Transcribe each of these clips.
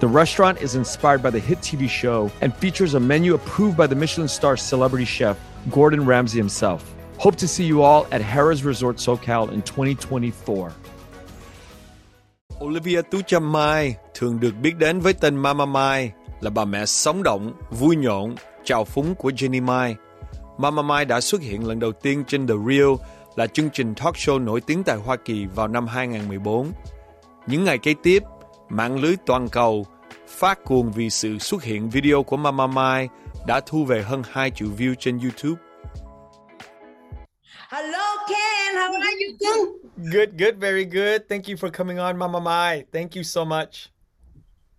The restaurant is inspired by the hit TV show and features a menu approved by the Michelin star celebrity chef Gordon Ramsay himself. Hope to see you all at Harrah's Resort SoCal in 2024. Olivia Tucham Mai thường được biết đến với tên Mama Mai là bà mẹ sống động, vui nhộn, trào phúng của Jenny Mai. Mama Mai đã xuất hiện lần đầu tiên trên The Real là chương trình talk show nổi tiếng tại Hoa Kỳ vào năm 2014. Những ngày kế tiếp, mạng lưới toàn cầu phát cuồng vì sự xuất hiện video của Mama Mai đã thu về hơn 2 triệu view trên YouTube. Hello, Ken. How are you doing? Good, good, very good. Thank you for coming on, Mama Mai. Thank you so much.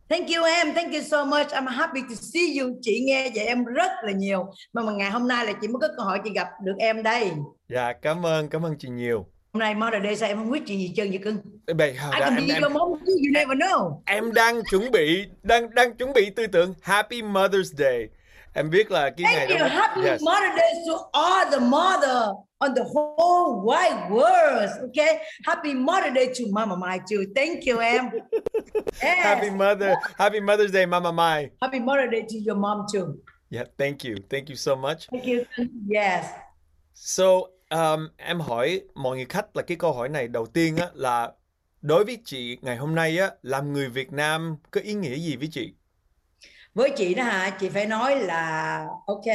Thank you em, thank you so much. I'm happy to see you. Chị nghe vậy em rất là nhiều. Mà mà ngày hôm nay là chị mới có cơ hội chị gặp được em đây. Dạ, cảm ơn, cảm ơn chị nhiều. Hôm nay Mother Day sao em không biết chị gì trơn vậy cưng? Bày, I can be your mom you never know. em đang chuẩn bị đang đang chuẩn bị tư tưởng Happy Mother's Day. Em biết là cái ngày Thank you. đó. Happy Yes. Mother Day to all the mother on the whole wide world. Okay. Happy Mother Day to Mama Mai too. Thank you em. Yes. Happy Mother Happy Mother's Day, Mama Mai. Happy Mother Day to your mom too. Yeah, thank you. Thank you so much. Thank you. Yes. So, um, em hỏi mọi người khách là cái câu hỏi này đầu tiên á là đối với chị ngày hôm nay á làm người Việt Nam có ý nghĩa gì với chị? với chị đó hả? Chị phải nói là ok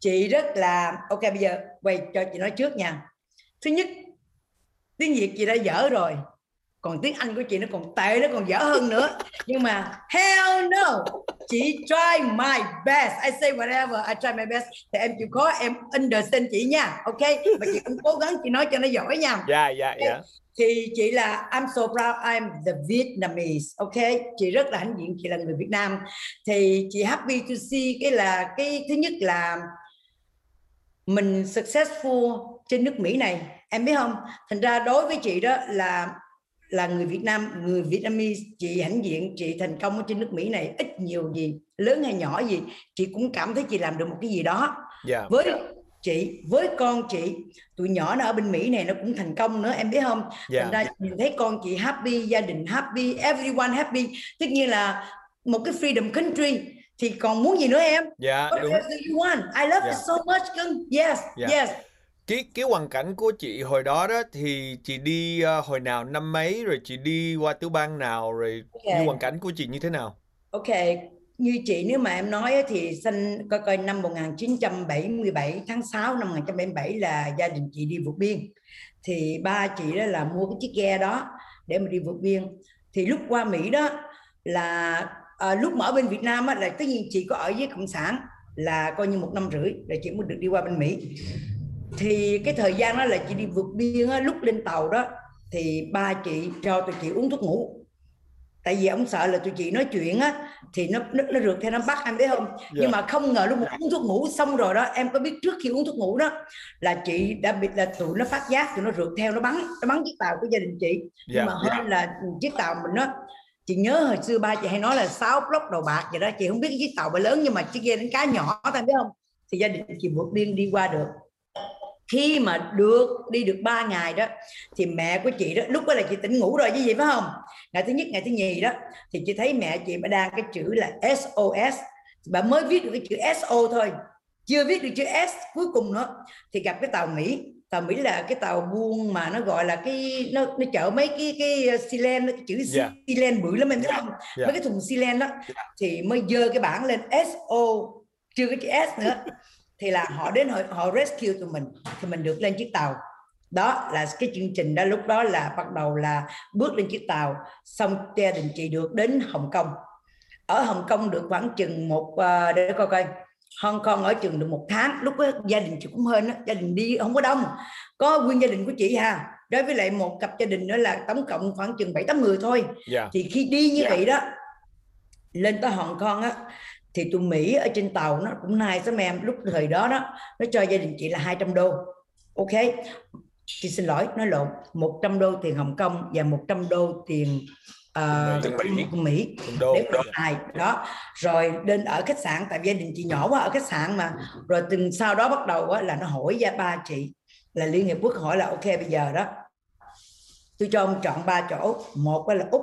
chị rất là ok bây giờ quay cho chị nói trước nha. Thứ nhất tiếng việt chị đã dở rồi còn tiếng anh của chị nó còn tệ nó còn dở hơn nữa. Nhưng mà hell no! Chị try my best. I say whatever I try my best. Thì em chịu khó em understand chị nha ok? Và chị cũng cố gắng chị nói cho nó giỏi nha. Dạ, dạ, dạ. thì chị là I'm so proud I'm the Vietnamese ok? Chị rất là hãnh diện chị là người Việt Nam. Thì chị happy to see cái là cái thứ nhất là mình successful trên nước Mỹ này. Em biết không? Thành ra đối với chị đó là là người Việt Nam người Vietnamese chị hãnh diện chị thành công ở trên nước Mỹ này ít nhiều gì lớn hay nhỏ gì chị cũng cảm thấy chị làm được một cái gì đó Dạ. với chị với con chị tụi nhỏ nó ở bên Mỹ này nó cũng thành công nữa em biết không Dạ. thành ra nhìn thấy con chị happy gia đình happy everyone happy tất nhiên là một cái freedom country thì còn muốn gì nữa em Dạ, What đúng. do you want I love Dạ. it so much cưng yes Dạ. yes Cái cái hoàn cảnh của chị hồi đó đó thì chị đi ờ, hồi nào năm mấy rồi chị đi qua tiểu bang nào rồi Ok. như hoàn cảnh của chị như thế nào? Ok, như chị nếu mà em nói thì sinh coi coi năm 1977 tháng 6 năm 1977 là gia đình chị đi vượt biên. Thì ba chị đó là mua cái chiếc ghe đó để mà đi vượt biên. Thì lúc qua Mỹ đó là à, lúc mà ở bên Việt Nam á, là tất nhiên chị có ở với cộng sản là coi như một năm rưỡi rồi chị mới được đi qua bên Mỹ. Thì cái thời gian đó là chị đi vượt biên á, lúc lên tàu đó thì ba chị cho tụi chị uống thuốc ngủ. Tại vì ông sợ là tụi chị nói chuyện á thì nó nó, nó rượt theo nó bắt em biết không? Nhưng mà không ngờ lúc mà uống thuốc ngủ xong rồi đó em có biết trước khi uống thuốc ngủ đó là chị đã bị là tụi nó phát giác tụi nó rượt theo nó bắn nó bắn chiếc tàu của gia đình chị. Dạ, nhưng mà dạ. hơn là chiếc tàu mình đó chị nhớ hồi xưa ba chị hay nói là sáu block đầu bạc vậy đó chị không biết cái chiếc tàu bay lớn nhưng mà chiếc ghe đánh cá nhỏ em biết không? Thì gia đình chị vượt biên đi qua được khi mà được đi được 3 ngày đó thì mẹ của chị đó lúc đó là chị tỉnh ngủ rồi chứ gì phải không? Ngày thứ nhất ngày thứ nhì đó thì chị thấy mẹ chị bà đang cái chữ là SOS bà mới viết được cái chữ SO thôi chưa viết được chữ S cuối cùng nữa. Thì gặp cái tàu Mỹ tàu Mỹ là cái tàu buôn mà nó gọi là cái nó nó chở mấy cái cái xi len cái chữ Dạ. xi len bự lắm em biết không? Dạ. mấy cái thùng xi len đó. Thì mới dơ cái bảng lên SO chưa có chữ S nữa thì là họ đến họ, họ rescue tụi mình thì mình được lên chiếc tàu. Đó là cái chương trình đó lúc đó là bắt đầu là bước lên chiếc tàu xong gia đình chị được đến Hồng Kông. Ở Hồng Kông được khoảng chừng một uh, để coi coi Hong Kong ở chừng được một tháng. Lúc đó gia đình chị cũng hên đó, gia đình đi không có đông. Có nguyên gia đình của chị ha đối với lại một cặp gia đình nữa là tổng cộng khoảng chừng bảy tám người thôi. Yeah. Dạ. thì khi đi như vậy đó lên tới Hồng Kông á thì tụi Mỹ ở trên tàu nó cũng nice lắm em. Lúc thời đó đó nó cho gia đình chị là 200 đô. Ok? Chị xin lỗi nói lộn. 100 đô tiền Hồng Kông và 100 đô tiền uh, Mỹ, Mỹ. Đô, để đô. Đó. Rồi lên ở khách sạn tại gia đình chị nhỏ quá ở khách sạn mà. Rồi từng sau đó bắt đầu á, là nó hỏi gia ba chị là Liên Hiệp Quốc hỏi là ok bây giờ đó tôi cho ông chọn ba chỗ. Một là úc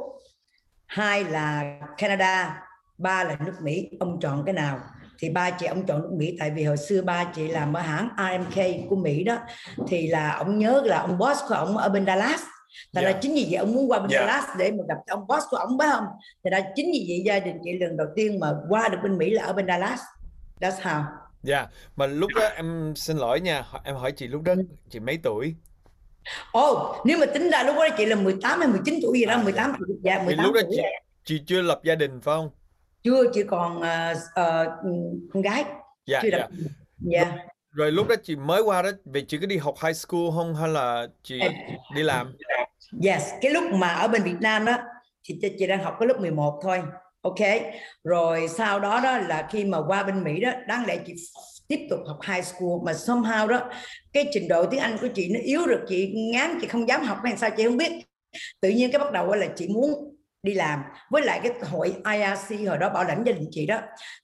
hai là canada ba là nước mỹ ông chọn cái nào thì ba chị ông chọn nước Mỹ tại vì hồi xưa ba chị làm ở hãng RMK của Mỹ đó thì là ông nhớ là ông boss của ông ở bên Dallas Tại yeah. là chính vì vậy ông muốn qua bên yeah. Dallas để mà gặp ông boss của ông phải không? Thì ra chính vì vậy gia đình chị lần đầu tiên mà qua được bên Mỹ là ở bên Dallas. That's how. Dạ, yeah. mà lúc đó em xin lỗi nha, em hỏi chị lúc đó chị mấy tuổi? Ồ, oh, nếu mà tính ra lúc đó chị là 18 hay 19 tuổi gì đó, à, 18 tuổi. Dạ, 18 lúc đó tuổi. Chị, chị chưa lập gia đình phải không? Chưa, chị còn uh, uh, con gái. Dạ, chưa dạ. Lập... dạ. Rồi lúc đó chị mới qua đó, vì chị có đi học high school không hay là chị đi làm? Yes, cái lúc mà ở bên Việt Nam đó thì chị đang học cái lớp 11 thôi. Ok. Rồi sau đó đó là khi mà qua bên Mỹ đó, đáng lẽ chị tiếp tục học high school mà somehow đó cái trình độ tiếng Anh của chị nó yếu được chị ngán chị không dám học hay sao chị không biết tự nhiên cái bắt đầu là chị muốn đi làm. Với lại cái hội IRC hồi đó bảo lãnh gia đình chị đó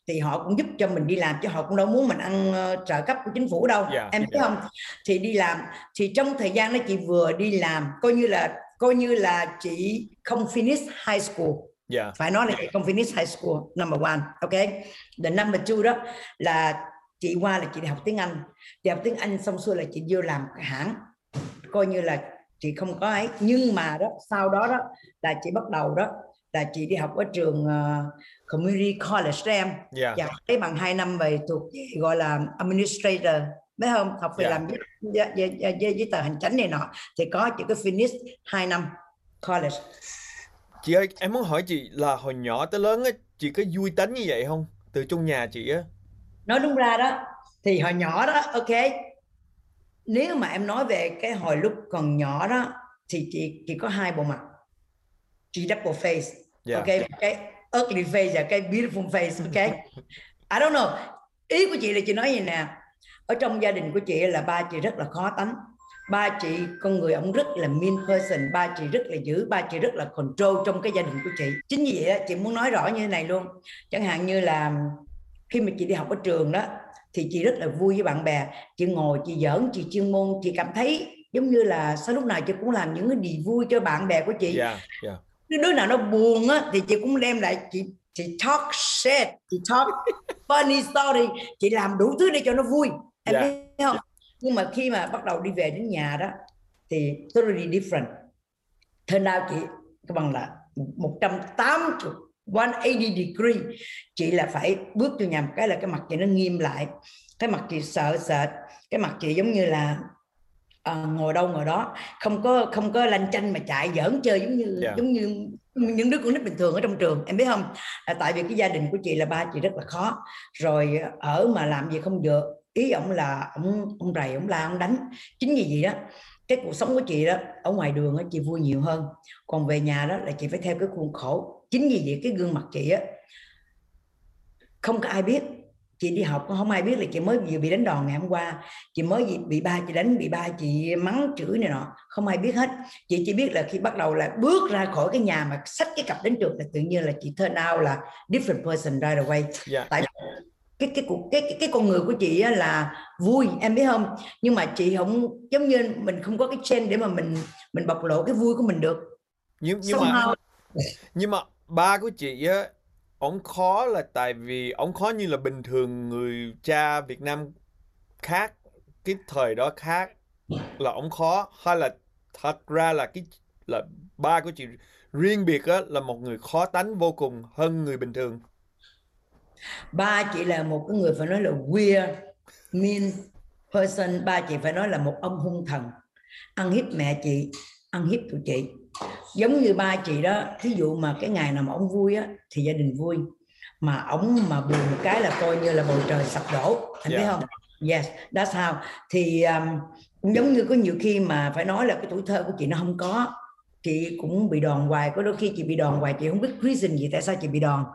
thì họ cũng giúp cho mình đi làm chứ họ cũng đâu muốn mình ăn uh, trợ cấp của chính phủ đâu. Yeah, dạ, em biết yeah. không? Thì đi làm. Thì trong thời gian đó chị vừa đi làm coi như là coi như là chị không finish high school. Yeah. phải nói là chị không finish high school number one ok? The number two đó là chị qua là chị đi học tiếng Anh. Chị học tiếng Anh xong xuôi là chị vô làm hãng. Coi như là chị không có ấy. Nhưng mà đó sau đó đó là chị bắt đầu đó là chị đi học ở trường uh, community college đó em. Yeah. và lấy bằng 2 năm về thuộc gọi là administrator. Biết không? Học về yeah. làm giấy, giấy, giấy, giấy tờ hành chánh này nọ. Thì có chỉ có finish 2 năm college. Chị ơi em muốn hỏi chị là hồi nhỏ tới lớn á chị có vui tính như vậy không? Từ trong nhà chị á. Nói đúng ra đó thì hồi nhỏ đó ok nếu mà em nói về cái hồi lúc còn nhỏ đó thì chị chỉ có hai bộ mặt. Chị double face yeah. ok? Cái ugly face và cái beautiful face ok? I don't know. Ý của chị là chị nói gì nè? Ở trong gia đình của chị là ba chị rất là khó tánh. Ba chị con người ông rất là mean person. Ba chị rất là dữ. Ba chị rất là control trong cái gia đình của chị. Chính vì vậy chị muốn nói rõ như thế này luôn. Chẳng hạn như là khi mà chị đi học ở trường đó thì chị rất là vui với bạn bè. Chị ngồi chị giỡn chị chuyên môn chị cảm thấy giống như là sau lúc nào chị cũng làm những cái gì vui cho bạn bè của chị. Yeah, yeah. đứa nào nó buồn á thì chị cũng đem lại chị chị talk shit chị talk funny story chị làm đủ thứ để cho nó vui. Em yeah. biết không? Nhưng mà khi mà bắt đầu đi về đến nhà đó thì totally different. Thân out chị bằng là 180 180 degree. Chị là phải bước vô nhà một cái là cái mặt chị nó nghiêm lại. Cái mặt chị sợ sệt cái mặt chị giống như là uh, ngồi đâu ngồi đó. Không có không có lanh chanh mà chạy giỡn chơi giống như yeah. Dạ. giống như những đứa con nít bình thường ở trong trường em biết không? Là tại vì cái gia đình của chị là ba chị rất là khó. Rồi ở mà làm gì không được. Ý ông là ông ông rầy ông la ông đánh. Chính vì vậy đó cái cuộc sống của chị đó ở ngoài đường đó, chị vui nhiều hơn. Còn về nhà đó là chị phải theo cái khuôn khổ chính vì vậy cái gương mặt chị á không có ai biết. Chị đi học không ai biết là chị mới vừa bị đánh đòn ngày hôm qua. Chị mới bị ba chị đánh bị ba chị mắng chửi này nọ không ai biết hết. Chị chỉ biết là khi bắt đầu là bước ra khỏi cái nhà mà xách cái cặp đến trường là tự nhiên là chị turn out là different person right away. Yeah. Dạ. tại cái cái cuộc cái, cái cái con người của chị là vui em biết không? Nhưng mà chị không giống như mình không có cái trend để mà mình mình bộc lộ cái vui của mình được. Nhưng nhưng Somehow, mà nhưng mà ba của chị á ông khó là tại vì ông khó như là bình thường người cha Việt Nam khác, cái thời đó khác là ông khó. Hay là thật ra là cái là ba của chị riêng biệt á, là một người khó tánh vô cùng hơn người bình thường. Ba chị là một cái người phải nói là weird mean person. Ba chị phải nói là một ông hung thần. Ăn hiếp mẹ chị, ăn hiếp tụi chị giống như ba chị đó thí dụ mà cái ngày nào mà ông vui á thì gia đình vui. Mà ông mà buồn một cái là coi như là bầu trời sập đổ anh yeah. biết không? Yes that's how. Thì um, giống như có nhiều khi mà phải nói là cái tuổi thơ của chị nó không có chị cũng bị đòn hoài có đôi khi chị bị đòn hoài chị không biết reason gì tại sao chị bị đòn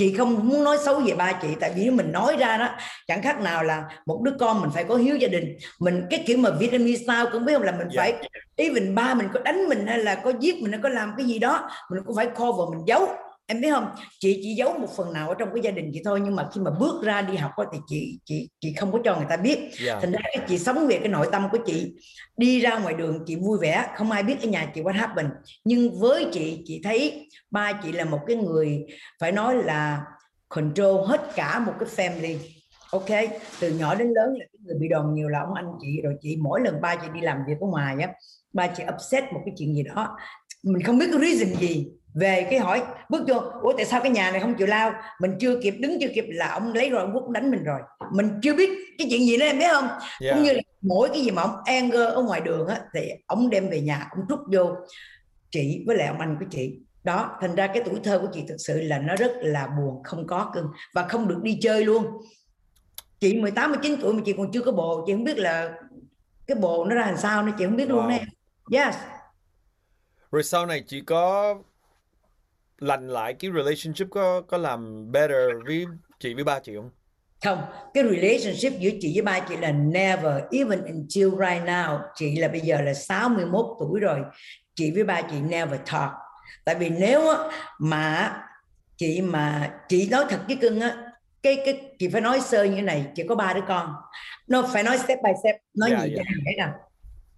chị không muốn nói xấu về ba chị tại vì mình nói ra đó chẳng khác nào là một đứa con mình phải có hiếu gia đình. Mình cái kiểu mà vitamin sao cũng biết không? Là mình yeah. phải even ba mình có đánh mình hay là có giết mình hay có làm cái gì đó mình cũng phải cover mình giấu em biết không? Chị chỉ giấu một phần nào ở trong cái gia đình chị thôi nhưng mà khi mà bước ra đi học thì chị chị chị không có cho người ta biết. Yeah. thành ra chị sống về cái nội tâm của chị. Đi ra ngoài đường chị vui vẻ không ai biết ở nhà chị what happened. Nhưng với chị chị thấy ba chị là một cái người phải nói là control hết cả một cái family. Ok? Từ nhỏ đến lớn là cái người bị đòn nhiều là ông anh chị rồi chị mỗi lần ba chị đi làm việc ở ngoài á ba chị upset một cái chuyện gì đó mình không biết cái reason gì về cái hỏi bước vô ủa tại sao cái nhà này không chịu lao? Mình chưa kịp đứng chưa kịp là ông lấy rồi ông quốc đánh mình rồi. Mình chưa biết cái chuyện gì nữa em biết không? Yeah. cũng như là mỗi cái gì mà ông anger ở ngoài đường á thì ông đem về nhà ông trút vô chị với lại ông anh của chị. Đó thành ra cái tuổi thơ của chị thực sự là nó rất là buồn không có cưng và không được đi chơi luôn. Chị 18 19 tuổi mà chị còn chưa có bồ chị không biết là cái bồ nó ra làm sao nữa chị không biết wow. luôn nè yes rồi sau này chị có lành lại cái relationship có có làm better với chị với ba chị không? Không, cái relationship giữa chị với ba chị là never, even until right now. Chị là bây giờ là 61 tuổi rồi. Chị với ba chị never talk. Tại vì nếu mà chị mà chị nói thật với cưng á, cái cái chị phải nói sơ như thế này, chị có ba đứa con. Nó phải nói step by step, nói yeah, gì yeah. cho dễ nào.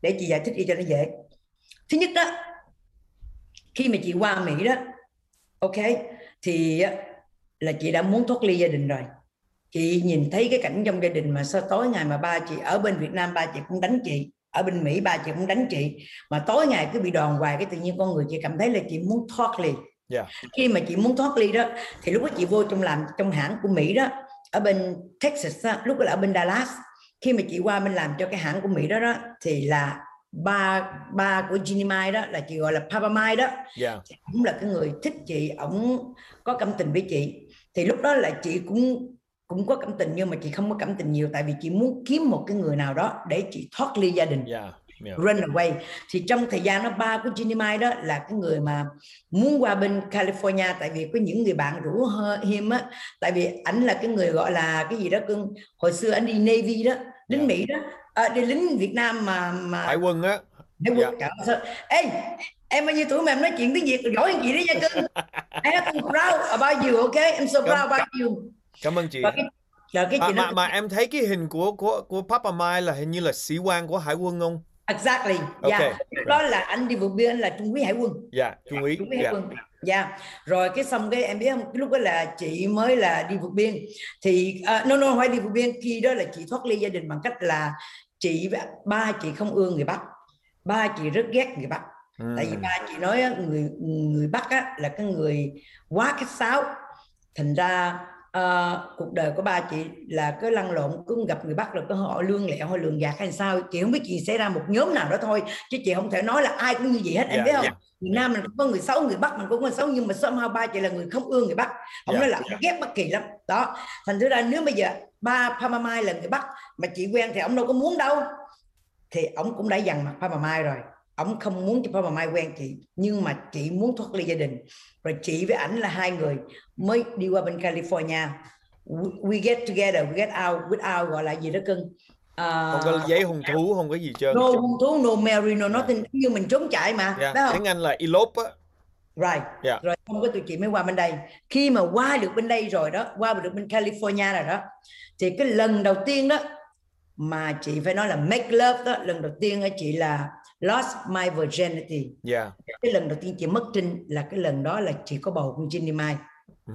Để chị giải thích đi cho nó dễ. Thứ nhất đó, khi mà chị qua Mỹ đó ok thì là chị đã muốn thoát ly gia đình rồi. Chị nhìn thấy cái cảnh trong gia đình mà sao tối ngày mà ba chị ở bên Việt Nam ba chị cũng đánh chị ở bên Mỹ ba chị cũng đánh chị mà tối ngày cứ bị đòn hoài cái tự nhiên con người chị cảm thấy là chị muốn thoát ly. Yeah. khi mà chị muốn thoát ly đó thì lúc đó chị vô trong làm trong hãng của Mỹ đó ở bên Texas đó, lúc đó là ở bên Dallas. Khi mà chị qua bên làm cho cái hãng của Mỹ đó đó thì là ba ba của Ginny Mai đó là chị gọi là Papa Mai đó yeah. cũng là cái người thích chị ổng có cảm tình với chị thì lúc đó là chị cũng cũng có cảm tình nhưng mà chị không có cảm tình nhiều tại vì chị muốn kiếm một cái người nào đó để chị thoát ly gia đình yeah. Yeah. run away thì trong thời gian đó ba của Ginny Mai đó là cái người mà muốn qua bên California tại vì có những người bạn rủ him á tại vì ảnh là cái người gọi là cái gì đó cưng hồi xưa anh đi Navy đó lính yeah. Mỹ đó à, đi lính Việt Nam mà mà hải quân á hải quân dạ. sao ê em bao nhiêu tuổi mà em nói chuyện tiếng Việt giỏi hơn chị đấy nha cưng em proud about you ok em so proud about you cảm ơn chị Và cái, cái à, mà, mà em thấy cái hình của của của Papa Mai là hình như là sĩ quan của hải quân không Exactly. Okay. Yeah. Đó là anh đi vượt biên là trung úy hải quân. Dạ, yeah, trung úy. Trung úy hải yeah. quân. Dạ. Yeah. Rồi cái xong cái em biết không, cái lúc đó là chị mới là đi vượt biên thì uh, no no phải đi vượt biên khi đó là chị thoát ly gia đình bằng cách là chị ba chị không ưa người Bắc. Ba chị rất ghét người Bắc. Ừ. Tại vì ba chị nói người người Bắc á, là cái người quá khách sáo. Thành ra uh, cuộc đời của ba chị là cái lăn lộn cứ gặp người Bắc là có họ lương lẹo hay lường gạt hay sao chị không biết chị sẽ ra một nhóm nào đó thôi chứ chị không thể nói là ai cũng như vậy hết em yeah, biết không yeah. Việt Nam mình cũng có người xấu người Bắc mình cũng có người xấu nhưng mà somehow ba chị là người không ưa người Bắc. Ông yeah, nói là yeah. ghét Bắc Kỳ lắm. Đó thành thử ra nếu bây giờ ba Pama Mai là người Bắc mà chị quen thì ông đâu có muốn đâu. Thì ông cũng đã dằn mặt Pama Mai rồi. Ông không muốn cho Papa Mai quen chị nhưng mà chị muốn thoát ly gia đình. Rồi chị với ảnh là hai người mới đi qua bên California. We get together we get out without gọi là gì đó cưng Uh, không có giấy hôn thú không có gì trơn no hôn thú no marry no nothing yeah. như mình trốn chạy mà yeah. Đó không? tiếng Anh là elope á right yeah. rồi không có tụi chị mới qua bên đây khi mà qua được bên đây rồi đó qua được bên California rồi đó thì cái lần đầu tiên đó mà chị phải nói là make love đó lần đầu tiên chị là lost my virginity yeah. cái lần đầu tiên chị mất trinh là cái lần đó là chị có bầu con Ginny Mai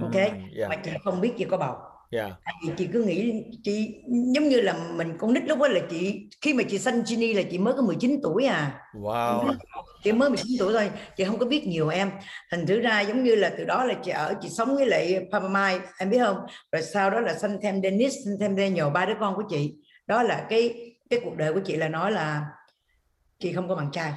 ok mm, yeah. mà chị không biết chị có bầu yeah. Tại chị cứ nghĩ chị giống như là mình con nít lúc đó là chị khi mà chị sanh Ginny là chị mới có 19 tuổi à. Wow. Chị mới 19 tuổi thôi chị không có biết nhiều em. Thành thử ra giống như là từ đó là chị ở chị sống với lại Papa Mai em biết không? Rồi sau đó là sanh thêm Dennis sanh thêm Daniel ba đứa con của chị. Đó là cái cái cuộc đời của chị là nói là chị không có bạn trai.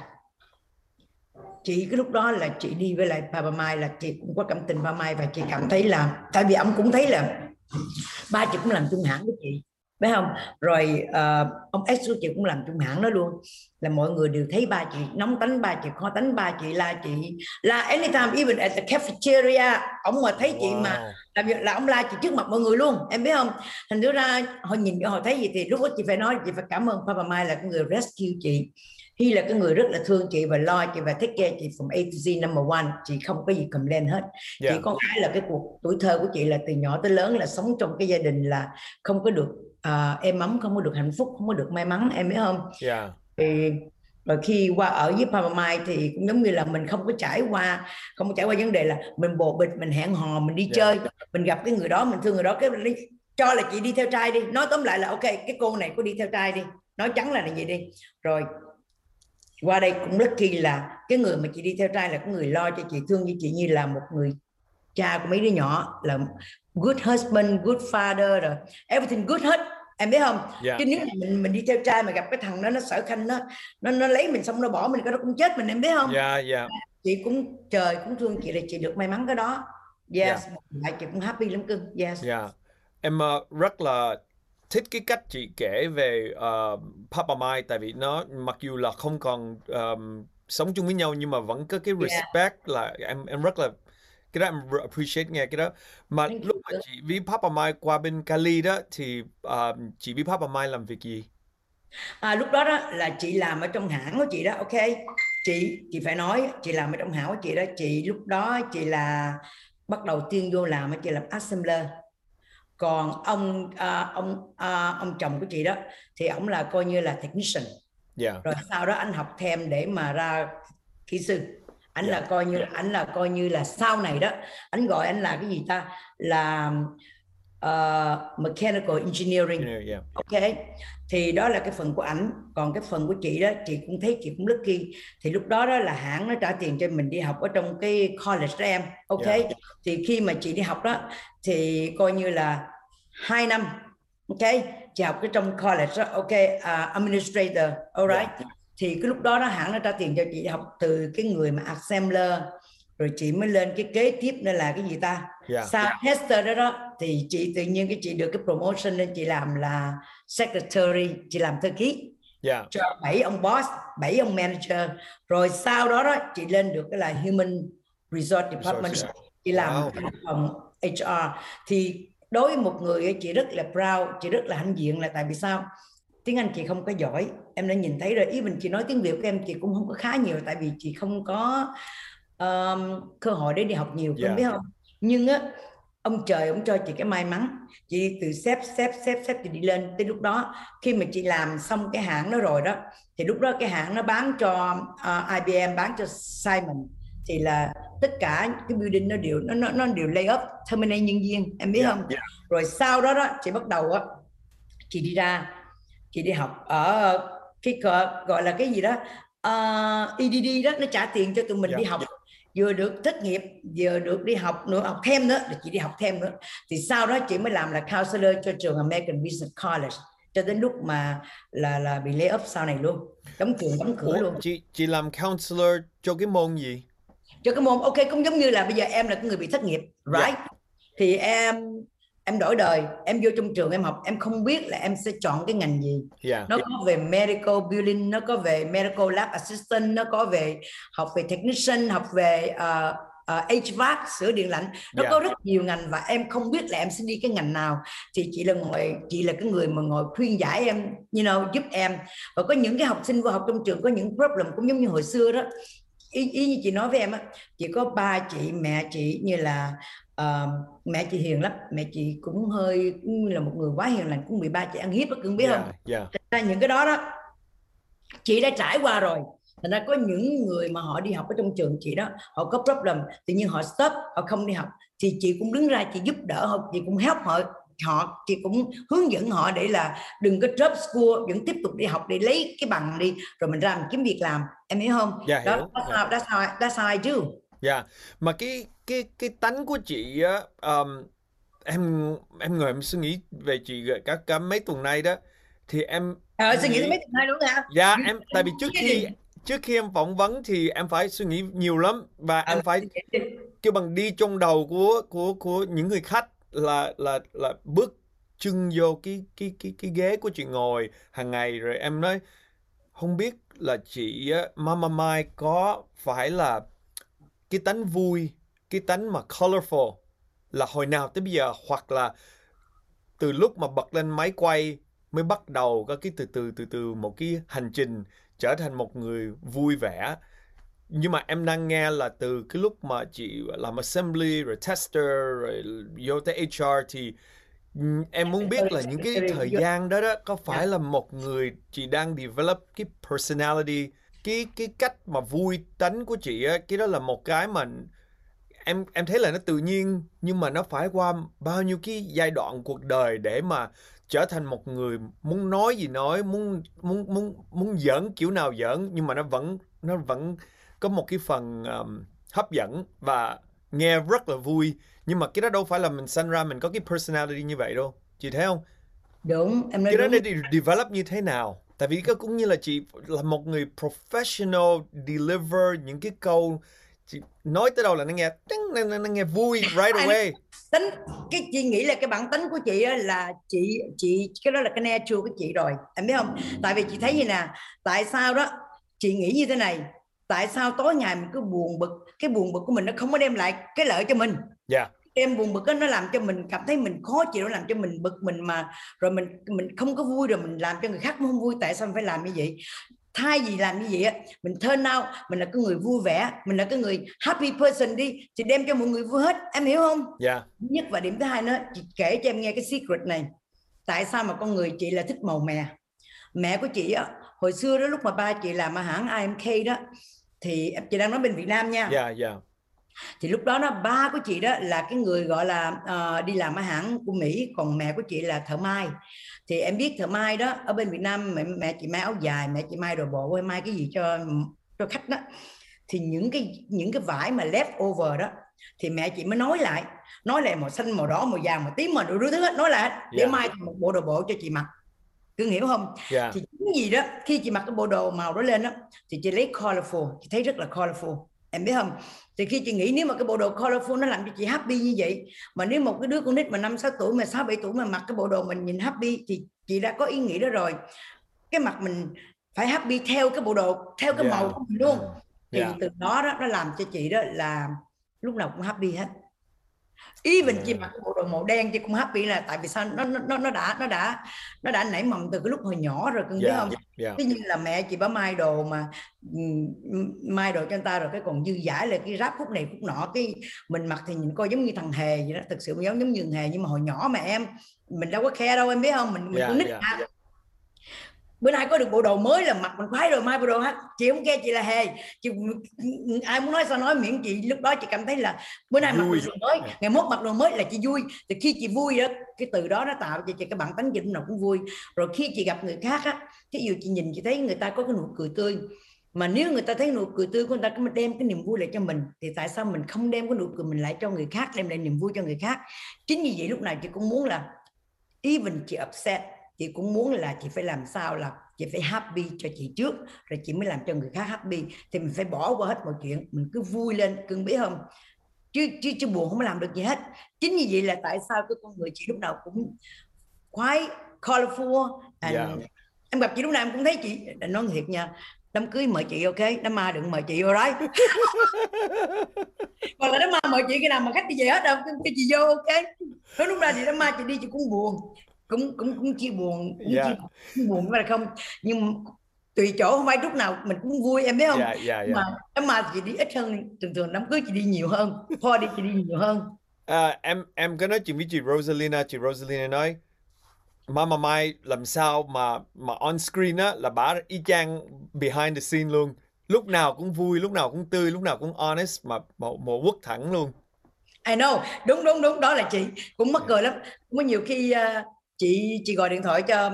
Chị cái lúc đó là chị đi với lại Papa Mai là chị cũng có cảm tình Papa Mai và chị cảm thấy là tại vì ông cũng thấy là ba chị cũng làm chung hãng với chị. Phải không? Rồi uh, ông S của chị cũng làm chung hãng đó luôn. Là mọi người đều thấy ba chị nóng tánh ba chị khó tánh ba chị la chị. Là anytime even at the cafeteria ông mà thấy wow. chị mà làm việc là ông la chị trước mặt mọi người luôn. Em biết không? Thành ra họ nhìn họ thấy gì thì lúc đó chị phải nói chị phải cảm ơn Papa Mai là người rescue chị Hy là cái người rất là thương chị và lo chị và take care chị from A to Z number one chị không có gì cầm lên hết yeah. chỉ có cái là cái cuộc tuổi thơ của chị là từ nhỏ tới lớn là sống trong cái gia đình là không có được uh, êm ấm không có được hạnh phúc không có được may mắn em biết không yeah. thì rồi khi qua ở với Papa Mai thì cũng giống như là mình không có trải qua không có trải qua vấn đề là mình bồ bịch mình hẹn hò mình đi yeah. chơi mình gặp cái người đó mình thương người đó cái mình cho là chị đi theo trai đi nói tóm lại là ok cái cô này có đi theo trai đi nói trắng là là gì đi rồi qua đây cũng rất kỳ là cái người mà chị đi theo trai là cái người lo cho chị thương như chị như là một người cha của mấy đứa nhỏ là good husband good father rồi everything good hết em biết không yeah. Dạ. chứ nếu mà mình mình đi theo trai mà gặp cái thằng đó nó sợ khanh nó nó nó lấy mình xong nó bỏ mình cái đó cũng chết mình em biết không yeah, dạ, yeah. Dạ. chị cũng trời cũng thương chị là chị được may mắn cái đó yes yeah. lại chị cũng happy lắm cưng yes yeah. em uh, rất là thích cái cách chị kể về uh, Papa Mai tại vì nó mặc dù là không còn um, sống chung với nhau nhưng mà vẫn có cái respect yeah. là em em rất là cái đó em appreciate nghe cái đó. Mà Thank lúc mà chị với Papa Mai qua bên Cali đó thì uh, chị với Papa Mai làm việc gì? À, lúc đó đó là chị làm ở trong hãng của chị đó ok? Chị chị phải nói chị làm ở trong hãng của chị đó. Chị lúc đó chị là bắt đầu tiên vô làm chị làm assembler còn ông à, ông à, ông chồng của chị đó thì ông là coi như là technician yeah. rồi sau đó anh học thêm để mà ra kỹ sư anh yeah. là coi như anh là coi như là sau này đó anh gọi anh là cái gì ta là uh, mechanical engineering yeah, yeah. ok thì đó là cái phần của ảnh. Còn cái phần của chị đó chị cũng thấy chị cũng lucky. Thì lúc đó đó là hãng nó trả tiền cho mình đi học ở trong cái college đó em. Ok. Yeah. thì khi mà chị đi học đó thì coi như là hai năm ok chị học cái trong college đó ok uh, administrator alright yeah. thì cái lúc đó nó hãng nó trả tiền cho chị học từ cái người mà assembler rồi chị mới lên cái kế tiếp nên là cái gì ta yeah. sau tester đó đó thì chị tự nhiên cái chị được cái promotion nên chị làm là secretary chị làm thư ký yeah. cho bảy ông boss bảy ông manager rồi sau đó đó chị lên được cái là human resource department Resource, yeah. chị làm wow. phòng HR thì đối với một người chị rất là proud chị rất là hãnh diện là tại vì sao tiếng Anh chị không có giỏi em đã nhìn thấy rồi ý mình chị nói tiếng Việt của em chị cũng không có khá nhiều tại vì chị không có um, cơ hội để đi học nhiều yeah. biết không? Nhưng á ông trời ông cho chị cái may mắn. Chị từ xếp xếp xếp xếp thì đi lên tới lúc đó. Khi mà chị làm xong cái hãng đó rồi đó thì lúc đó cái hãng nó bán cho uh, IBM bán cho Simon. Thì là tất cả cái building nó đều nó nó, nó đều lay off terminate nhân viên em biết yeah, không? yeah. rồi sau đó đó chị bắt đầu á chị đi ra chị đi học ở cái gọi là cái gì đó? Uh, ờ, EDD đó nó trả tiền cho tụi mình yeah, đi học. yeah vừa được thất nghiệp vừa được đi học nữa học thêm nữa để chị đi học thêm nữa. Thì sau đó chị mới làm là counselor cho trường American Business College. Cho đến lúc mà là là bị lay off sau này luôn. Đóng trường đóng cửa Ủa, luôn. chị chị làm counselor cho cái môn gì? Cho cái môn ok cũng giống như là bây giờ em là cái người bị thất nghiệp dạ. right? Yeah. thì em em đổi đời em vô trong trường em học em không biết là em sẽ chọn cái ngành gì. Yeah. nó có về medical billing nó có về medical lab assistant nó có về học về technician học về uh, uh, HVAC sửa điện lạnh. Nó yeah. có rất nhiều ngành và em không biết là em sẽ đi cái ngành nào. Thì chị là ngồi chị là cái người mà ngồi khuyên giải em you know giúp em. Và có những cái học sinh vô học trong trường có những problem cũng giống như hồi xưa đó. Ý, ý như chị nói với em á chỉ có ba chị mẹ chị như là uh, mẹ chị hiền lắm. Mẹ chị cũng hơi cũng là một người quá hiền lành cũng bị ba chị ăn hiếp đó cưng biết yeah, không? yeah. ra những cái đó đó chị đã trải qua rồi. Thành ra có những người mà họ đi học ở trong trường chị đó họ có problem tự nhiên họ stop họ không đi học. Thì chị cũng đứng ra chị giúp đỡ họ chị cũng help họ họ chị cũng hướng dẫn họ để là đừng có drop school vẫn tiếp tục đi học để lấy cái bằng đi rồi mình ra mình kiếm việc làm. Em hiểu không? Yeah, đó hiểu. that's how that's how I, that's how I do dạ. Yeah. mà cái cái cái tánh của chị á um, em em ngồi em suy nghĩ về chị các cả mấy tuần nay đó thì em ờ suy nghĩ mấy tuần nay luôn hả dạ em tại vì trước khi trước khi em phỏng vấn thì em phải suy nghĩ nhiều lắm và em Ờ, phải kêu bằng đi trong đầu của của của những người khách là là là bước chân vô cái cái cái cái ghế của chị ngồi hàng ngày. Rồi em nói không biết là chị Mama Mai có phải là cái tánh vui cái tánh mà colorful là hồi nào tới bây giờ hoặc là từ lúc mà bật lên máy quay mới bắt đầu có cái từ từ từ từ một cái hành trình trở thành một người vui vẻ. Nhưng mà em đang nghe là từ cái lúc mà chị làm assembly rồi tester rồi vô tới HR thì em muốn biết là những cái thời gian đó đó có phải là một người chị đang develop cái personality cái cái cách mà vui tánh của chị á cái đó là một cái mà em em thấy là nó tự nhiên nhưng mà nó phải qua bao nhiêu cái giai đoạn cuộc đời để mà trở thành một người muốn nói gì nói muốn muốn muốn muốn giỡn kiểu nào giỡn nhưng mà nó vẫn nó vẫn có một cái phần um, hấp dẫn và nghe rất là vui. Nhưng mà cái đó đâu phải là mình sinh ra mình có cái personality như vậy đâu. Chị thấy không? Đúng em nói cái đó đúng. để develop như thế nào tại vì cái cũng như là chị là một người professional deliver những cái câu chị nói tới đâu là nó nghe nó, nó, nó nghe vui right away. tính cái chị nghĩ là cái bản tính của chị là chị chị cái đó là cái natural của chị rồi em biết không? Tại vì chị thấy như nè tại sao đó chị nghĩ như thế này tại sao tối ngày mình cứ buồn bực cái buồn bực của mình nó không có đem lại cái lợi cho mình? Dạ em buồn bực á, nó làm cho mình cảm thấy mình khó chịu nó làm cho mình bực mình mà. Rồi mình mình không có vui rồi mình làm cho người khác cũng không vui tại sao mình phải làm như vậy? Thay vì làm như vậy á mình turn out mình là cái người vui vẻ mình là cái người happy person đi thì đem cho mọi người vui hết. Em hiểu không? Dạ. Thứ nhất và điểm thứ hai nữa chị kể cho em nghe cái secret này. Tại sao mà con người chị là thích màu mè? Mẹ của chị á hồi xưa đó lúc mà ba chị làm ở hãng IMK đó thì chị đang nói bên Việt Nam nha. Dạ dạ thì lúc đó nó ba của chị đó là cái người gọi là ờ, đi làm ở hãng của Mỹ còn mẹ của chị là thợ may. Thì em biết thợ may đó ở bên Việt Nam mẹ, mẹ chị may áo dài mẹ chị may đồ bộ hay may cái gì cho cho khách đó. Thì những cái những cái vải mà left over đó thì mẹ chị mới nói lại nói lại màu xanh màu đỏ màu vàng màu tím màu đủ thứ hết nói lại để Dạ. may thành một bộ đồ bộ cho chị mặc. Cứ hiểu không? Dạ. Thì chính gì đó khi chị mặc cái bộ đồ màu đó lên đó thì chị lấy colorful chị thấy rất là colorful em biết không thì khi chị nghĩ nếu mà cái bộ đồ colorful nó làm cho chị happy như vậy mà nếu một cái đứa con nít mà năm sáu tuổi mà sáu bảy tuổi mà mặc cái bộ đồ mình nhìn happy thì chị đã có ý nghĩ đó rồi cái mặt mình phải happy theo cái bộ đồ theo cái Dạ. màu của mình luôn thì Dạ. từ đó đó nó làm cho chị đó là lúc nào cũng happy hết even chị Ừ. mặc cái bộ đồ màu đen chị cũng happy là tại vì sao nó nó nó- đã nó đã nó đã nảy mầm từ cái lúc hồi nhỏ rồi cưng biết dạ không dạ Tuy nhiên là mẹ chị bả mai đồ mà mai đồ cho anh ta rồi cái còn dư giải là cái ráp khúc này khúc nọ cái mình mặc thì nhìn coi giống như thằng hề vậy đó thực sự giống giống như thằng hề nhưng mà hồi nhỏ mà em mình đâu có khe đâu em biết không mình mình Dạ, cũng nít dạ. à. Bữa nay có được bộ đồ mới là mặc mình khoái rồi mai bộ đồ hết chị không khe chị là hề. Chị ai muốn nói sao nói miễn chị lúc đó chị cảm thấy là bữa nay mặc đồ mới ngày mốt mặc đồ mới là chị vui. Thì khi chị vui đó cái từ đó nó tạo cho chị cái bản chị lúc nào cũng vui. Rồi khi chị gặp người khác á thí dụ chị nhìn chị thấy người ta có cái nụ cười tươi mà nếu người ta thấy nụ cười tươi của người ta có đem cái niềm vui lại cho mình thì tại sao mình không đem cái nụ cười mình lại cho người khác đem lại niềm vui cho người khác? Chính vì vậy lúc nào chị cũng muốn là even chị upset chị cũng muốn là chị phải làm sao là chị phải happy cho chị trước rồi chị mới làm cho người khác happy. Thì mình phải bỏ qua hết mọi chuyện mình cứ vui lên cưng biết không chứ chứ chứ buồn không làm được gì hết. Chính vì vậy là tại sao cái con người chị lúc nào cũng khoái colorful and Dạ. em gặp chị lúc nào em cũng thấy chị nói thiệt nha đám cưới mời chị ok? Đám ma đừng mời chị alright? Còn là đám ma mời chị cái nào mà khách đi về hết đâu cái, chị vô ok? Nói lúc nào thì đám ma chị đi chị cũng buồn cũng cũng cũng chia buồn cũng Dạ. chia buồn phải là không? Nhưng tùy chỗ không phải lúc nào mình cũng vui em biết không? Dạ dạ dạ. mà đám ma chị đi ít hơn thường thường đám cưới chị đi nhiều hơn party chị đi nhiều hơn. À, em em có nói chuyện với chị Rosalina, chị Rosalina nói Mama Mai làm sao mà mà on screen á là bả y chang behind the scene luôn. Lúc nào cũng vui, lúc nào cũng tươi, lúc nào cũng honest mà một một quất thẳng luôn. I know. Đúng đúng đúng đó là chị. Cũng mắc cười lắm. Có nhiều khi uh, chị chị gọi điện thoại cho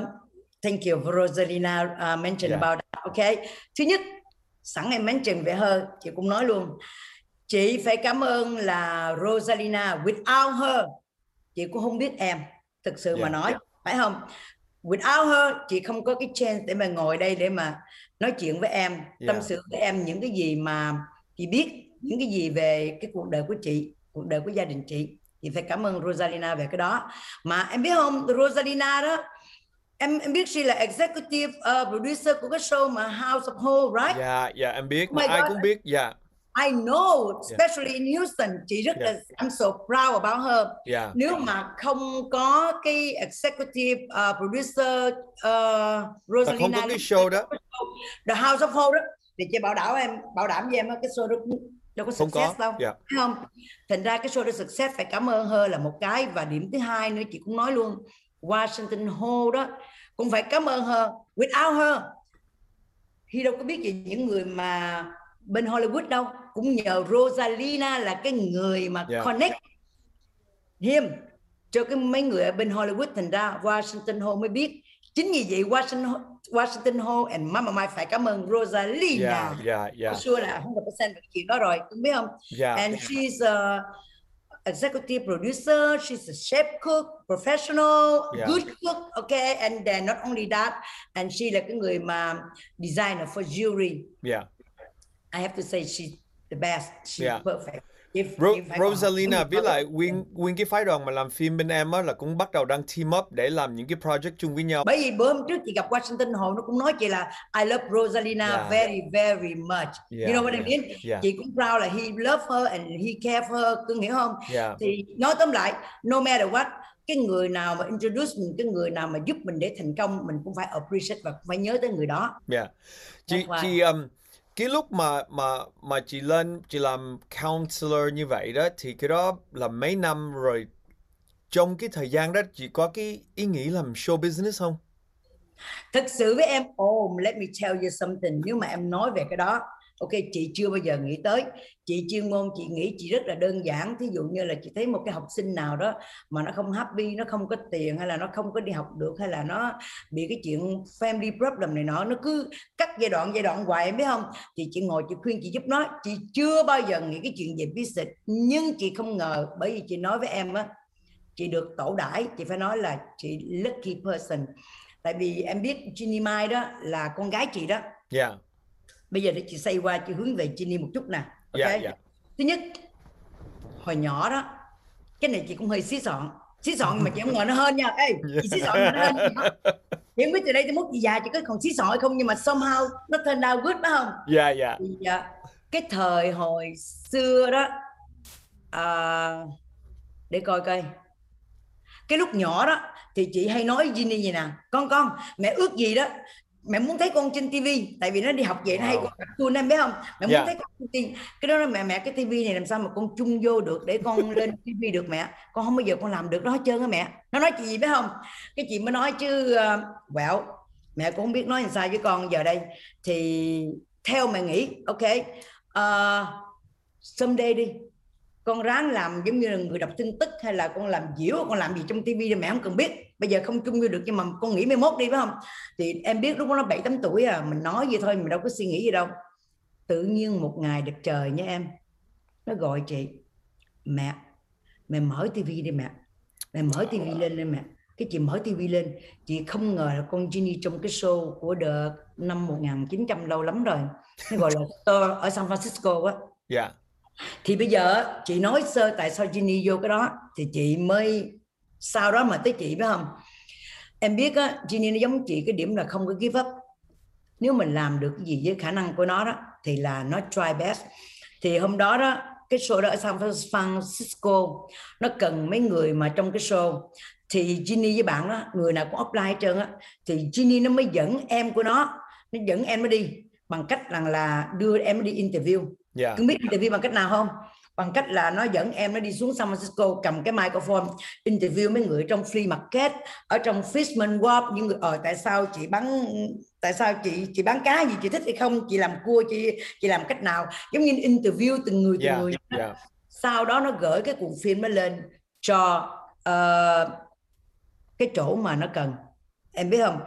thank you Rosalina uh, mention Yeah. about that ok thứ nhất sẵn em mention về her chị cũng nói luôn. Chị phải cảm ơn là Rosalina without her chị cũng không biết em thực sự mà Yeah, nói phải không? Without her chị không có cái chance để mà ngồi đây để mà nói chuyện với em tâm Yeah. sự với em những cái gì mà chị biết những cái gì về cái cuộc đời của chị cuộc đời của gia đình chị chị phải cảm ơn Rosalina về cái đó. Mà em biết không Rosalina đó em em biết she là executive uh, producer của cái show mà House of Ho right? Dạ, dạ em biết, Oh mà ai God. cũng biết. Dạ, I know especially in Houston chị rất là I'm so proud about her. Dạ, nếu mà không có cái executive uh, producer uh, Rosalina không có cái show đó. The House of Ho đó thì chị bảo đảm em bảo đảm với em cái show đó đâu có Không success có. đâu Dạ. Thấy không thành ra cái show đó success phải cảm ơn her là một cái và điểm thứ hai nữa chị cũng nói luôn Washington Ho đó cũng phải cảm ơn her without her khi đâu có biết gì những người mà bên Hollywood đâu cũng nhờ Rosalina là cái người mà Yeah. connect him cho cái mấy người ở bên Hollywood thành ra Washington Ho mới biết chính vì vậy Washington Washington Ho and Mama Mai phải cảm ơn Rosalina dạ, dạ, yeah. sure là 100% về chuyện đó rồi cũng biết không dạ. and she's a executive producer she's a chef cook professional Yeah. good cook okay and then not only that and she là cái người mà designer for jewelry Dạ. I have to say she's the best she's Yeah. perfect if, Ro- I- Rosalina với lại nguyên nguyên cái phái đoàn mà làm phim bên em á là cũng bắt đầu đang team up để làm những cái project chung với nhau. bởi vì bữa hôm trước chị gặp Washington Hồ nó cũng nói chị là I love Rosalina Yeah. very very much Yeah, you know what I yeah, mean yeah. chị cũng proud là he love her and he care for her cưng hiểu không Dạ. thì nói tóm lại no matter what cái người nào mà introduce mình cái người nào mà giúp mình để thành công mình cũng phải appreciate và cũng phải nhớ tới người đó Dạ. Chị chị um, cái lúc mà mà mà chị lên, chị làm counselor như vậy đó, thì cái đó là mấy năm rồi trong cái thời gian đó, chị có cái ý nghĩ làm show business không? thật sự với em oh let me tell you something nếu mà em nói về cái đó ok, chị chưa bao giờ nghĩ tới. Chị chuyên môn, chị nghĩ chị rất là đơn giản. Thí dụ như là chị thấy một cái học sinh nào đó mà nó không happy, nó không có tiền, hay là nó không có đi học được, hay là nó bị cái chuyện family problem này nọ, nó cứ cắt giai đoạn giai đoạn hoài, em biết không? Thì chị ngồi chị khuyên chị giúp nó. Chị chưa bao giờ nghĩ cái chuyện về business, nhưng chị không ngờ, bởi vì chị nói với em á, chị được tổ đãi, chị phải nói là chị lucky person. Tại vì em biết Ginny Mai đó là con gái chị đó. Dạ bây giờ để chị xoay qua chị hướng về Ginny một chút nè ok? Dạ, dạ. thứ nhất hồi nhỏ đó cái này chị cũng hơi xí xọn xí xọn mà chị không ngờ nó hơn nha ê chị xí xọn nó hơn chị không biết từ đây tới mốt chị già chị có còn xí xọn hay không nhưng mà somehow nó turn out good phải không? Dạ dạ. thì à, cái thời hồi xưa đó à, để coi coi. Cái lúc nhỏ đó thì chị hay nói Ginny gì nè con con mẹ ước gì đó mẹ muốn thấy con trên tivi tại vì nó đi học vậy nó hay Wow. con cartoon em biết không mẹ muốn Dạ. thấy con trên TV. cái đó là mẹ mẹ cái tivi này làm sao mà con chung vô được để con lên tivi được mẹ con không bao giờ con làm được đó hết trơn á mẹ nó nói chị gì biết không cái chị mới nói chứ uh, quẹo mẹ cũng không biết nói làm sao với con giờ đây thì theo mẹ nghĩ ok uh, someday đi con ráng làm giống như là người đọc tin tức hay là con làm diễu con làm gì trong tivi thì mẹ không cần biết. Bây giờ không chung như được nhưng mà con nghĩ mai mốt đi, phải không? Thì em biết lúc đó nó bảy, tám tuổi à mình nói vậy thôi, mình đâu có suy nghĩ gì đâu. Tự nhiên một ngày đẹp trời nha em. Nó gọi chị, mẹ mẹ mở tivi đi mẹ. Mẹ mở tivi lên đi mẹ. Cái chị mở tivi lên, chị không ngờ là con Ginny trong cái show của The năm 1900 lâu lắm rồi. Nó gọi là ở San Francisco á. Dạ thì bây giờ chị nói sơ tại sao Ginny vô cái đó, thì chị mới, sau đó mà tới chị phải không? Em biết á, Ginny nó giống chị, cái điểm là không có give up. Nếu mình làm được cái gì với khả năng của nó đó, thì là nó try best. Thì hôm đó đó, cái show đó ở San Francisco, nó cần mấy người mà trong cái show. Thì Ginny với bạn đó, người nào cũng apply hết trơn á. Thì Ginny nó mới dẫn em của nó nó dẫn em nó đi, bằng cách rằng là đưa em nó đi interview. Dạ. Cưng biết interview bằng cách nào không? Bằng cách là nó dẫn em nó đi xuống San Francisco cầm cái microphone interview mấy người trong flea market ở trong Fishman Wharf những người ờ tại sao chị bán tại sao chị chị bán cá gì chị thích hay không chị làm cua chị chị làm cách nào giống như interview từng người từng Dạ. người Dạ. sau đó nó gửi cái cuộn phim nó lên cho ờ, cái chỗ mà nó cần em biết không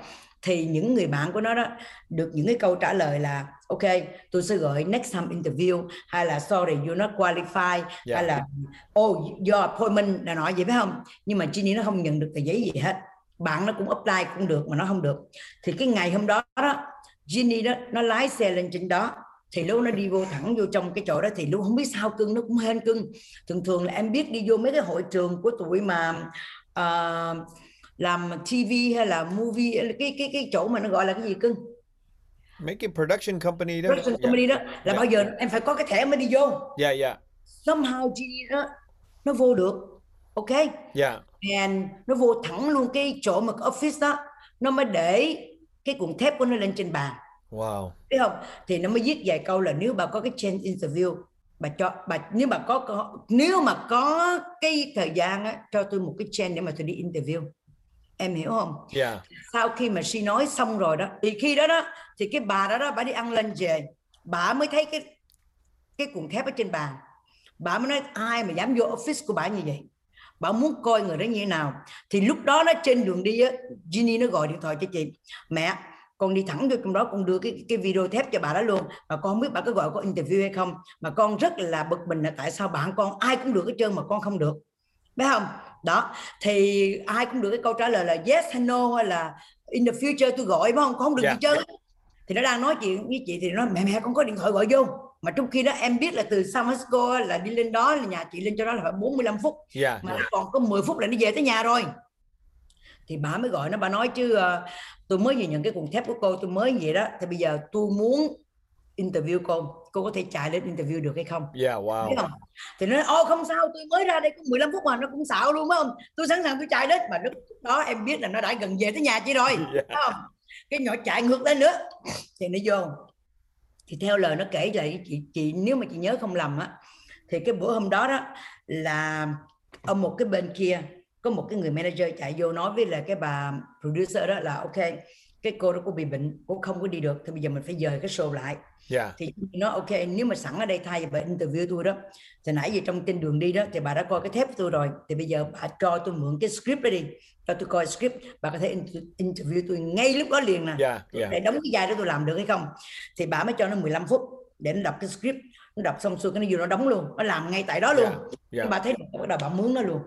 thì những người bạn của nó đó được những cái câu trả lời là ok tôi sẽ gửi next time interview hay là sorry you not qualify Dạ. hay là oh your appointment là nói vậy phải không? Nhưng mà Ginny nó không nhận được tờ giấy gì hết. Bạn nó cũng apply cũng được mà nó không được. Thì cái ngày hôm đó đó Ginny đó nó lái xe lên trên đó. Thì lúc nó đi vô thẳng vô trong cái chỗ đó thì lúc không biết sao cưng nó cũng hên cưng. Thường thường là em biết đi vô mấy cái hội trường của tụi mà uh, làm TV hay là movie cái cái cái chỗ mà nó gọi là cái gì cưng? Mấy cái production company đó. Production yeah. company đó. Là Yeah. bao giờ em phải có cái thẻ mới đi vô? Yeah yeah somehow Ginny đó nó vô được. Ok? Yeah and nó vô thẳng luôn cái chỗ mà cái office đó. Nó mới để cái cuộn thép của nó lên trên bàn. Wow. Biết không? Thì nó mới viết vài câu là nếu bà có cái change interview bà cho bà nếu bà có, có nếu mà có cái thời gian á, cho tôi một cái change để mà tôi đi interview em hiểu không? Yeah sau khi mà she nói xong rồi đó thì khi đó đó thì cái bà đó đó bà đi ăn lên về. Bà mới thấy cái cái cuộn thép ở trên bàn. Bà mới nói ai mà dám vô office của bà như vậy? Bà muốn coi người đó như thế nào? Thì lúc đó nó trên đường đi á Ginny nó gọi điện thoại cho chị mẹ con đi thẳng vô trong đó con đưa cái cái video thép cho bà đó luôn. Mà con không biết bà có gọi có interview hay không. Mà con rất là bực mình là tại sao bạn con ai cũng được hết trơn mà con không được. Biết không đó thì ai cũng được cái câu trả lời là yes hay no hay là in the future tôi gọi phải không? Con không được Dạ, gì trơn. Thì nó đang nói chuyện với chị thì nó mẹ mẹ con có điện thoại gọi vô. Mà trong khi đó em biết là từ San Francisco là đi lên đó là nhà chị lên cho đó là phải 45 phút. Yeah mà yeah. còn có 10 phút là đi về tới nhà rồi. Thì bà mới gọi nó bà nói chứ ờ, tôi mới vừa nhận cái cuộn thép của cô tôi mới vậy đó thì bây giờ tôi muốn interview cô cô có thể chạy lên interview được hay không? Yeah wow. Không? Thì nó nói ô không sao tôi mới ra đây có 15 phút mà nó cũng xạo luôn phải không? Tôi sẵn sàng tôi chạy đến mà lúc đó em biết là nó đã gần về tới nhà chị rồi Yeah. không? Cái nhỏ chạy ngược lên nữa. Thì nó vô. Thì theo lời nó kể lại chị chị nếu mà chị nhớ không lầm á thì cái bữa hôm đó đó là ở một cái bên kia có một cái người manager chạy vô nói với là cái bà producer đó là ok cái cô đó cô bị bệnh cô không có đi được thì bây giờ mình phải dời cái show lại. Yeah. Thì nó ok nếu mà sẵn ở đây thay bà interview tôi đó thì nãy giờ trong trên đường đi đó thì bà đã coi cái thép của tôi rồi thì bây giờ bà cho tôi mượn cái script đó đi cho tôi coi script bà có thể inter- interview tôi ngay lúc đó liền nè. Yeah yeah. để đóng cái vai đó tôi làm được hay không? Thì bà mới cho nó 15 phút để nó đọc cái script nó đọc xong xuôi cái nó vô nó đóng luôn nó làm ngay tại đó luôn. Yeah yeah. Bà thấy được bắt đầu bà mướn nó luôn.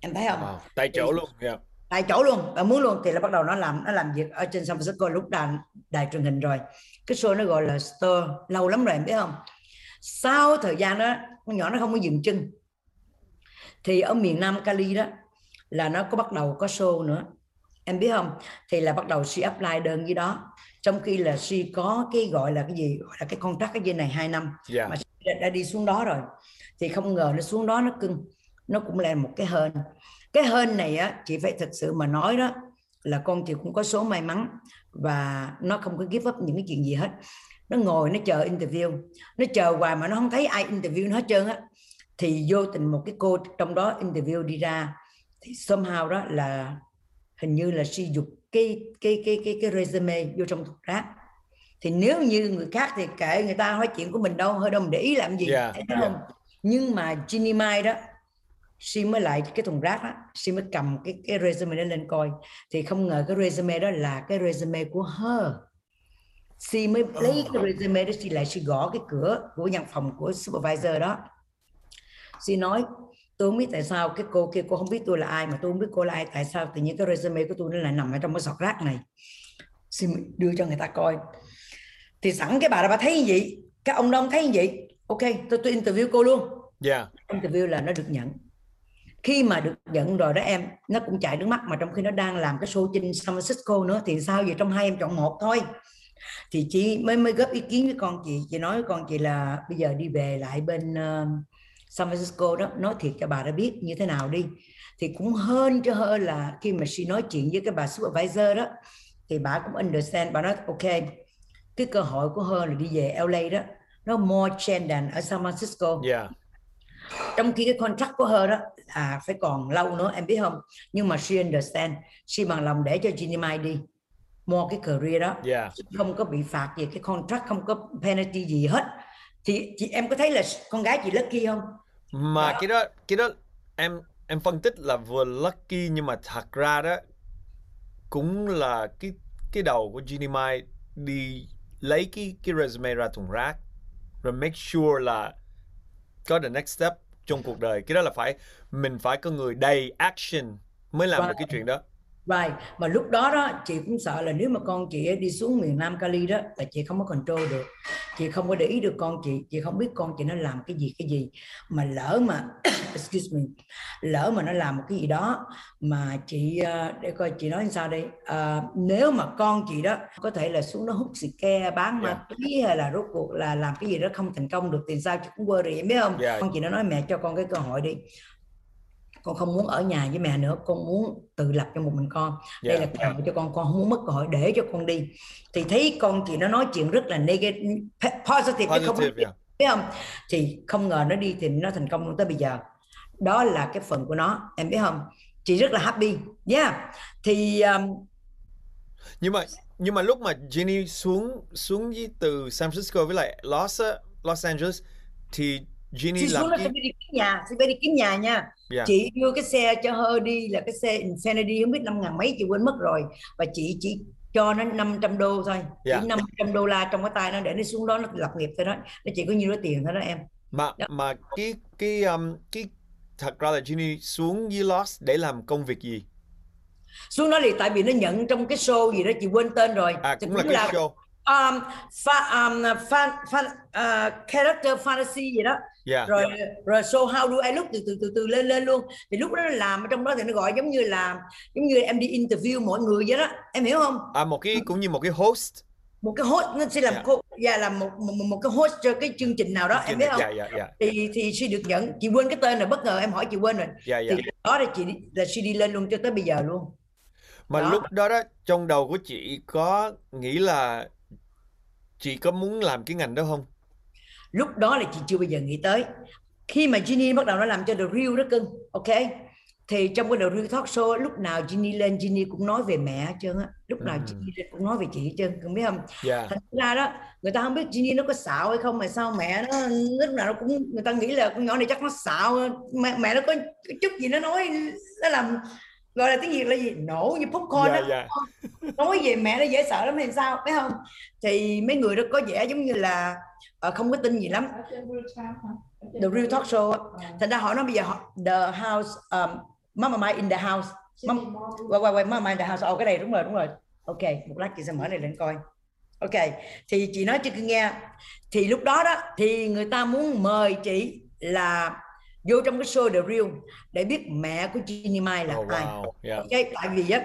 Em thấy không? Wow tại chỗ luôn yeah tại chỗ luôn bà muốn luôn. Thì là bắt đầu nó làm nó làm việc ở trên San Francisco lúc đài đài truyền hình rồi. Cái show nó gọi là Stir lâu lắm rồi em biết không? Sau thời gian đó con nhỏ nó không có dừng chân. Thì ở miền Nam Cali đó là nó có bắt đầu có show nữa. Em biết không? Thì là bắt đầu she apply đơn với đó. Trong khi là she có cái gọi là cái gì gọi là cái contract cái dây này 2 năm. Yeah mà đã, đã đi xuống đó rồi. Thì không ngờ nó xuống đó nó cưng. Nó cũng là một cái hên cái hên này á chị phải thật sự mà nói đó là con chị cũng có số may mắn và nó không có give up những cái chuyện gì hết. Nó ngồi nó chờ interview. Nó chờ hoài mà nó không thấy ai interview nó hết trơn á. Thì vô tình một cái cô trong đó interview đi ra thì somehow đó là hình như là sử dụng cái cái cái cái cái resume vô trong thùng rác. Thì nếu như người khác thì kệ người ta hỏi chuyện của mình đâu hơi đâu mình để ý làm gì Yeah, yeah. không? nhưng mà Ginny Mai đó mới lại cái thùng rác đó She mới cầm cái cái resume đó lên coi. Thì không ngờ cái resume đó là cái resume của her. She mới lấy cái resume đó She lại she gõ cái cửa của văn phòng của supervisor đó. She nói tôi không biết tại sao cái cô kia cô không biết tôi là ai mà tôi không biết cô là ai. Tại sao tự nhiên cái resume của tôi nó lại nằm ở trong cái sọt rác này? She đưa cho người ta coi. Thì sẵn cái bà đó bà thấy như vậy. Cái ông đó ông thấy như vậy. Ok tôi tôi interview cô luôn. Yeah interview là nó được nhận khi mà được nhận rồi đó em nó cũng chạy nước mắt mà trong khi nó đang làm cái show trên San Francisco nữa thì sao vậy? Trong hai em chọn một thôi. Thì chị mới mới góp ý kiến với con chị chị nói với con chị là bây giờ đi về lại bên uh, San Francisco đó nói thiệt cho bà đã biết như thế nào đi. Thì cũng hơn cho hơn là khi mà chị nói chuyện với cái bà supervisor đó thì bà cũng understand bà nói ok cái cơ hội của hơn là đi về LA đó. Nó more chance than ở San Francisco. Yeah trong khi cái contract của her đó là phải còn lâu nữa em biết không? Nhưng mà she understand. She bằng lòng để cho Ginny Mai đi mua cái career đó. Yeah. Không có bị phạt gì cái contract không có penalty gì hết. Thì chị em có thấy là con gái chị lucky không? Mà Đó. cái đó cái đó em em phân tích là vừa lucky nhưng mà thật ra đó cũng là cái cái đầu của Ginny Mai đi lấy cái cái resume ra thùng rác. Rồi make sure là có the next step trong cuộc đời cái đó là phải mình phải có người đầy action mới làm Vâng. được cái chuyện đó Right. Mà lúc đó đó chị cũng sợ là nếu mà con chị đi xuống miền Nam Cali đó là chị không có control được. Chị không có để ý được con chị, chị không biết con chị nó làm cái gì cái gì. Mà lỡ mà excuse me, lỡ mà nó làm một cái gì đó mà chị ờ, để coi chị nói sao đây. À, nếu mà con chị đó có thể là xuống nó hút xì ke bán ma Yeah. túy hay là rốt cuộc là làm cái gì đó không thành công được thì sao chị cũng worry em biết không? Yeah. Con chị nó nói mẹ cho con cái cơ hội đi con không muốn ở nhà với mẹ nữa con muốn tự lập cho một mình con đây Yeah. là cơ hội cho con con không muốn mất cơ hội để cho con đi thì thấy con chị nó nói chuyện rất là negative positive, chứ không Positive, yeah. biết không thì không ngờ nó đi thì nó thành công luôn tới bây giờ đó là cái phần của nó em biết không? Chị rất là happy yeah. Thì um, nhưng mà nhưng mà lúc mà Jenny xuống xuống với từ San Francisco với lại Los Los Angeles thì Jenny chị làm xuống nó cái đi kiếm nhà sẽ phải đi kiếm nhà nha. Yeah. chị đưa cái xe cho hơi đi là cái xe Infinity không biết năm ngàn mấy chị quên mất rồi. Và chị chỉ cho nó 500 đô thôi. Dạ. chỉ 500 đô la trong cái tay nó để nó xuống đó nó lập nghiệp thôi đó. Nó chỉ có nhiêu đó tiền thôi đó em. Mà Dạ. mà cái cái um, cái thật ra là Jenny xuống với Los để làm công việc gì? Xuống đó thì tại vì nó nhận trong cái show gì đó chị quên tên rồi. À Thì cũng là cái show. Um, fa, um, fan, fan, uh, character fantasy gì đó. Yeah rồi rồi show how do I look từ từ từ từ lên lên luôn. Thì lúc đó nó làm ở trong đó thì nó gọi giống như là giống như em đi interview mọi người vậy đó. Em hiểu không? À một cái cũng như một cái host một cái host nó sẽ làm Dạ. cô dạ làm một, một một cái host cho cái chương trình nào đó em biết không? dạ dạ dạ. Thì thì she được nhận chị quên cái tên rồi bất ngờ em hỏi chị quên rồi. Dạ dạ. Thì đó là chị là she đi lên luôn cho tới bây giờ luôn. Mà Đó. lúc đó đó trong đầu của chị có nghĩ là chị có muốn làm cái ngành đó không? Lúc đó là chị chưa bao giờ nghĩ tới. Khi mà Ginny bắt đầu nó làm cho The Real đó cưng ok thì trong cái The Real Talk Show lúc nào Ginny lên Ginny cũng nói về mẹ hết trơn á. Lúc nào Ừ. Ginny lên cũng nói về chị hết trơn cưng biết không? Dạ. Thành ra đó người ta không biết Ginny nó có xạo hay không mà sao mẹ nó lúc nào nó cũng người ta nghĩ là con nhỏ này chắc nó xạo mẹ, mẹ nó có cái chút gì nó nói nó làm gọi là tiếng Việt là gì? Nổ như popcorn dạ đó dạ. Nói về mẹ nó dễ sợ lắm hay sao phải không? Thì mấy người đó có vẻ giống như là ờ, không có tin gì lắm. The Real Talk Show á. thành ra họ nói bây giờ họ, The House um, Mama Mai in the House. Mama, quay quay quay Mama in the House. Ồ cái này đúng rồi đúng rồi. Ok một lát chị sẽ mở này lên coi. Ok thì chị nói cho cứ nghe. Thì lúc đó đó thì người ta muốn mời chị là vô trong cái show The Real để biết mẹ của Ginny Mai là oh, ai. wow. Dạ Ok, tại vì á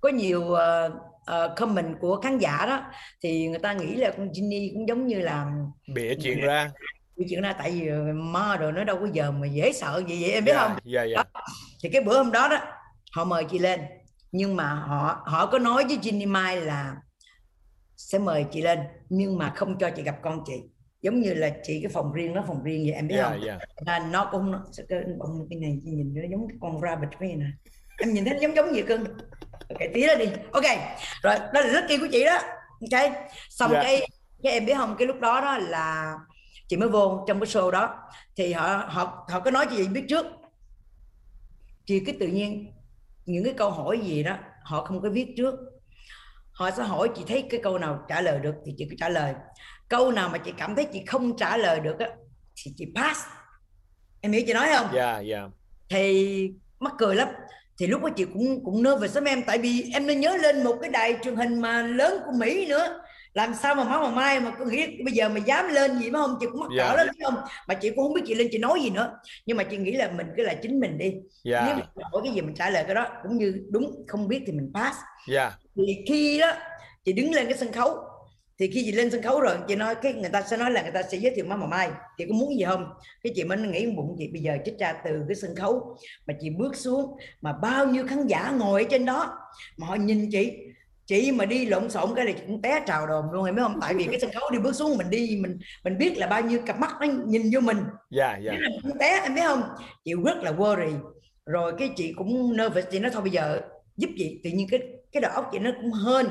có nhiều ờ, ờ, comment của khán giả đó thì người ta nghĩ là con Ginny cũng giống như là bịa chuyện ra cái chuyện đó tại vì ma rồi nó đâu có giờ mà dễ sợ gì vậy em biết không? dạ dạ. Thì cái bữa hôm đó đó họ mời chị lên. Nhưng mà họ họ có nói với Ginny Mai là sẽ mời chị lên nhưng mà không cho chị gặp con chị. Giống như là chị cái phòng riêng nó phòng riêng vậy em biết dạ không? dạ. Là nó cũng nó, cái cái này chị nhìn nó giống cái con rabbit cái này nè. Em nhìn thấy giống giống gì cưng. Ok tí đó đi. Ok rồi đó là rất kỳ của chị đó. Ok xong Dạ. cái cái em biết không? Cái lúc đó đó là chị mới vô trong cái show đó. Thì họ họ họ có nói cho chị biết trước. Chị cứ tự nhiên những cái câu hỏi gì đó họ không có viết trước. Họ sẽ hỏi chị thấy cái câu nào trả lời được thì chị cứ trả lời. Câu nào mà chị cảm thấy chị không trả lời được á thì chị pass. Em hiểu chị nói không? Dạ dạ. Thì mắc cười lắm. Thì lúc đó chị cũng cũng nervous lắm em. Tại vì em nên nhớ lên một cái đài truyền hình mà lớn của Mỹ nữa làm sao mà máu mà mai mà có nghĩ bây giờ mà dám lên gì phải không? Chị cũng mắc Dạ. cỡ lắm không? Mà chị cũng không biết chị lên chị nói gì nữa. Nhưng mà chị nghĩ là mình cứ là chính mình đi. Nếu dạ mà hỏi cái gì mình trả lời cái đó cũng như đúng không biết thì mình pass. Dạ. Thì khi đó chị đứng lên cái sân khấu. Thì khi chị lên sân khấu rồi chị nói cái người ta sẽ nói là người ta sẽ giới thiệu má mà mai. Chị có muốn gì không? Cái chị mới nghĩ bụng chị bây giờ chết ra từ cái sân khấu mà chị bước xuống mà bao nhiêu khán giả ngồi ở trên đó mà họ nhìn chị chị mà đi lộn xộn cái này cũng té trào đồn luôn em biết không? Tại vì cái sân khấu đi bước xuống mình đi mình mình biết là bao nhiêu cặp mắt nó nhìn vô mình. Dạ dạ. Thế là cũng té em biết không? Chị rất là worry. Rồi cái chị cũng nervous chị nói thôi bây giờ giúp chị. Tự nhiên cái cái đầu óc chị nó cũng hên.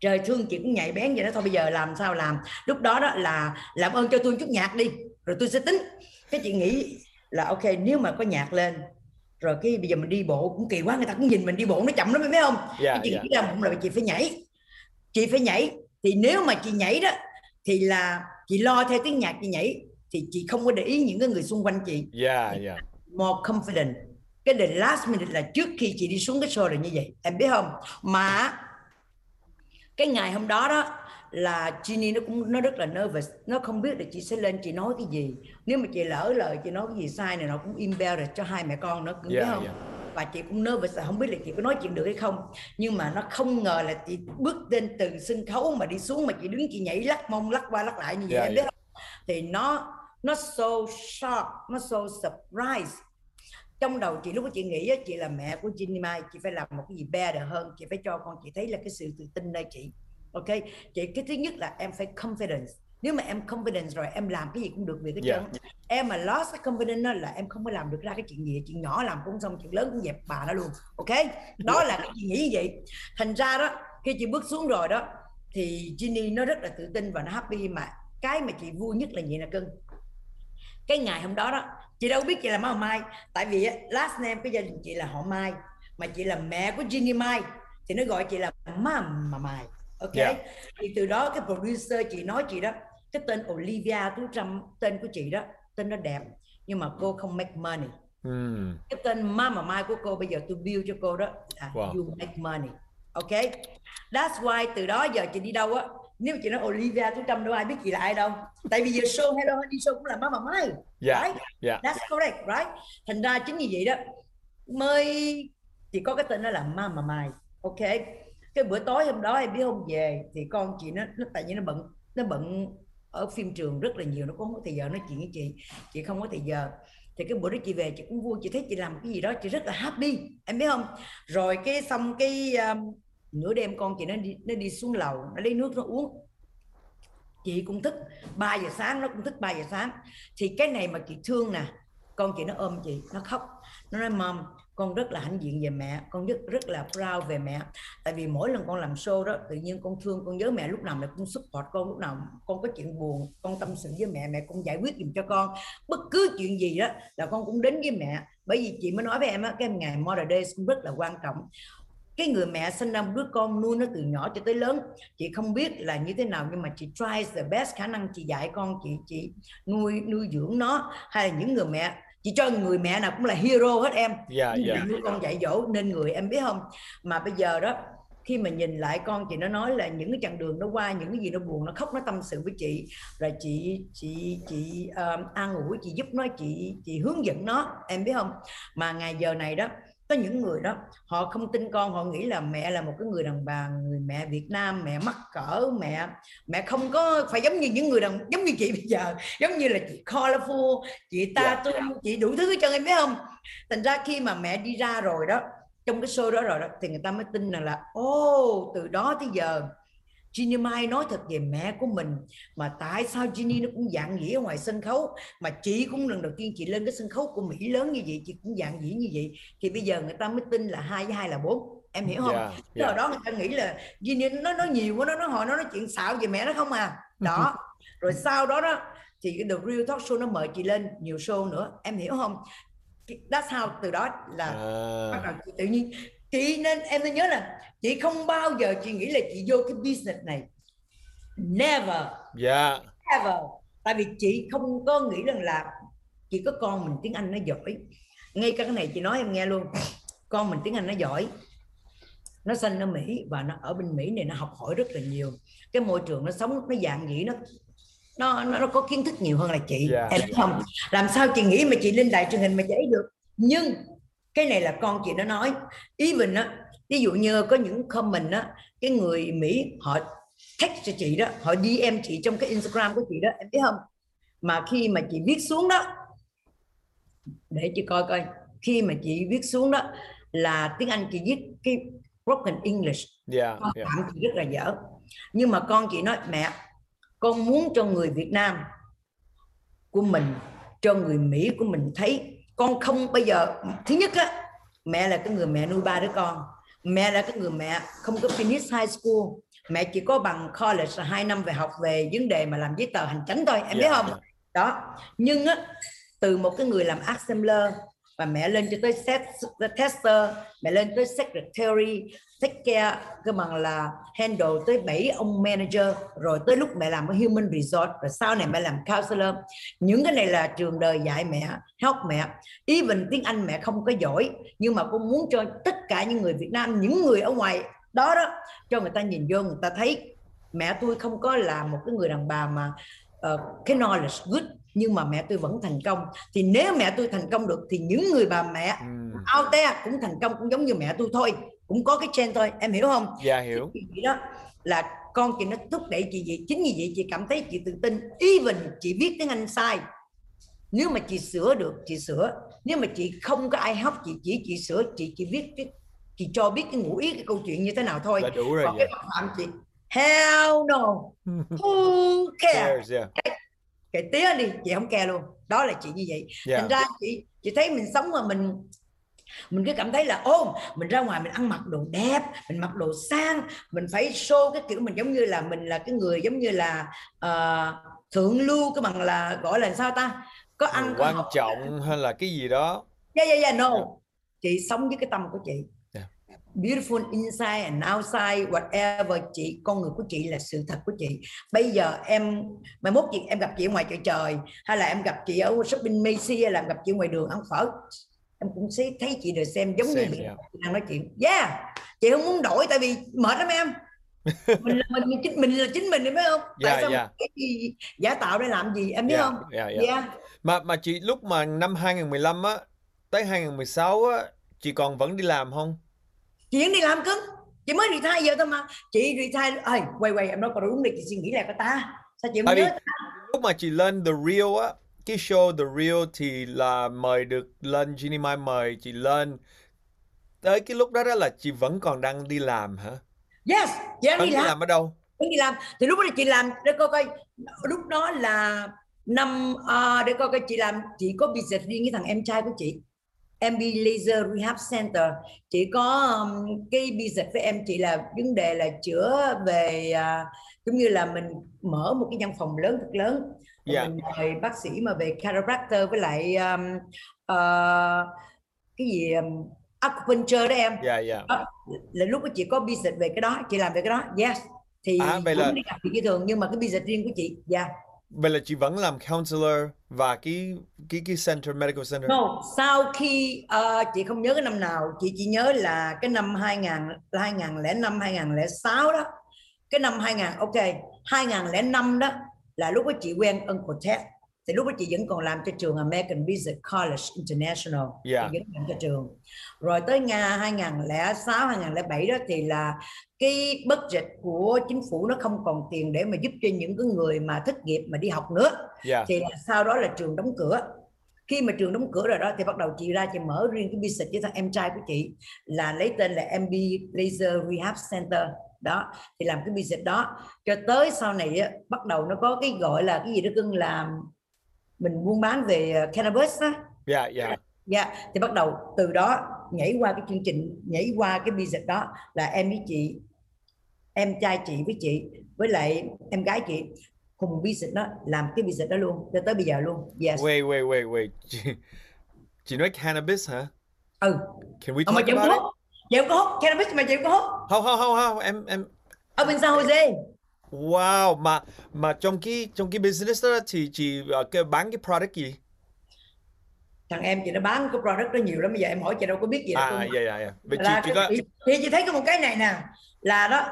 Trời thương chị cũng nhạy bén vậy đó thôi bây giờ làm sao làm? Lúc đó đó là làm ơn cho tôi chút nhạc đi rồi tôi sẽ tính. Cái chị nghĩ là ok nếu mà có nhạc lên rồi cái bây giờ mình đi bộ cũng kỳ quá người ta cũng nhìn mình đi bộ nó chậm lắm biết không? Cái chị dạ. nghĩ là là chị phải nhảy chị phải nhảy. Thì nếu mà chị nhảy đó thì là chị lo theo tiếng nhạc chị nhảy thì chị không có để ý những cái người xung quanh chị. Dạ dạ. More confident. Cái the last minute là trước khi chị đi xuống cái show là như vậy. Em biết không? Mà cái ngày hôm đó đó là Ginny nó cũng nó rất là nervous. Nó không biết là chị sẽ lên chị nói cái gì. Nếu mà chị lỡ lời chị nói cái gì sai này nó cũng embarrass cho hai mẹ con nó cũng yeah, biết không? yeah. và chị cũng nervous là không biết là chị có nói chuyện được hay không. Nhưng mà nó không ngờ là chị bước lên từ sân khấu mà đi xuống mà chị đứng chị nhảy lắc mông lắc qua lắc lại như vậy yeah, em biết yeah. không? Thì nó nó so shock nó so surprise trong đầu chị lúc đó chị nghĩ chị là mẹ của Ginny Mai chị phải làm một cái gì better hơn. Chị phải cho con chị thấy là cái sự tự tin nơi chị ok? Chị cái thứ nhất là em phải confidence. Nếu mà em confidence rồi em làm cái gì cũng được việc cái yeah. em mà lost confidence đó là em không có làm được ra cái chuyện gì. Chuyện nhỏ làm cũng xong chuyện lớn cũng dẹp bà nó luôn. Ok? Đó là cái chị nghĩ như vậy. Thành ra đó khi chị bước xuống rồi đó thì Ginny nó rất là tự tin và nó happy mà cái mà chị vui nhất là gì nè cưng? Cái ngày hôm đó đó chị đâu biết chị là má mai. Tại vì last name cái gia đình chị là họ mai mà chị là mẹ của Ginny Mai. Thì nó gọi chị là má mà mai ok yeah. thì từ đó cái producer chị nói chị đó cái tên Olivia Tú Trâm tên của chị đó tên nó đẹp nhưng mà cô không make money mm. cái tên Mama Mai của cô bây giờ tôi build cho cô đó là wow. you make money ok that's why từ đó giờ chị đi đâu á nếu chị nói Olivia Tú Trâm đâu ai biết chị là ai đâu tại vì giờ show Hello Honey show cũng là Mama Mai yeah. right yeah. that's correct right thành ra chính như vậy đó mới chỉ có cái tên đó là Mama Mai ok cái bữa tối hôm đó em biết không? Về thì con chị nó, nó tại vì nó bận nó bận ở phim trường rất là nhiều nó không có thời giờ nói chuyện với chị chị không có thời giờ. Thì cái bữa đó chị về chị cũng vui chị thấy chị làm cái gì đó chị rất là happy em biết không? Rồi cái xong cái um, nửa đêm con chị nó đi nó đi xuống lầu nó lấy nước nó uống. Chị cũng thức 3 giờ sáng nó cũng thức 3 giờ sáng. Thì cái này mà chị thương nè con chị nó ôm chị nó khóc nó nói mom con rất là hãnh diện về mẹ, con rất rất là proud về mẹ. Tại vì mỗi lần con làm show đó, tự nhiên con thương con nhớ mẹ, lúc nào mẹ cũng support con, lúc nào con có chuyện buồn, con tâm sự với mẹ mẹ cũng giải quyết giùm cho con. Bất cứ chuyện gì đó là con cũng đến với mẹ. Bởi vì chị mới nói với em á, cái ngày Mother Day cũng rất là quan trọng. Cái người mẹ sinh ra một đứa con nuôi nó từ nhỏ cho tới lớn, chị không biết là như thế nào, nhưng mà chị try the best khả năng chị dạy con, chị chị nuôi nuôi dưỡng nó. Hay là những người mẹ chị cho người mẹ nào cũng là hero hết em. Yeah, yeah. con dạy dỗ nên người em biết không? Mà bây giờ đó khi mà nhìn lại con chị nó nói là những cái chặng đường nó qua những cái gì nó buồn nó khóc nó tâm sự với chị. Rồi chị chị chị um, an ủi chị giúp nó chị chị hướng dẫn nó. Em biết không? Mà ngày giờ này đó có những người đó họ không tin con họ nghĩ là mẹ là một cái người đàn bà người mẹ Việt Nam mẹ mắc cỡ mẹ mẹ không có phải giống như những người đàn giống như chị bây giờ giống như là chị colorful chị ta yeah. Dạ. chị đủ thứ cho em biết không thành ra khi mà mẹ đi ra rồi đó trong cái show đó rồi đó thì người ta mới tin rằng là ô từ đó tới giờ Ginny Mai nói thật về mẹ của mình mà tại sao Ginny nó cũng dạng dĩ ở ngoài sân khấu mà chị cũng lần đầu tiên chị lên cái sân khấu của Mỹ lớn như vậy chị cũng dạng dĩ như vậy thì bây giờ người ta mới tin là hai với hai là bốn em hiểu không? Yeah, yeah. Đó người ta nghĩ là Ginny nó nói nhiều quá nó nói hồi nó nói chuyện xạo về mẹ nó không à đó rồi sau đó đó thì cái The Real Talk Show nó mời chị lên nhiều show nữa em hiểu không? That's how từ đó là à. bắt đầu tự nhiên chị nên em nên nhớ là chị không bao giờ chị nghĩ là chị vô cái business này never yeah. Dạ. never tại vì chị không có nghĩ rằng là chị có con mình tiếng Anh nó giỏi ngay cả cái này chị nói em nghe luôn con mình tiếng Anh nó giỏi nó sinh ở Mỹ và nó ở bên Mỹ này nó học hỏi rất là nhiều cái môi trường nó sống nó dạng dĩ nó nó nó, nó có kiến thức nhiều hơn là chị yeah. Dạ. em không làm sao chị nghĩ mà chị lên đài truyền hình mà dễ được nhưng cái này là con chị nó nói. Even á ví dụ như có những comment á cái người mỹ họ text cho chị đó họ dm chị trong cái instagram của chị đó em biết không? Mà khi mà chị viết xuống đó để chị coi coi khi mà chị viết xuống đó là tiếng anh chị viết cái broken english. Yeah, con yeah. chị rất là dở. Nhưng mà con chị nói mẹ con muốn cho người việt nam của mình cho người mỹ của mình thấy con không bây giờ thứ nhất á mẹ là cái người mẹ nuôi ba đứa con. Mẹ là cái người mẹ không có finish high school. Mẹ chỉ có bằng college là hai năm về học về vấn đề mà làm giấy tờ hành chánh thôi em yeah, biết không? yeah. đó. Nhưng á từ một cái người làm assembler và mẹ lên cho tới set- tester mẹ lên tới secretary take care cơ bằng là handle tới bảy ông manager rồi tới lúc mẹ làm ở human resort rồi sau này mẹ làm counselor. Những cái này là trường đời dạy mẹ help mẹ. Even tiếng Anh mẹ không có giỏi nhưng mà con muốn cho tất cả những người Việt Nam những người ở ngoài đó đó cho người ta nhìn vô người ta thấy mẹ tôi không có là một cái người đàn bà mà uh, cái knowledge good nhưng mà mẹ tôi vẫn thành công. Thì nếu mẹ tôi thành công được thì những người bà mẹ Ừ. out there cũng thành công cũng giống như mẹ tôi thôi. Cũng có cái trend thôi. Em hiểu không? Dạ hiểu. Thì đó là con chị nó thúc đẩy chị vậy. Chính vì vậy chị cảm thấy chị tự tin. Even chị viết tiếng Anh sai. Nếu mà chị sửa được chị sửa. Nếu mà chị không có ai help chị chỉ chị sửa chị chỉ viết cái chị cho biết cái ngụ ý cái câu chuyện như thế nào thôi. Là đủ rồi. còn cái phạm chị hell no. Who cares? Cares, yeah. Cái tía đi chị không care luôn đó là chị như vậy Dạ. thành ra chị chị thấy mình sống mà mình mình cứ cảm thấy là ô mình ra ngoài mình ăn mặc đồ đẹp mình mặc đồ sang mình phải show cái kiểu mình giống như là mình là cái người giống như là ờ, thượng lưu cái bằng là gọi là sao ta có ăn có quan học trọng hay là cái gì đó. yeah yeah yeah no chị sống với cái tâm của chị Dạ. Beautiful inside and outside whatever chị con người của chị là sự thật của chị bây giờ em mai mốt chị em gặp chị ở ngoài chợ trời hay là em gặp chị ở shopping Macy hay là em gặp chị ngoài đường ăn phở em cũng sẽ thấy chị được xem giống Same, như yeah. chị đang nói chuyện yeah chị không muốn đổi tại vì mệt lắm em mình là mình, chính mình là chính mình phải không Yeah, tại sao yeah. cái gì giả tạo để làm gì em biết Dạ, không dạ, dạ. yeah. Mà mà chị lúc mà năm 2015 á tới 2016 á chị còn vẫn đi làm không? Chị vẫn đi làm cứng. Chị mới retire giờ thôi mà. Chị retire ơi quay quay em nói có đúng đi chị suy nghĩ lại có ta. Sao chị không Tại nhớ lúc mà chị lên The Real á, cái show The Real thì là mời được lên Ginny Mai mời chị lên. Tới cái lúc đó đó là chị vẫn còn đang đi làm hả? yes chị đang đi đi làm. làm ở đâu? vẫn đi làm. Thì lúc đó chị làm để coi coi lúc đó là năm à, để coi coi chị làm chị có business riêng với thằng em trai của chị MB Laser Rehab Center. Chị có um, cái business với em chị là vấn đề là chữa về à, giống như là mình mở một cái văn phòng lớn thật lớn. Rồi Dạ. mình mời bác sĩ mà về chiropractor với lại um, ờ, cái gì um, acupuncture đó em. Dạ dạ. đó, là lúc đó chị có business về cái đó chị làm về cái đó. Yes. Thì À, vậy cũng là- đi gặp chị thường nhưng mà cái business riêng của chị dạ Vậy là chị vẫn làm counselor và cái cái cái center medical center. no sau khi uh, chị không nhớ cái năm nào chị chỉ nhớ là cái năm 2000 2005 2006 đó cái năm 2000 ok 2005 đó là lúc đó chị quen Uncle Ted thì lúc đó chị vẫn còn làm cho trường American Business College International chị vẫn làm cho trường. Rồi tới Nga 2006 2007 đó thì là cái budget của chính phủ nó không còn tiền để mà giúp cho những cái người mà thất nghiệp mà đi học nữa. Dạ. thì là sau đó là trường đóng cửa. Khi mà trường đóng cửa rồi đó thì bắt đầu chị ra chị mở riêng cái business với thằng em trai của chị là lấy tên là MB Laser Rehab Center. Đó thì làm cái business đó. Cho tới sau này á, bắt đầu nó có cái gọi là cái gì đó cưng làm mình buôn bán về ờ, cannabis á Dạ dạ. Dạ, thì bắt đầu từ đó nhảy qua cái chương trình, nhảy qua cái business đó là em với chị, em trai chị với chị, với lại em gái chị cùng business đó, làm cái business đó luôn, cho tới bây giờ luôn. Yes. Wait wait wait wait. Chị, chị nói cannabis hả? Ừ, Can we Ờ, mà talk chị không about có it? hút, chị không có hút, cannabis mà chị không có hút. Không không không không em em Ở bên San Jose. Wow, mà mà trong cái trong cái business đó thì chị ờ, cái bán cái product gì? Thằng em chị nó bán cái product đó nhiều lắm, bây giờ em hỏi chị đâu có biết gì đâu. À dạ dạ dạ. Vậy chị chị cái, có chị, thì chị thấy có một cái này nè là đó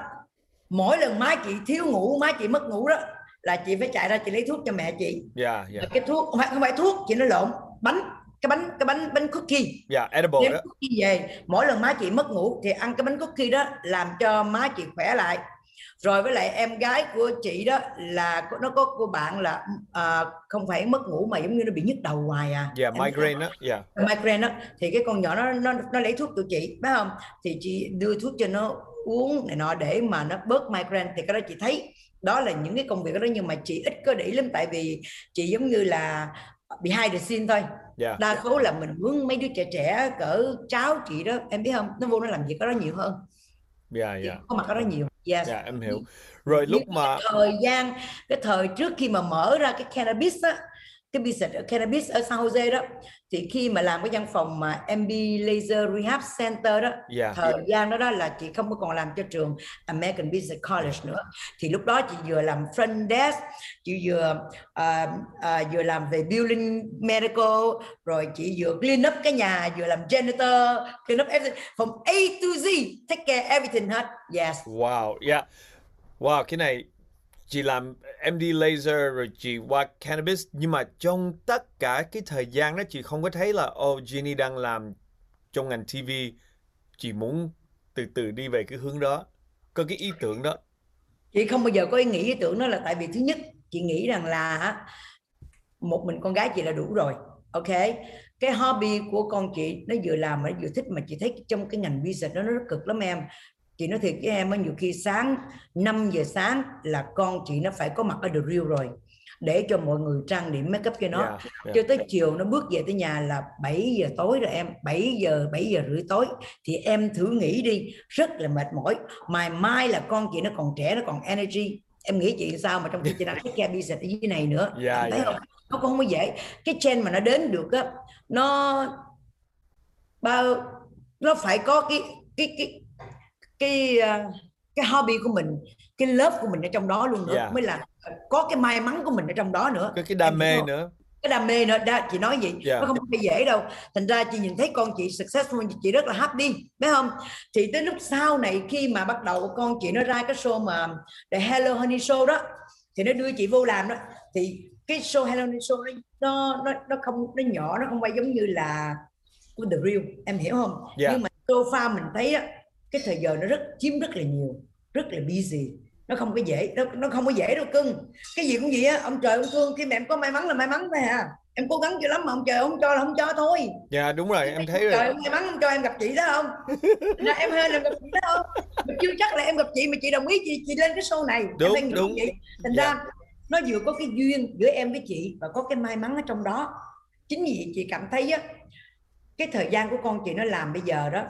mỗi lần má chị thiếu ngủ má chị mất ngủ đó là chị phải chạy ra chị lấy thuốc cho mẹ chị dạ dạ Và cái thuốc không phải, không phải thuốc chị nó lộn bánh cái bánh cái bánh bánh cookie dạ edible đem đó. cookie về mỗi lần má chị mất ngủ thì ăn cái bánh cookie đó làm cho má chị khỏe lại rồi với lại em gái của chị đó là nó có cô bạn là à, không phải mất ngủ mà giống như nó bị nhức đầu hoài à. Dạ Em migraine đó. Dạ. migraine đó thì cái con nhỏ nó nó nó lấy thuốc từ chị phải không? Thì chị đưa thuốc cho nó uống này nọ để mà nó bớt migraine. Thì cái đó chị thấy đó là những cái công việc đó nhưng mà chị ít có để lắm. Tại vì chị giống như là behind the scene thôi. Dạ. đa số là mình hướng mấy đứa trẻ trẻ cỡ cháu chị đó em biết không? Nó vô nó làm việc đó nhiều hơn Dạ dạ. có mặt ở đó nhiều yes. Dạ em hiểu. Rồi lúc mà thời gian cái thời trước khi mà mở ra cái cannabis á cái business ở cannabis ở San Jose đó thì khi mà làm cái văn phòng mà MB Laser Rehab Center đó Yeah. thời gian đó đó là chị không có còn làm cho trường American Business College nữa thì lúc đó chị vừa làm front desk chị vừa à, à, vừa làm về building medical rồi chị vừa clean up cái nhà vừa làm janitor clean up everything from A to Z take care everything hết yes Wow, yeah. Wow, cái này chị làm MD laser rồi chị qua cannabis. Nhưng mà trong tất cả cái thời gian đó, chị không có thấy là oh Jenny đang làm trong ngành TV chị muốn từ từ đi về cái hướng đó. Có cái ý tưởng đó. Chị không bao giờ có ý nghĩ, ý tưởng đó là tại vì thứ nhất, chị nghĩ rằng là một mình con gái chị là đủ rồi, ok? Cái hobby của con chị nó vừa làm mà nó vừa thích mà chị thấy trong cái ngành business đó nó rất cực lắm em chị nói thiệt với em á nhiều khi sáng 5 giờ sáng là con chị nó phải có mặt ở The Real rồi. Để cho mọi người trang điểm make up cho nó. Yeah, yeah. cho tới chiều nó bước về tới nhà là 7 giờ tối rồi em. 7 giờ 7 giờ rưỡi tối. Thì em thử nghĩ đi rất là mệt mỏi. Mai mai là con chị nó còn trẻ nó còn energy. Em nghĩ chị sao mà trong khi chị đang take care business ở dưới này nữa? Yeah, Em thấy yeah. không? Nó cũng không có dễ. Cái trend mà nó đến được á nó bao nó phải có cái cái cái cái ờ, cái hobby của mình cái love của mình ở trong đó luôn nữa Yeah. mới là có cái may mắn của mình ở trong đó nữa có cái đam mê nữa cái đam mê nữa đó chị nói gì Yeah. nó không phải dễ đâu thành ra chị nhìn thấy con chị successful chị rất là happy biết không thì tới lúc sau này khi mà bắt đầu con chị nó ra cái show mà The Hello Honey Show đó thì nó đưa chị vô làm đó thì cái show Hello Honey Show nó nó nó, nó không nó nhỏ nó không phải giống như là của The Real em hiểu không Yeah. nhưng mà sofa mình thấy á cái thời giờ nó rất chiếm rất là nhiều rất là busy. Nó không có dễ nó, nó không có dễ đâu cưng. Cái gì cũng vậy á ông trời ông thương khi mà em có may mắn là may mắn thôi à. Em cố gắng dữ lắm mà ông trời không cho là không cho thôi. Dạ đúng rồi em thấy trời rồi. may mắn không cho em gặp chị đó không? Là em hên là gặp chị đó không? Mà chưa chắc là em gặp chị mà chị đồng ý chị chị lên cái show này. Đúng, em đúng. vậy. Thành Dạ. ra nó vừa có cái duyên giữa em với chị và có cái may mắn ở trong đó. Chính vì chị cảm thấy á cái thời gian của con chị nó làm bây giờ đó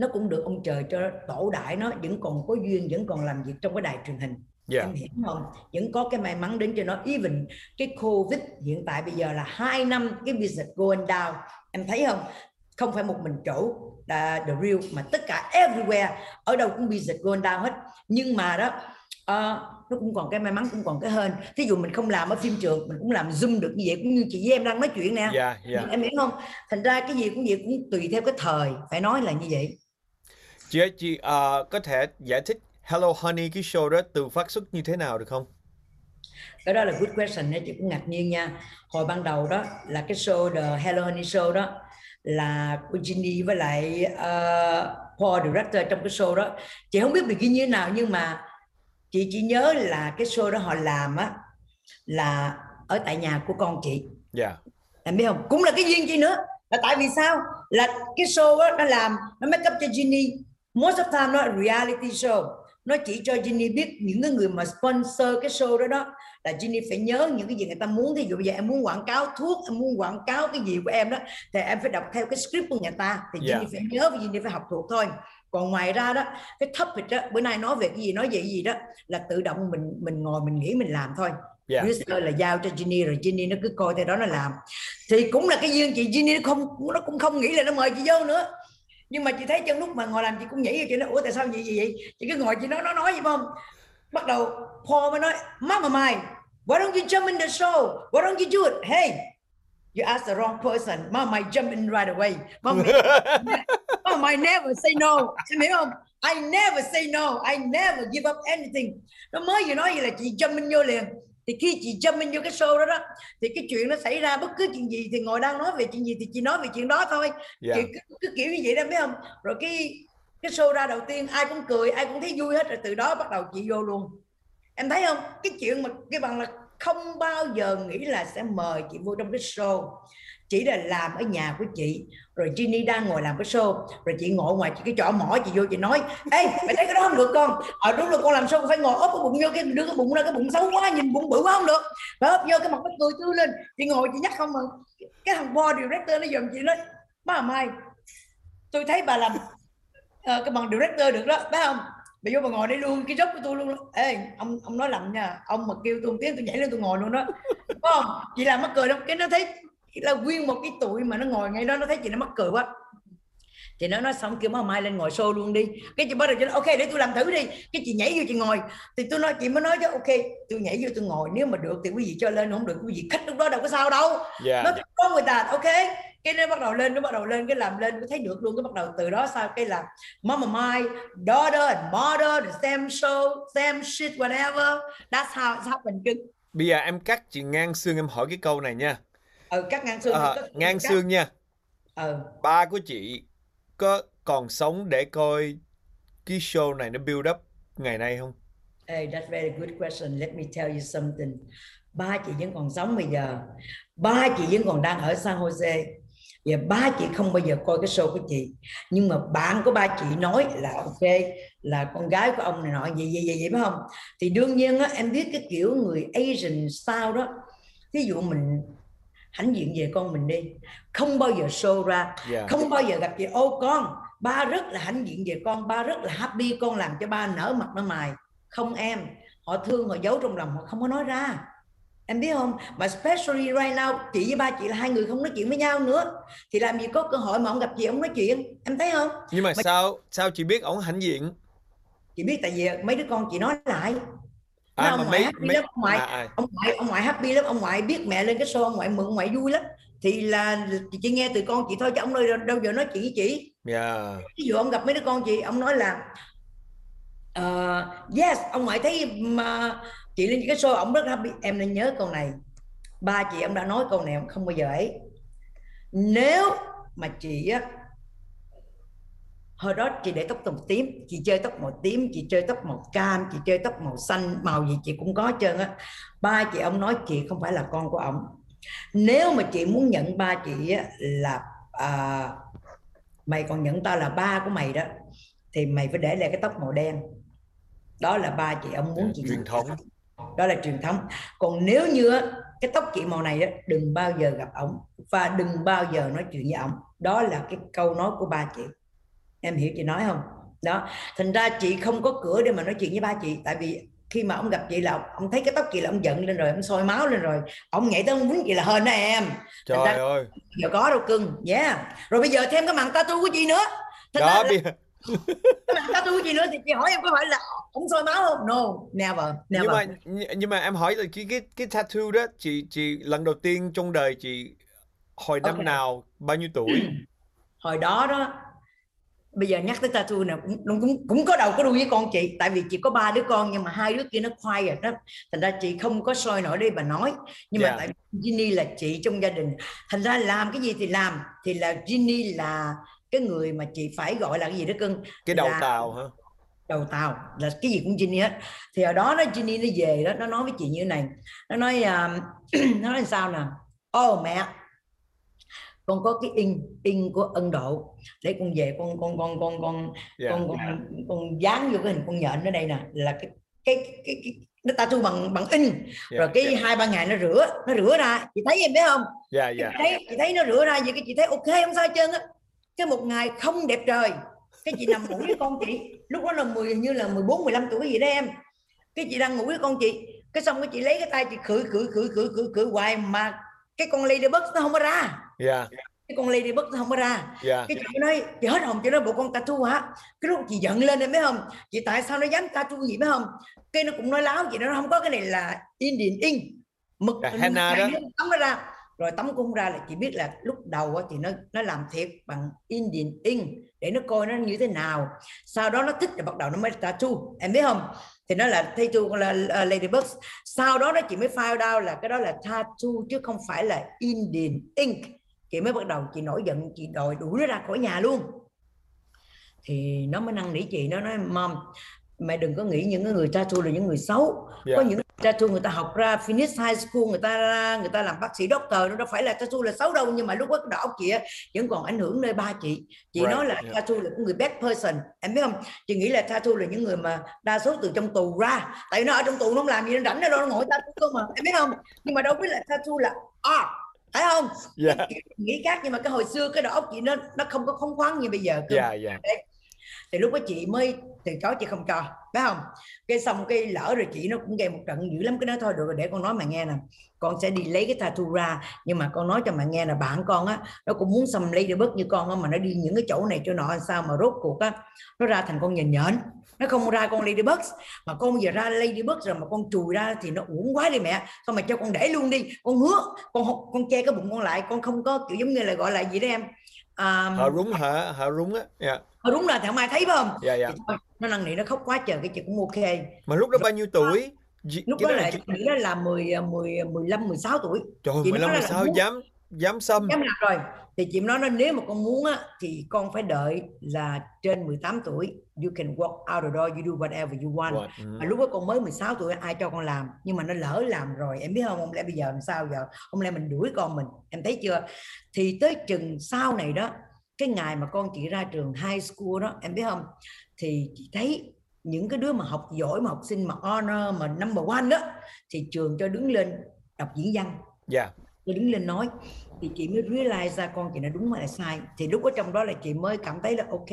nó cũng được ông trời cho tổ đại nó vẫn còn có duyên vẫn còn làm việc trong cái đài truyền hình. Dạ. Em hiểu không? Vẫn có cái may mắn đến cho nó. Even cái covid hiện tại bây giờ là hai năm cái business going down. Em thấy không? Không phải một mình chỗ là the real mà tất cả everywhere ở đâu cũng business going down hết. Nhưng mà đó ờ, nó cũng còn cái may mắn cũng còn cái hên. Thí dụ mình không làm ở phim trường mình cũng làm zoom được như vậy cũng như chị với em đang nói chuyện nè. Dạ dạ. Em hiểu không? Thành ra cái gì cũng vậy cũng tùy theo cái thời. Phải nói là như vậy chị ơi chị ờ, có thể giải thích Hello Honey cái show đó từ phát xuất như thế nào được không? Cái đó là good question nha chị cũng ngạc nhiên nha. Hồi ban đầu đó là cái show The Hello Honey Show đó là của Ginny với lại uh, Paul director trong cái show đó. Chị không biết bị ghi như thế nào nhưng mà chị chỉ nhớ là cái show đó họ làm á là ở tại nhà của con chị. Dạ. Em biết không? Cũng là cái duyên chị nữa. Là tại vì sao? Là cái show đó nó làm nó make up cho Ginny most of time nó là reality show. Nó chỉ cho Ginny biết những cái người mà sponsor cái show đó đó. Là Ginny phải nhớ những cái gì người ta muốn. Thí dụ bây giờ em muốn quảng cáo thuốc em muốn quảng cáo cái gì của em đó thì em phải đọc theo cái script của người ta. Thì Yeah. Ginny phải nhớ và Ginny phải học thuộc thôi. Còn ngoài ra đó cái topic đó bữa nay nói về cái gì nói về cái gì đó là tự động mình mình ngồi mình nghĩ mình làm thôi. Dạ Producer là giao cho Ginny rồi Ginny nó cứ coi theo đó nó làm. Thì cũng là cái duyên chị Ginny nó không nó cũng không nghĩ là nó mời chị vô nữa nhưng mà chị thấy trong lúc mà ngồi làm chị cũng nghĩ chị nói ủa tại sao vậy vậy vậy? Chị cứ ngồi chị nói nó nói vậy không? Bắt đầu Paul mới nói Mama mine why don't you jump in the show? Why don't you do it? Hey you asked the wrong person. Mama might jump in right away. Mama, Mama might never say no. Em hiểu không? I never say no. I never give up anything. Nó mới vừa nói vậy là chị jump in vô liền thì khi chị jump vô cái show đó đó thì cái chuyện nó xảy ra bất cứ chuyện gì thì ngồi đang nói về chuyện gì thì chị nói về chuyện đó thôi. Dạ. Chị cứ, cứ kiểu như vậy đó biết không? Rồi cái cái show ra đầu tiên ai cũng cười ai cũng thấy vui hết rồi từ đó bắt đầu chị vô luôn. Em thấy không? Cái chuyện mà cái bằng là không bao giờ nghĩ là sẽ mời chị vô trong cái show chỉ là làm ở nhà của chị. Rồi Ginny đang ngồi làm cái show. Rồi chị ngồi ngoài chị cái chỗ mỏ chị vô chị nói ê mày thấy cái đó không được con? Ờ đúng là con làm show phải ngồi ốp cái bụng vô cái đưa cái bụng ra cái bụng xấu quá nhìn bụng bự quá không được. Phải ốp vô cái mặt nó cười tươi lên. Chị ngồi chị nhắc không mà. Cái thằng board director nó dòm chị nói má mai tôi thấy bà làm uh, cái bằng director được đó phải không? Bà vô mà ngồi đây luôn cái dốc của tôi luôn ê ông ông nói lầm nha. Ông mà kêu tôi một tiếng tôi nhảy lên tôi ngồi luôn đó. Phải không? Chị làm mắc cười đâu cái nó thấy là nguyên một cái tuổi mà nó ngồi ngay đó nó thấy chị nó mắc cười quá. Thì nó nói xong kêu má mai lên ngồi show luôn đi. Cái chị bắt đầu chị nói ok để tôi làm thử đi. Cái chị nhảy vô chị ngồi. Thì tôi nói chị mới nói chứ ok tôi nhảy vô tôi ngồi nếu mà được thì quý vị cho lên không được quý vị khách lúc đó đâu có sao đâu. Dạ. Nó có người ta ok. Cái nó bắt đầu lên nó bắt đầu lên cái làm lên cái thấy được luôn cái bắt đầu từ đó sao? Cái là mama my daughter and mother the same show same shit whatever. That's how it's happened bây giờ em cắt chị ngang xương em hỏi cái câu này nha ừ cắt ngang xương Ờ, cắt- ngang cắt. xương nha ừ ba của chị có còn sống để coi cái show này nó build up ngày nay không Hey, that's very good question. Let me tell you something. Ba chị vẫn còn sống bây giờ. Ba chị vẫn còn đang ở San Jose. Và ba chị không bao giờ coi cái show của chị. Nhưng mà bạn của ba chị nói là ok, là con gái của ông này nọ, vậy vậy vậy, vậy phải không? Thì đương nhiên á, em biết cái kiểu người Asian style đó. Ví dụ mình hãnh diện về con mình đi. Không bao giờ show ra. Dạ không bao giờ gặp chị ô con ba rất là hãnh diện về con ba rất là happy con làm cho ba nở mặt nở mày không em. Họ thương họ giấu trong lòng họ không có nói ra. Em biết không? Mà especially right now chị với ba chị là hai người không nói chuyện với nhau nữa. Thì làm gì có cơ hội mà ông gặp chị ông nói chuyện. Em thấy không? Nhưng mà Mà- sao sao chị biết ổng hãnh diện? Chị biết tại vì mấy đứa con chị nói lại À ông ngoại mấy happy mấy lắm ông ngoại à, à, ông ngoại ông ngoại happy lắm ông ngoại biết mẹ lên cái show ông ngoại mừng ông ngoại vui lắm. Thì là chị chỉ nghe từ con chị thôi chứ ông đâu, đâu giờ nói chuyện với chị. Dạ. Ví dụ ông gặp mấy đứa con chị ông nói là ờ, yes ông ngoại thấy mà chị lên cái show ông rất happy. Em nên nhớ câu này. Ba chị ông đã nói câu này ông không bao giờ ấy. Nếu mà chị á hồi đó chị để tóc màu tím chị chơi tóc màu tím chị chơi tóc màu cam chị chơi tóc màu xanh màu gì chị cũng có trơn á. Ba chị ông nói chị không phải là con của ông. Nếu mà chị muốn nhận ba chị á, là à, mày còn nhận tao là ba của mày đó thì mày phải để lại cái tóc màu đen. Đó là ba chị ông muốn chị truyền thống. Đó là truyền thống. Còn nếu như á, cái tóc chị màu này đó đừng bao giờ gặp ổng và đừng bao giờ nói chuyện với ổng. Đó là cái câu nói của ba chị em hiểu chị nói không? Đó thành ra chị không có cửa để mà nói chuyện với ba chị. Tại vì khi mà ông gặp chị là ông, thấy cái tóc chị là ông giận lên rồi ông sôi máu lên rồi. Ông nhảy tới ông quýnh chị là hên đó em. Trời Thành ra- ơi. Giờ có đâu cưng yeah. Rồi bây giờ thêm cái màn tattoo của chị nữa. Thành đó ra bây màn tattoo của chị nữa thì chị hỏi em có phải là ông sôi máu không? No never never. nhưng mà nhưng mà em hỏi là cái cái cái tattoo đó chị chị lần đầu tiên trong đời chị hồi năm Ok. nào? Bao nhiêu tuổi? Hồi đó đó bây giờ nhắc tới tattoo này cũng, cũng cũng cũng có đầu có đuôi với con chị tại vì chị có ba đứa con nhưng mà hai đứa kia nó quiet đó. Thành ra chị không có soi nổi đây bà nói. Nhưng Dạ. mà tại Ginny là chị trong gia đình. Thành ra làm cái gì thì làm thì là Ginny là cái người mà chị phải gọi là cái gì đó cưng? Cái đầu Là- tàu hả? đầu tàu là cái gì cũng Ginny hết. Thì ở đó nó Ginny nó về đó nó nói với chị như thế này. Nó nói à, nó nói sao nè? Ô mẹ con có cái in in của Ấn Độ. Để con về con con con con con dạ. con con con dán vô cái hình con nhện ở đây nè là cái cái cái, cái nó tattoo bằng bằng in. Dạ rồi cái hai ba ngày nó rửa nó rửa ra. Chị thấy em biết không? Dạ chị dạ. thấy chị thấy nó rửa ra vậy cái chị thấy ok không sao trơn á. Cái một ngày không đẹp trời. Cái chị nằm ngủ với con chị. Lúc đó là 10 hình như là 14 15 tuổi gì đó em. Cái chị đang ngủ với con chị. Cái xong cái chị lấy cái tay chị khử khử khử khử khử khử hoài mà cái con ladybug nó không có ra dạ. Cái con ladybug nó không có ra. Dạ. Cái chị nói chị hết hồn chị nói bộ con tattoo hả? Cái lúc chị giận lên em biết không? Chị tại sao nó dám tattoo gì biết không? Cái nó cũng nói láo chị nó không có cái này là Indian ink. Mực Là henna đó. tấm nó ra. Rồi tấm cũng không ra là chị biết là lúc đầu á thì nó nó làm thiệt bằng Indian ink để nó coi nó như thế nào. Sau đó nó thích rồi bắt đầu nó mới tattoo em biết không? Thì nó là tattoo là uh, ladybug sau đó đó chị mới file out là cái đó là tattoo chứ không phải là Indian ink chị mới bắt đầu chị nổi giận chị đòi đuổi nó ra khỏi nhà luôn. Thì nó mới năn nỉ chị nó nói mom mẹ đừng có nghĩ những cái người tattoo là những người xấu. Dạ. có những người tattoo người ta học ra Phoenix High School người ta người ta làm bác sĩ doctor nó đâu phải là tattoo là xấu đâu nhưng mà lúc đó đầu óc chị vẫn còn ảnh hưởng nơi ba chị. Chị Right, nói là yeah. tattoo là cái người bad person em biết không? Chị nghĩ là tattoo là những người mà đa số từ trong tù ra tại nó ở trong tù nó không làm gì nó rảnh nó đâu nó ngồi tattoo cơ mà em biết không? Nhưng mà đâu biết là tattoo là art phải không? Dạ. Chị nghĩ khác nhưng mà cái hồi xưa cái đầu óc chị nó nó không có phóng khoáng như bây giờ cơ. Dạ dạ. Thì lúc đó chị mới từ chối chị không cho phải không? Cái xong cái lỡ rồi chị nó cũng gây một trận dữ lắm cái nói thôi được rồi để con nói mà nghe nè. Con sẽ đi lấy cái tattoo ra nhưng mà con nói cho mà nghe là bạn con á nó cũng muốn xâm lấy bớt như con á mà nó đi những cái chỗ này chỗ nọ sao mà rốt cuộc á nó ra thành con nhìn nhện. Nó không ra con ladybug mà con giờ ra ladybug rồi mà con chùi ra thì nó uổng quá đi mẹ. Thôi mà cho con để luôn đi con hứa con con che cái bụng con lại con không có kiểu giống như là gọi là gì đó em? À, um, họ rúng hả? Họ rúng á yeah họ rúng là thằng mai thấy phải không? Dạ dạ. Nó năn nỉ nó khóc quá trời cái chị cũng ok. Mà lúc đó bao nhiêu tuổi? lúc đó là chị nghĩ đó là 10 10 15 16 tuổi. Trời chị 15 16 dám dám xâm. Dám làm rồi. Thì chị nói nó nếu mà con muốn á thì con phải đợi là trên 18 tuổi. You can walk out the door you do whatever you want. What? Ừ. mà lúc đó con mới 16 tuổi ai cho con làm? Nhưng mà nó lỡ làm rồi. Em biết không ông lẽ bây giờ làm sao giờ? Ông lẽ mình đuổi con mình. Em thấy chưa? Thì tới chừng sau này đó cái ngày mà con chị ra trường high school đó em biết không thì chị thấy những cái đứa mà học giỏi mà học sinh mà honor mà number one đó thì trường cho đứng lên đọc diễn văn dạ yeah. tôi đứng lên nói thì chị mới realize ra con chị nó đúng hay là sai thì lúc ở trong đó là chị mới cảm thấy là ok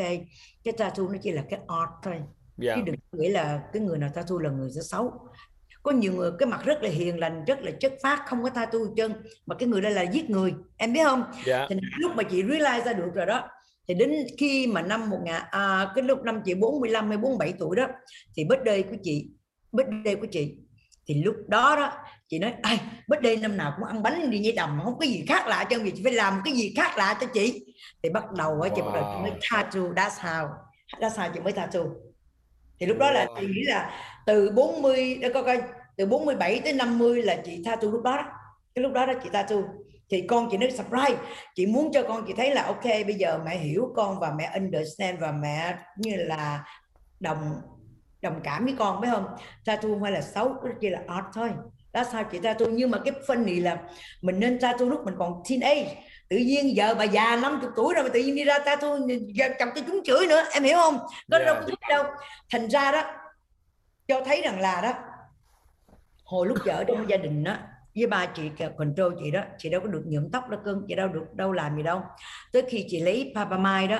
cái tattoo nó chỉ là cái art thôi yeah. Dạ. chứ đừng nghĩ là cái người nào tattoo là người sẽ xấu có nhiều người cái mặt rất là hiền lành rất là chất phát không có tattoo chân mà cái người đó là giết người em biết không yeah. Dạ. thì lúc mà chị realize ra được rồi đó thì đến khi mà năm một ngàn à, cái lúc năm chị 45 hay 47 tuổi đó thì birthday của chị birthday của chị thì lúc đó đó chị nói ai birthday năm nào cũng ăn bánh đi nhảy đầm không có gì khác lạ cho chị phải làm cái gì khác lạ cho chị thì bắt đầu á wow. chị bắt đầu chị mới tattoo that's how that's how chị mới tattoo thì lúc đó là chị nghĩ là từ 40 để coi coi từ 47 tới 50 là chị tattoo lúc đó, đó. cái lúc đó đó chị tattoo thì con chị nói surprise chị muốn cho con chị thấy là ok bây giờ mẹ hiểu con và mẹ understand và mẹ như là đồng đồng cảm với con phải không? Tattoo không phải là xấu chỉ là art thôi. Đó sao chị tattoo nhưng mà cái phân này là mình nên tattoo lúc mình còn teenage. Tự nhiên giờ bà già 50 tuổi rồi mà tự nhiên đi ra tattoo chồng cái chúng chửi nữa em hiểu không? Nó yeah. đâu có thích đâu. Thành ra đó cho thấy rằng là đó hồi lúc vợ trong gia đình đó với ba chị control chị đó chị đâu có được nhuộm tóc đâu cưng chị đâu được đâu làm gì đâu. Tới khi chị lấy Papa Mai đó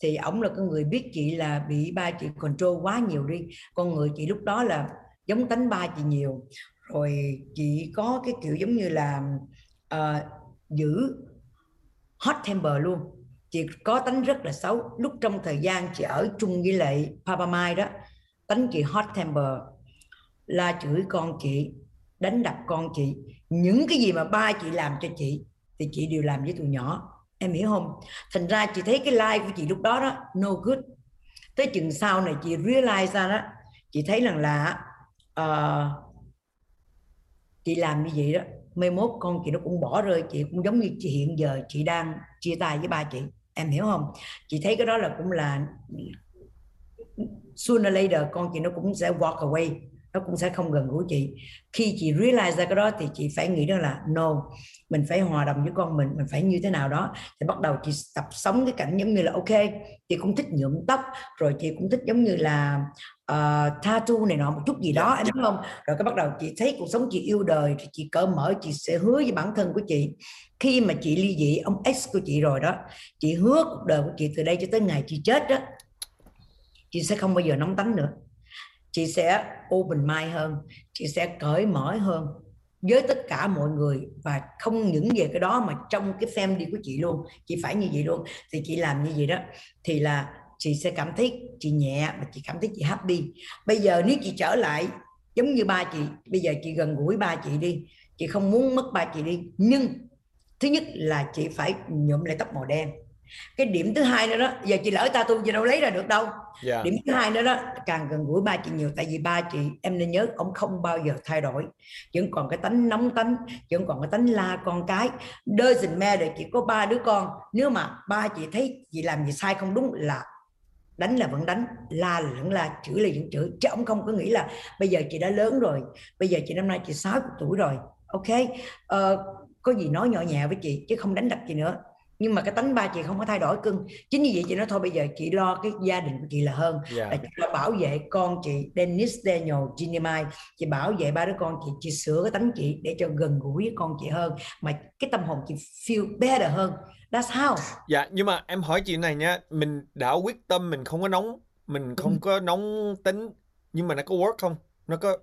thì ổng là cái người biết chị là bị ba chị control quá nhiều đi. Con người chị lúc đó là giống tánh ba chị nhiều. Rồi chị có cái kiểu giống như là uh, giữ hot temper luôn. Chị có tánh rất là xấu. Lúc trong thời gian chị ở chung với lại Papa Mai đó tánh chị hot temper la chửi con chị đánh đập con chị. Những cái gì mà ba chị làm cho chị thì chị đều làm với tụi nhỏ. Em hiểu không? Thành ra chị thấy cái like của chị lúc đó đó no good. Tới chừng sau này chị realize ra đó chị thấy rằng là uh, chị làm như vậy đó mai mốt con chị nó cũng bỏ rơi chị cũng giống như chị hiện giờ chị đang chia tay với ba chị. Em hiểu không? Chị thấy cái đó là cũng là sooner later con chị nó cũng sẽ walk away nó cũng sẽ không gần gũi chị. Khi chị realize ra cái đó thì chị phải nghĩ đó là no mình phải hòa đồng với con mình mình phải như thế nào đó. Thì bắt đầu chị tập sống cái cảnh giống như là ok chị cũng thích nhuộm tóc rồi chị cũng thích giống như là uh, tattoo này nọ một chút gì đó em biết không? Rồi cái bắt đầu chị thấy cuộc sống chị yêu đời thì chị cởi mở chị sẽ hứa với bản thân của chị. Khi mà chị ly dị ông ex của chị rồi đó chị hứa cuộc đời của chị từ đây cho tới ngày chị chết đó chị sẽ không bao giờ nóng tánh nữa chị sẽ open mind hơn, chị sẽ cởi mở hơn với tất cả mọi người và không những về cái đó mà trong cái family của chị luôn. Chị phải như vậy luôn. Thì chị làm như vậy đó, thì là chị sẽ cảm thấy chị nhẹ và chị cảm thấy chị happy. Bây giờ nếu chị trở lại giống như ba chị, bây giờ chị gần gũi ba chị đi, chị không muốn mất ba chị đi. Nhưng thứ nhất là chị phải nhuộm lại tóc màu đen cái điểm thứ hai nữa đó giờ chị lỡ ta tu gì đâu lấy ra được đâu. Yeah. Dạ. điểm thứ hai nữa đó càng gần gũi ba chị nhiều tại vì ba chị em nên nhớ ông không bao giờ thay đổi. Vẫn còn cái tánh nóng tánh vẫn còn cái tánh la con cái. Doesn't matter chỉ có ba đứa con. Nếu mà ba chị thấy chị làm gì sai không đúng là đánh là vẫn đánh la là vẫn la chửi là vẫn chửi. Chứ ông không có nghĩ là bây giờ chị đã lớn rồi bây giờ chị năm nay chị 60 tuổi rồi. Ok? Uh, có gì nói nhỏ nhẹ với chị chứ không đánh đập chị nữa nhưng mà cái tánh ba chị không có thay đổi cưng. Chính như vậy chị nói thôi bây giờ chị lo cái gia đình của chị là hơn. Yeah. Dạ. là chị lo bảo vệ con chị Dennis Daniel Ginny Mai chị bảo vệ ba đứa con chị chị sửa cái tánh chị để cho gần gũi với con chị hơn. Mà cái tâm hồn chị feel better hơn. That's how. Dạ nhưng mà em hỏi chị này nha. Mình đã quyết tâm mình không có nóng mình không có nóng tính nhưng mà nó có work không? Nó có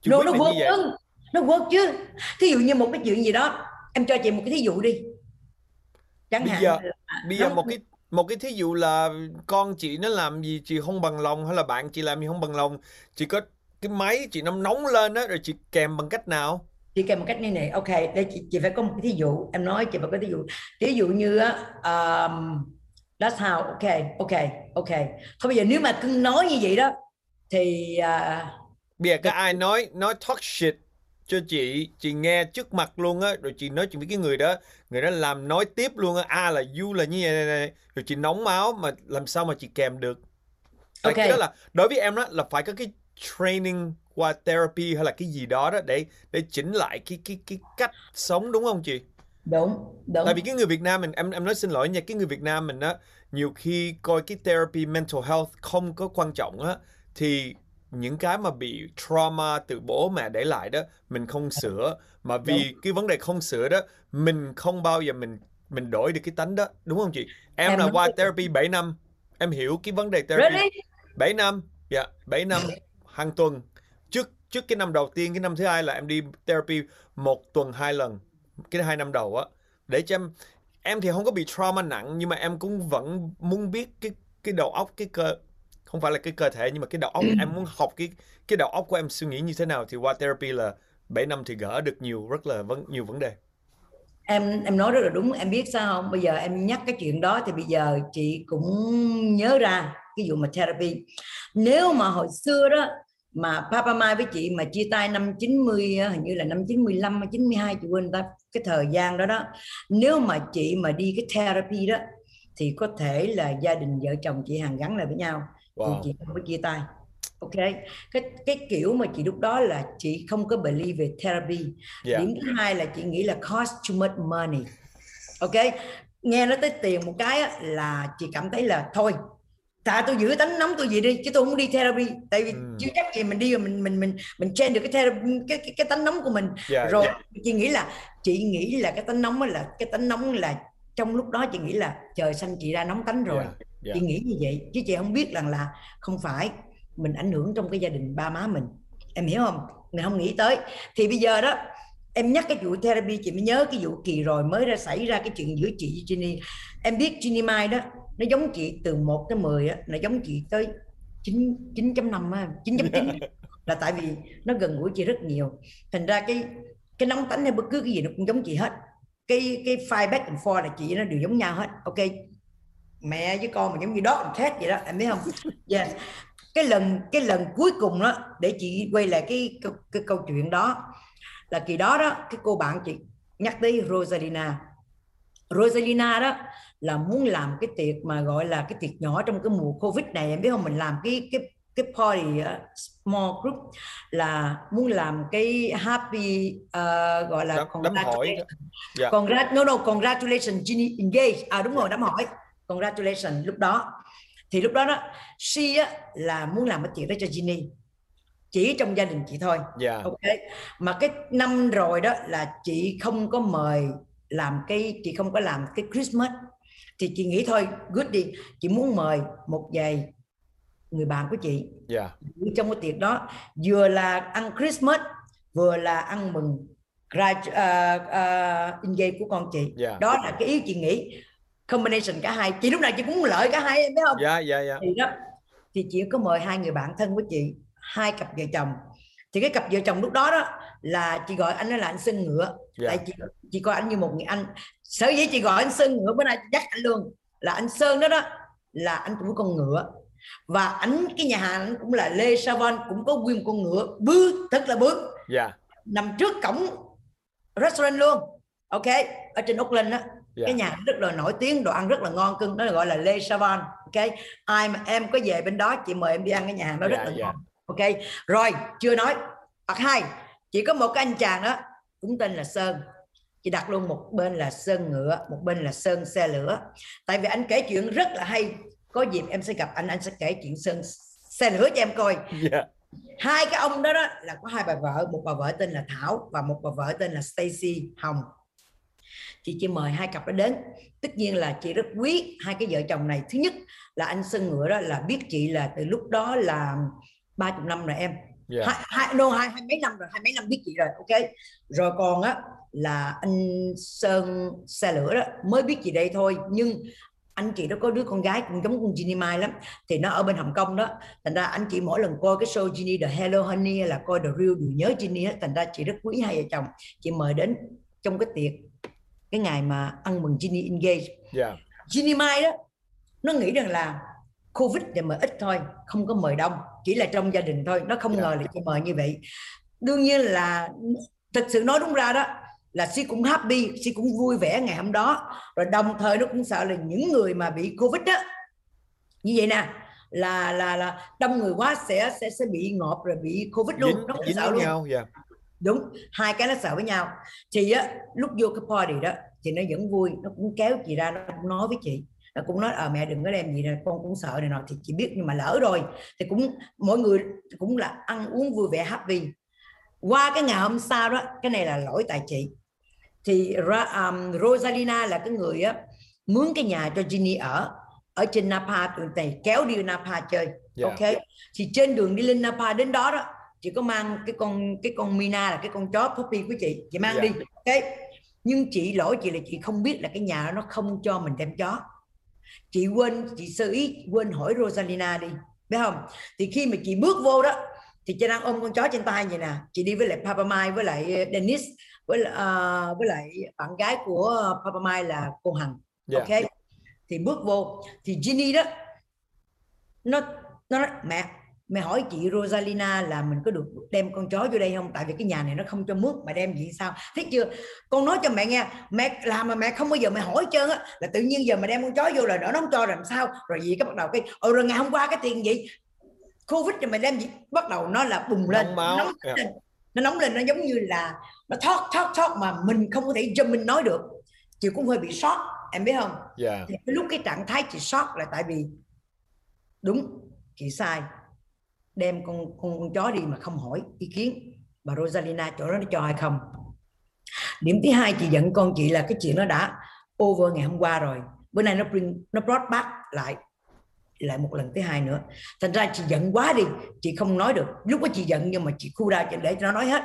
Chị no, nó work chứ. nó work chứ. Thí dụ như một cái chuyện gì đó em cho chị một cái thí dụ đi chẳng bây hạn giờ là, bây giờ một cái một cái thí dụ là con chị nó làm gì chị không bằng lòng hay là bạn chị làm gì không bằng lòng? Chị có cái máy chị nó nóng lên á rồi chị kèm bằng cách nào? Chị kèm bằng cách như này ok đây chị, chị phải có một cái thí dụ. Em nói chị phải có thí dụ. Ví dụ như á um, that's how ok ok ok. Thôi bây giờ nếu mà cứ nói như vậy đó thì uh, bây giờ có ai nói nói talk shit cho chị chị nghe trước mặt luôn á rồi chị nói chuyện với cái người đó người đó làm nói tiếp luôn á a à, là you là như vậy này, này rồi chị nóng máu mà làm sao mà chị kèm được Tại okay. cái đó là đối với em đó là phải có cái training qua therapy hay là cái gì đó đó để để chỉnh lại cái cái cái cách sống đúng không chị? Đúng, đúng. Tại vì cái người Việt Nam mình em em nói xin lỗi nha, cái người Việt Nam mình á nhiều khi coi cái therapy mental health không có quan trọng á thì những cái mà bị trauma từ bố mẹ để lại đó mình không sửa. Mà vì đúng. cái vấn đề không sửa đó mình không bao giờ mình mình đổi được cái tánh đó đúng không chị? Em, em là qua therapy 7 năm. Em hiểu cái vấn đề therapy really? 7 năm dạ yeah, 7 năm hàng tuần. Trước trước cái năm đầu tiên cái năm thứ hai là em đi therapy một tuần hai lần cái hai năm đầu á. Để cho em em thì không có bị trauma nặng nhưng mà em cũng vẫn muốn biết cái cái đầu óc cái cơ không phải là cái cơ thể, nhưng mà cái đầu óc, em muốn học cái cái đầu óc của em suy nghĩ như thế nào thì qua therapy là 7 năm thì gỡ được nhiều, rất là vấn, nhiều vấn đề. Em em nói rất là đúng, em biết sao không? Bây giờ em nhắc cái chuyện đó thì bây giờ chị cũng nhớ ra cái vụ mà therapy. Nếu mà hồi xưa đó, mà Papa Mai với chị mà chia tay năm 90 hình như là năm 95 hay 92 chị quên ta, cái thời gian đó đó. Nếu mà chị mà đi cái therapy đó, thì có thể là gia đình vợ chồng chị hàng gắn lại với nhau wow. chị không có chia tay. Ok. Cái cái kiểu mà chị lúc đó là chị không có believe về therapy. Yeah. điểm thứ hai là chị nghĩ là cost too much money. Ok. Nghe nó tới tiền một cái á, là chị cảm thấy là thôi thà tôi giữ tánh nóng tôi gì đi chứ tôi không đi therapy. Tại vì ừ. chưa chắc gì mình đi rồi mình mình mình mình train được cái therapy, cái, cái cái tánh nóng của mình. Yeah, rồi yeah. chị nghĩ là chị nghĩ là cái tánh nóng là cái tánh nóng là trong lúc đó chị nghĩ là trời xanh chị ra nóng tánh rồi. Yeah, yeah. chị nghĩ như vậy chứ chị không biết rằng là không phải mình ảnh hưởng trong cái gia đình ba má mình. Em hiểu không? Mình không nghĩ tới. Thì bây giờ đó em nhắc cái vụ therapy chị mới nhớ cái vụ kỳ rồi mới ra xảy ra cái chuyện giữa chị với Ginny. Em biết Ginny Mai đó nó giống chị từ 1 tới 10 á nó giống chị tới 9 9.5 á 9.9 là tại vì nó gần gũi chị rất nhiều. Thành ra cái cái nóng tánh hay bất cứ cái gì nó cũng giống chị hết. Cái cái file back and forth là chị nó đều giống nhau hết. Ok mẹ với con mà giống như đó khác vậy đó em biết không? Yes. Cái lần cái lần cuối cùng đó để chị quay lại cái cái, cái câu chuyện đó là kỳ đó đó cái cô bạn chị nhắc tới Rosalina. Rosalina đó là muốn làm cái tiệc mà gọi là cái tiệc nhỏ trong cái mùa Covid này em biết không? Mình làm cái cái cái party uh, small group là muốn làm cái happy uh, gọi là đám, đám hỏi yeah. Dạ. Congrat, no no congratulations Ginny engage. À đúng rồi đám hỏi congratulations lúc đó thì lúc đó đó she á, là muốn làm cái chuyện đó cho Ginny chỉ trong gia đình chị thôi yeah. Dạ. ok mà cái năm rồi đó là chị không có mời làm cái chị không có làm cái Christmas thì chị nghĩ thôi good đi chị muốn mời một vài người bạn của chị yeah. trong cái tiệc đó vừa là ăn Christmas vừa là ăn mừng grad uh, uh, engage của con chị yeah. đó là cái ý chị nghĩ combination cả hai. Chị lúc nào chị cũng lợi cả hai em biết không? Dạ dạ dạ. Thì đó thì chị có mời hai người bạn thân của chị hai cặp vợ chồng. Thì cái cặp vợ chồng lúc đó đó là chị gọi anh đó là anh Sơn Ngựa. Yeah. tại chị chị coi anh như một người anh. Sở dĩ chị gọi anh Sơn Ngựa bữa nay dắt anh luôn. Là anh Sơn đó đó là anh cũng có con ngựa. Và ảnh cái nhà hàng anh cũng là Lê Savon cũng có nguyên con ngựa. Bự thật là bự yeah. nằm trước cổng restaurant luôn. Ok ở trên Auckland á yeah. cái nhà rất là nổi tiếng đồ ăn rất là ngon cưng đó là gọi là Lê Savon ok ai mà em có về bên đó chị mời em đi ăn cái nhà hàng đó yeah, rất là yeah. ngon ok rồi chưa nói bậc hai chỉ có một cái anh chàng đó cũng tên là Sơn chị đặt luôn một bên là Sơn ngựa một bên là Sơn xe lửa tại vì anh kể chuyện rất là hay có dịp em sẽ gặp anh anh sẽ kể chuyện Sơn xe lửa cho em coi yeah. hai cái ông đó đó là có hai bà vợ một bà vợ tên là Thảo và một bà vợ tên là Stacy Hồng chị chỉ mời hai cặp đó đến. Tất nhiên là chị rất quý hai cái vợ chồng này. Thứ nhất là anh sơn ngựa đó là biết chị là từ lúc đó là ba chục năm rồi em. Yeah. hai, hai, no, hai, hai mấy năm rồi hai mấy năm biết chị rồi ok? Rồi còn á là anh sơn xe lửa đó mới biết chị đây thôi nhưng anh chị đó có đứa con gái cũng giống con Ginny Mai lắm. Thì nó ở bên Hồng Kông đó thành ra anh chị mỗi lần coi cái show Ginny the Hello Honey là coi the real điều nhớ Ginny đó thành ra chị rất quý hai vợ chồng. Chị mời đến trong cái tiệc cái ngày mà ăn mừng Ginny engage yeah. Ginny Mai đó nó nghĩ rằng là Covid thì mời ít thôi không có mời đông chỉ là trong gia đình thôi nó không yeah. ngờ là chị mời như vậy đương nhiên là thực sự nói đúng ra đó là si cũng happy si cũng vui vẻ ngày hôm đó rồi đồng thời nó cũng sợ là những người mà bị covid đó như vậy nè là là là đông người quá sẽ sẽ sẽ bị ngọt rồi bị covid luôn dính, nó cũng sợ luôn nhau, yeah. Đúng hai cái nó sợ với nhau. Thì á lúc vô cái party đó thì nó vẫn vui nó cũng kéo chị ra nó cũng nói với chị. Nó cũng nói ờ à, mẹ đừng có đem gì nè con cũng sợ này nọ. Thì chị biết nhưng mà lỡ rồi thì cũng mọi người cũng là ăn uống vui vẻ happy. Qua cái ngày hôm sau đó cái này là lỗi tại chị. Thì um, Rosalina là cái người á mướn cái nhà cho Ginny ở ở trên Napa tụi này kéo đi Napa chơi yeah. Dạ. ok? Thì trên đường đi lên Napa đến đó đó chị có mang cái con cái con Mina là cái con chó puppy của chị chị mang yeah. Dạ. đi ok nhưng chị lỗi chị là chị không biết là cái nhà đó nó không cho mình đem chó chị quên chị sơ ý quên hỏi Rosalina đi biết không thì khi mà chị bước vô đó thì chị đang ôm con chó trên tay vậy nè chị đi với lại Papa Mai với lại Dennis với uh, với lại bạn gái của Papa Mai là cô Hằng yeah. ok thì bước vô thì Ginny đó nó nó nói mẹ mẹ hỏi chị Rosalina là mình có được đem con chó vô đây không? Tại vì cái nhà này nó không cho mướt mà đem gì sao? Thấy chưa? Con nói cho mẹ nghe mẹ làm mà mẹ không bao giờ mẹ hỏi trơn á là tự nhiên giờ mà đem con chó vô là nó không cho làm sao? Rồi gì cái bắt đầu cái ừ rồi ngày hôm qua cái tiền gì covid rồi mày đem gì bắt đầu nó là bùng lên nóng, nóng yeah. lên nó nóng lên nó giống như là nó thoát thoát thoát mà mình không có thể cho mình nói được. Chị cũng hơi bị sót em biết không? Yeah. Dạ. thì lúc cái trạng thái chị sót là tại vì đúng chị sai đem con con, con chó đi mà không hỏi ý kiến. Bà Rosalina chỗ đó nó cho hay không? Điểm thứ hai chị giận con chị là cái chuyện nó đã over ngày hôm qua rồi. Bữa nay nó bring nó brought back lại lại một lần thứ hai nữa. Thành ra chị giận quá đi chị không nói được. Lúc đó chị giận nhưng mà chị khu ra để cho nó nói hết.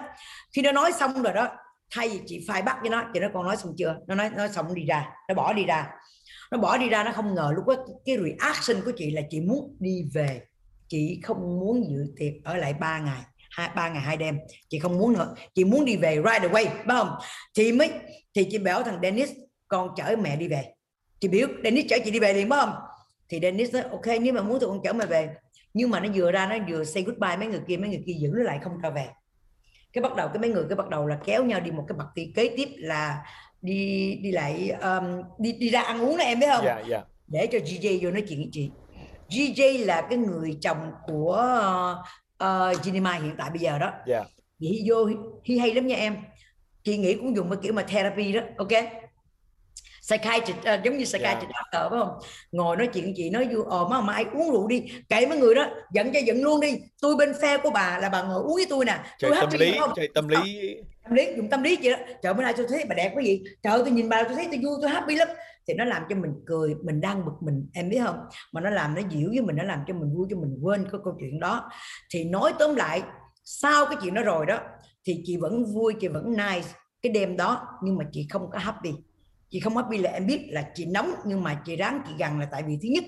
Khi nó nói xong rồi đó thay vì chị phai bắt với nó thì nó còn nói xong chưa? Nó nói nói xong đi ra. Nó bỏ đi ra. Nó bỏ đi ra nó không ngờ lúc đó cái reaction của chị là chị muốn đi về chị không muốn dự tiệc ở lại ba ngày hai ba ngày hai đêm. Chị không muốn nữa. Chị muốn đi về right away phải không? Thì mới thì chị bảo thằng Dennis con chở mẹ đi về. Chị biết Dennis chở chị đi về liền phải không? Thì Dennis nói ok nếu mà muốn thì con chở mày về. Nhưng mà nó vừa ra nó vừa say goodbye mấy người kia mấy người kia giữ nó lại không cho về. Cái bắt đầu cái mấy người cái bắt đầu là kéo nhau đi một cái bậc kỳ kế tiếp là đi đi lại um, đi đi ra ăn uống đó em biết không? Yeah, yeah. để cho GJ vô nói chuyện với chị GJ là cái người chồng của uh, Ginny Mai hiện tại bây giờ đó. Yeah. Vậy vô hi hay lắm nha em. Chị nghĩ cũng dùng cái kiểu mà therapy đó ok? Psychiatrist uh, giống như psychiatrist yeah. doctor phải không? Ngồi nói chuyện chị nói vui ờ má mai uống rượu đi. Kệ mấy người đó giận cho giận luôn đi. Tôi bên phe của bà là bà ngồi uống với tôi nè. Tôi tâm lý không? chơi tâm lý. Tâm lý dùng tâm lý chị đó. Trời bữa nay tôi thấy bà đẹp cái gì trời tôi nhìn bà tôi thấy tôi vui tôi happy lắm thì nó làm cho mình cười, mình đang bực mình, em biết không? Mà nó làm nó dịu với mình, nó làm cho mình vui, cho mình quên cái câu chuyện đó. Thì nói tóm lại, sau cái chuyện đó rồi đó, thì chị vẫn vui, chị vẫn nice cái đêm đó, nhưng mà chị không có happy. Chị không happy là em biết là chị nóng, nhưng mà chị ráng chị gần là tại vì thứ nhất,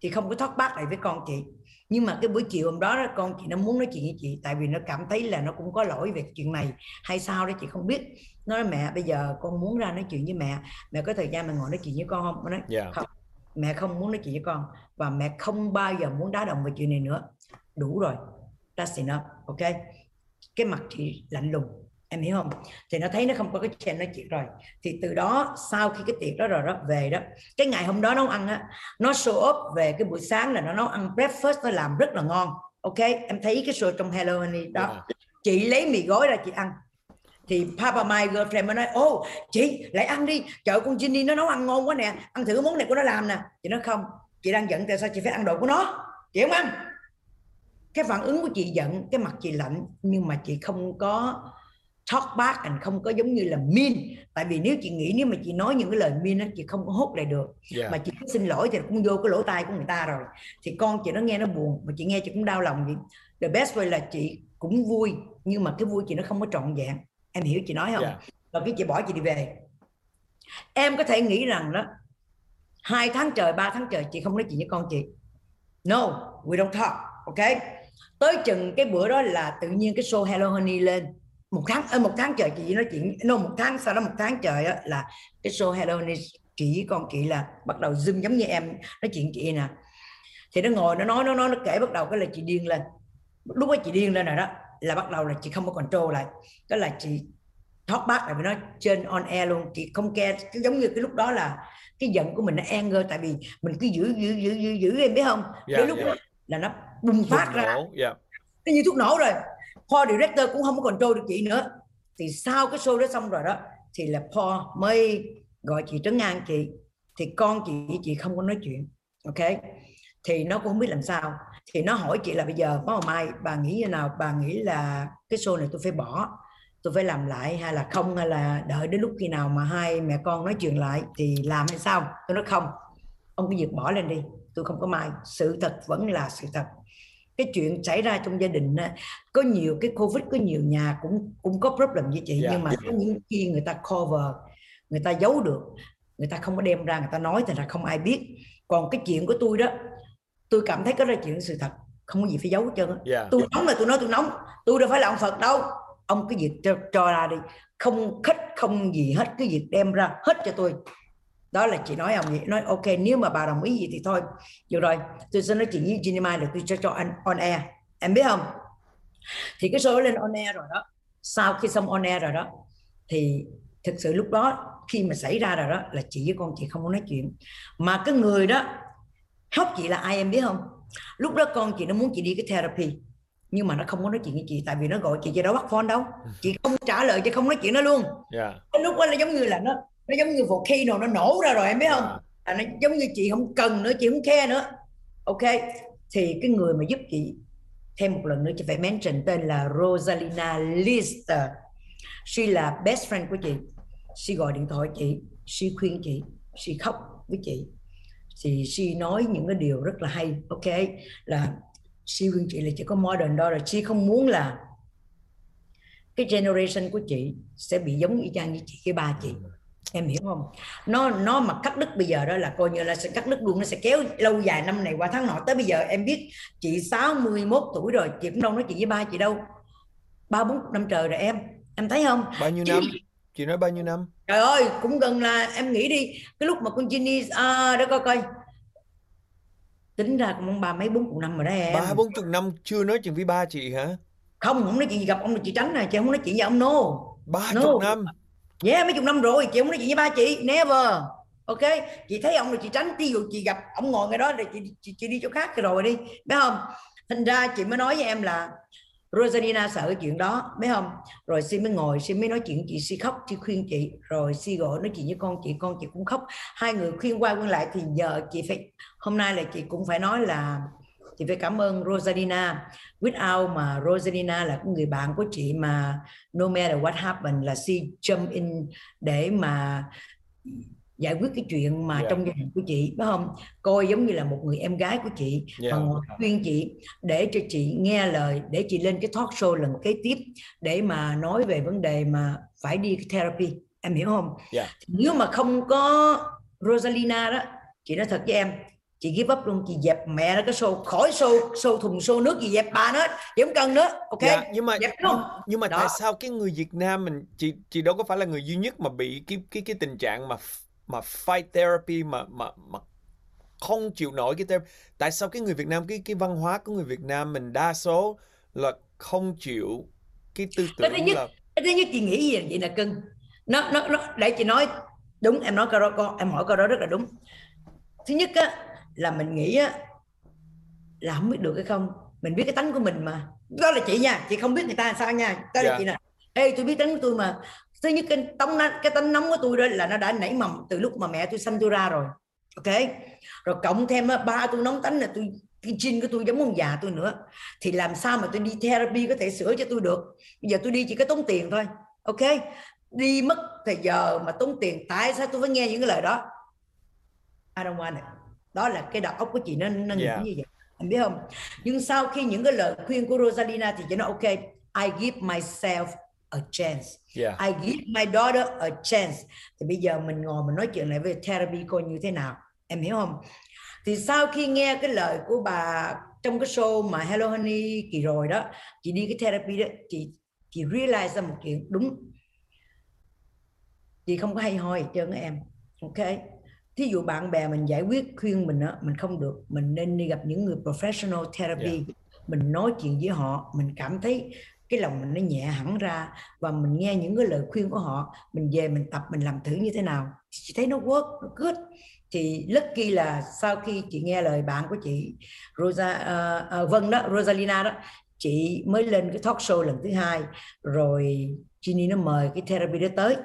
chị không có thoát bát lại với con chị nhưng mà cái buổi chiều hôm đó, đó con chị nó muốn nói chuyện với chị tại vì nó cảm thấy là nó cũng có lỗi về chuyện này hay sao đó chị không biết. Nó nói mẹ bây giờ con muốn ra nói chuyện với mẹ. Mẹ có thời gian mà ngồi nói chuyện với con không? Nó nói yeah. Dạ. không mẹ không muốn nói chuyện với con và mẹ không bao giờ muốn đá động về chuyện này nữa. Đủ rồi. That's enough ok? Cái mặt chị lạnh lùng em hiểu không? Thì nó thấy nó không có cái channel nói chuyện rồi. Thì từ đó sau khi cái tiệc đó rồi đó về đó cái ngày hôm đó nấu ăn á nó show up về cái buổi sáng là nó nấu ăn breakfast nó làm rất là ngon. Ok? Em thấy cái show trong Hello Honey đó. Yeah. Dạ. chị lấy mì gói ra chị ăn. Thì Papa My girlfriend mới nói ô chị lại ăn đi. Chợ con Ginny nó nấu ăn ngon quá nè. Ăn thử món này của nó làm nè. Chị nói không chị đang giận tại sao chị phải ăn đồ của nó? Chị không ăn. Cái phản ứng của chị giận cái mặt chị lạnh nhưng mà chị không có talk back and không có giống như là mean. Tại vì nếu chị nghĩ nếu mà chị nói những cái lời mean đó chị không có hút lại được. Yeah. mà chị cứ xin lỗi thì cũng vô cái lỗ tai của người ta rồi. Thì con chị nó nghe nó buồn mà chị nghe chị cũng đau lòng vậy. The best way là chị cũng vui nhưng mà cái vui chị nó không có trọn vẹn. Em hiểu chị nói không? Yeah. rồi cái chị bỏ chị đi về. Em có thể nghĩ rằng đó hai tháng trời ba tháng trời chị không nói chuyện với con chị. No we don't talk ok tới chừng cái bữa đó là tự nhiên cái show Hello Honey lên một tháng ờ, một tháng trời chị nói chuyện no một tháng sau đó một tháng trời á, là cái show Hello với con chị là bắt đầu zoom giống như em nói chuyện chị nè. Thì nó ngồi nó nói nó nói nó kể bắt đầu cái là chị điên lên. Lúc đó chị điên lên rồi đó là bắt đầu là chị không có control lại. Đó là chị talk back lại vì nó trên on air luôn. Chị không care cái giống như cái lúc đó là cái giận của mình nó anger tại vì mình cứ giữ giữ giữ giữ giữ em biết không? Dạ, đến lúc dạ. đó là nó bùng phát ra. Nổ, yeah. nó như thuốc nổ rồi Paul director cũng không có control được chị nữa. Thì sau cái show đó xong rồi đó, thì là Paul mới gọi chị trấn an chị. Thì con chị với chị không có nói chuyện, ok? Thì nó cũng không biết làm sao. Thì nó hỏi chị là bây giờ có mai, bà nghĩ như nào? Bà nghĩ là cái show này tôi phải bỏ, tôi phải làm lại hay là không? Hay là đợi đến lúc khi nào mà hai mẹ con nói chuyện lại thì làm hay sao? Tôi nói không, ông cứ việc bỏ lên đi, tôi không có mai. Sự thật vẫn là sự thật cái chuyện xảy ra trong gia đình á, có nhiều cái covid có nhiều nhà cũng cũng có problem với chị. Dạ, nhưng mà có những khi người ta cover người ta giấu được người ta không có đem ra người ta nói thì là không ai biết. Còn cái chuyện của tôi đó tôi cảm thấy cái đó là chuyện sự thật không có gì phải giấu hết trơn Yeah. tôi nóng là tôi nói tôi nóng tôi đâu phải là ông Phật đâu. Ông cái việc cho, cho ra đi không khích không gì hết cái việc đem ra hết cho tôi đó là chị nói ông nói ok nếu mà bà đồng ý gì thì thôi. Được rồi tôi sẽ nói chuyện với Ginny Mai là tôi cho cho anh on air. Em biết không? Thì cái show lên on air rồi đó. Sau khi xong on air rồi đó thì thực sự lúc đó khi mà xảy ra rồi đó là chị với con chị không có nói chuyện. Mà cái người đó help chị là ai em biết không? Lúc đó con chị nó muốn chị đi cái therapy nhưng mà nó không có nói chuyện với chị tại vì nó gọi chị cho đó bắt phone đâu. Chị không trả lời chị không nói chuyện nó luôn. Yeah. cái lúc đó là giống như là nó nó giống như volcano nó nổ ra rồi em biết không? Yeah. à, nó giống như chị không cần nữa chị không care nữa. Ok thì cái người mà giúp chị thêm một lần nữa chị phải mention tên là Rosalina Lister. She là best friend của chị. She gọi điện thoại chị she khuyên chị she khóc với chị. Thì she nói những cái điều rất là hay ok? Là she khuyên chị là chỉ có modern đó rồi she không muốn là cái generation của chị sẽ bị giống y chang như chị với ba chị em hiểu không nó nó mà cắt đứt bây giờ đó là coi như là sẽ cắt đứt luôn nó sẽ kéo lâu dài năm này qua tháng nọ tới bây giờ em biết chị 61 tuổi rồi chị cũng đâu nói chuyện với ba chị đâu ba bốn năm trời rồi em em thấy không Bao nhiêu Chị- năm? Chị nói bao nhiêu năm? trời ơi cũng gần là em nghĩ đi cái lúc mà con Ginny à, để coi coi tính ra cũng ba mấy bốn chục năm rồi đó em Ba bốn chục năm chưa nói chuyện với ba chị hả? không không nói chuyện gì gặp ông là chị tránh này chị không nói chuyện với ông no Ba No. chục năm. Yeah, mấy chục năm rồi, chị không nói chuyện với ba chị, never. Ok, chị thấy ông rồi chị tránh, ví dụ chị gặp ông ngồi ngay đó thì chị, chị, chị đi chỗ khác rồi đi, biết không? Thành ra chị mới nói với em là Rosalina sợ cái chuyện đó, biết không? Rồi Si mới ngồi, Si mới nói chuyện chị, Si khóc, Si khuyên chị, rồi Si gọi nói chuyện với con chị, con chị cũng khóc. Hai người khuyên qua khuyên lại thì giờ chị phải, hôm nay là chị cũng phải nói là chị phải cảm ơn Rosalina. Without mà Rosalina là người bạn của chị mà no matter what happened là she jump in để mà giải quyết cái chuyện mà Yeah. trong gia đình của chị phải không coi giống như là một người em gái của chị Yeah. và ngồi khuyên chị để cho chị nghe lời để chị lên cái talk show lần kế tiếp để mà nói về vấn đề mà phải đi therapy em hiểu không Yeah. nếu mà không có Rosalina đó chị nói thật với em chị give up luôn chị dẹp mẹ nó cái show khỏi show show thùng show nước gì dẹp bà nó chị không cần nữa ok Dạ, nhưng mà Dẹp luôn. nhưng, nhưng mà Đó. tại sao cái người Việt Nam mình chị chị đâu có phải là người duy nhất mà bị cái cái cái tình trạng mà mà fight therapy mà mà mà không chịu nổi cái therapy. Tại sao cái người Việt Nam cái cái văn hóa của người Việt Nam mình đa số là không chịu cái tư Cái tưởng thứ nhất- là cái thứ nhất chị nghĩ gì vậy là cưng nó nó nó để chị nói đúng em nói câu đó em hỏi câu đó rất là đúng thứ nhất á là mình nghĩ á là không biết được hay không. Mình biết cái tánh của mình mà. Đó là chị nha chị không biết người ta làm sao nha. Đó là Dạ. chị nè. Ê tôi biết tánh của tôi mà. Thứ nhất cái tông cái tánh nóng của tôi đó là nó đã nảy mầm từ lúc mà mẹ tôi sanh tôi ra rồi. Ok? Rồi cộng thêm ba tôi nóng tánh là tôi cái gene của tôi giống ông già tôi nữa. Thì làm sao mà tôi đi therapy có thể sửa cho tôi được? Bây giờ tôi đi chỉ có tốn tiền thôi. Ok? Đi mất thời giờ mà tốn tiền tại sao tôi phải nghe những cái lời đó? I don't want it đó là cái đầu óc của chị nó nó Yeah. như vậy. Em biết không? Nhưng sau khi những cái lời khuyên của Rosalina thì chị nói ok I give myself a chance. Yeah. I give my daughter a chance. Thì bây giờ mình ngồi mình nói chuyện lại về therapy coi như thế nào. Em hiểu không? Thì sau khi nghe cái lời của bà trong cái show mà Hello Honey kỳ rồi đó chị đi cái therapy đó chị chị realize ra một chuyện đúng. Chị không có hay ho gì trơn em ok thí dụ bạn bè mình giải quyết khuyên mình á mình không được. Mình nên đi gặp những người professional therapy. Mình nói chuyện với họ mình cảm thấy cái lòng mình nó nhẹ hẳn ra và mình nghe những cái lời khuyên của họ mình về mình tập mình làm thử như thế nào. Chị thấy nó work nó good. Thì lucky là sau khi chị nghe lời bạn của chị Rosa uh, uh, Vân đó Rosalina đó chị mới lên cái talk show lần thứ hai. Rồi Ginny nó mời cái therapy đó tới.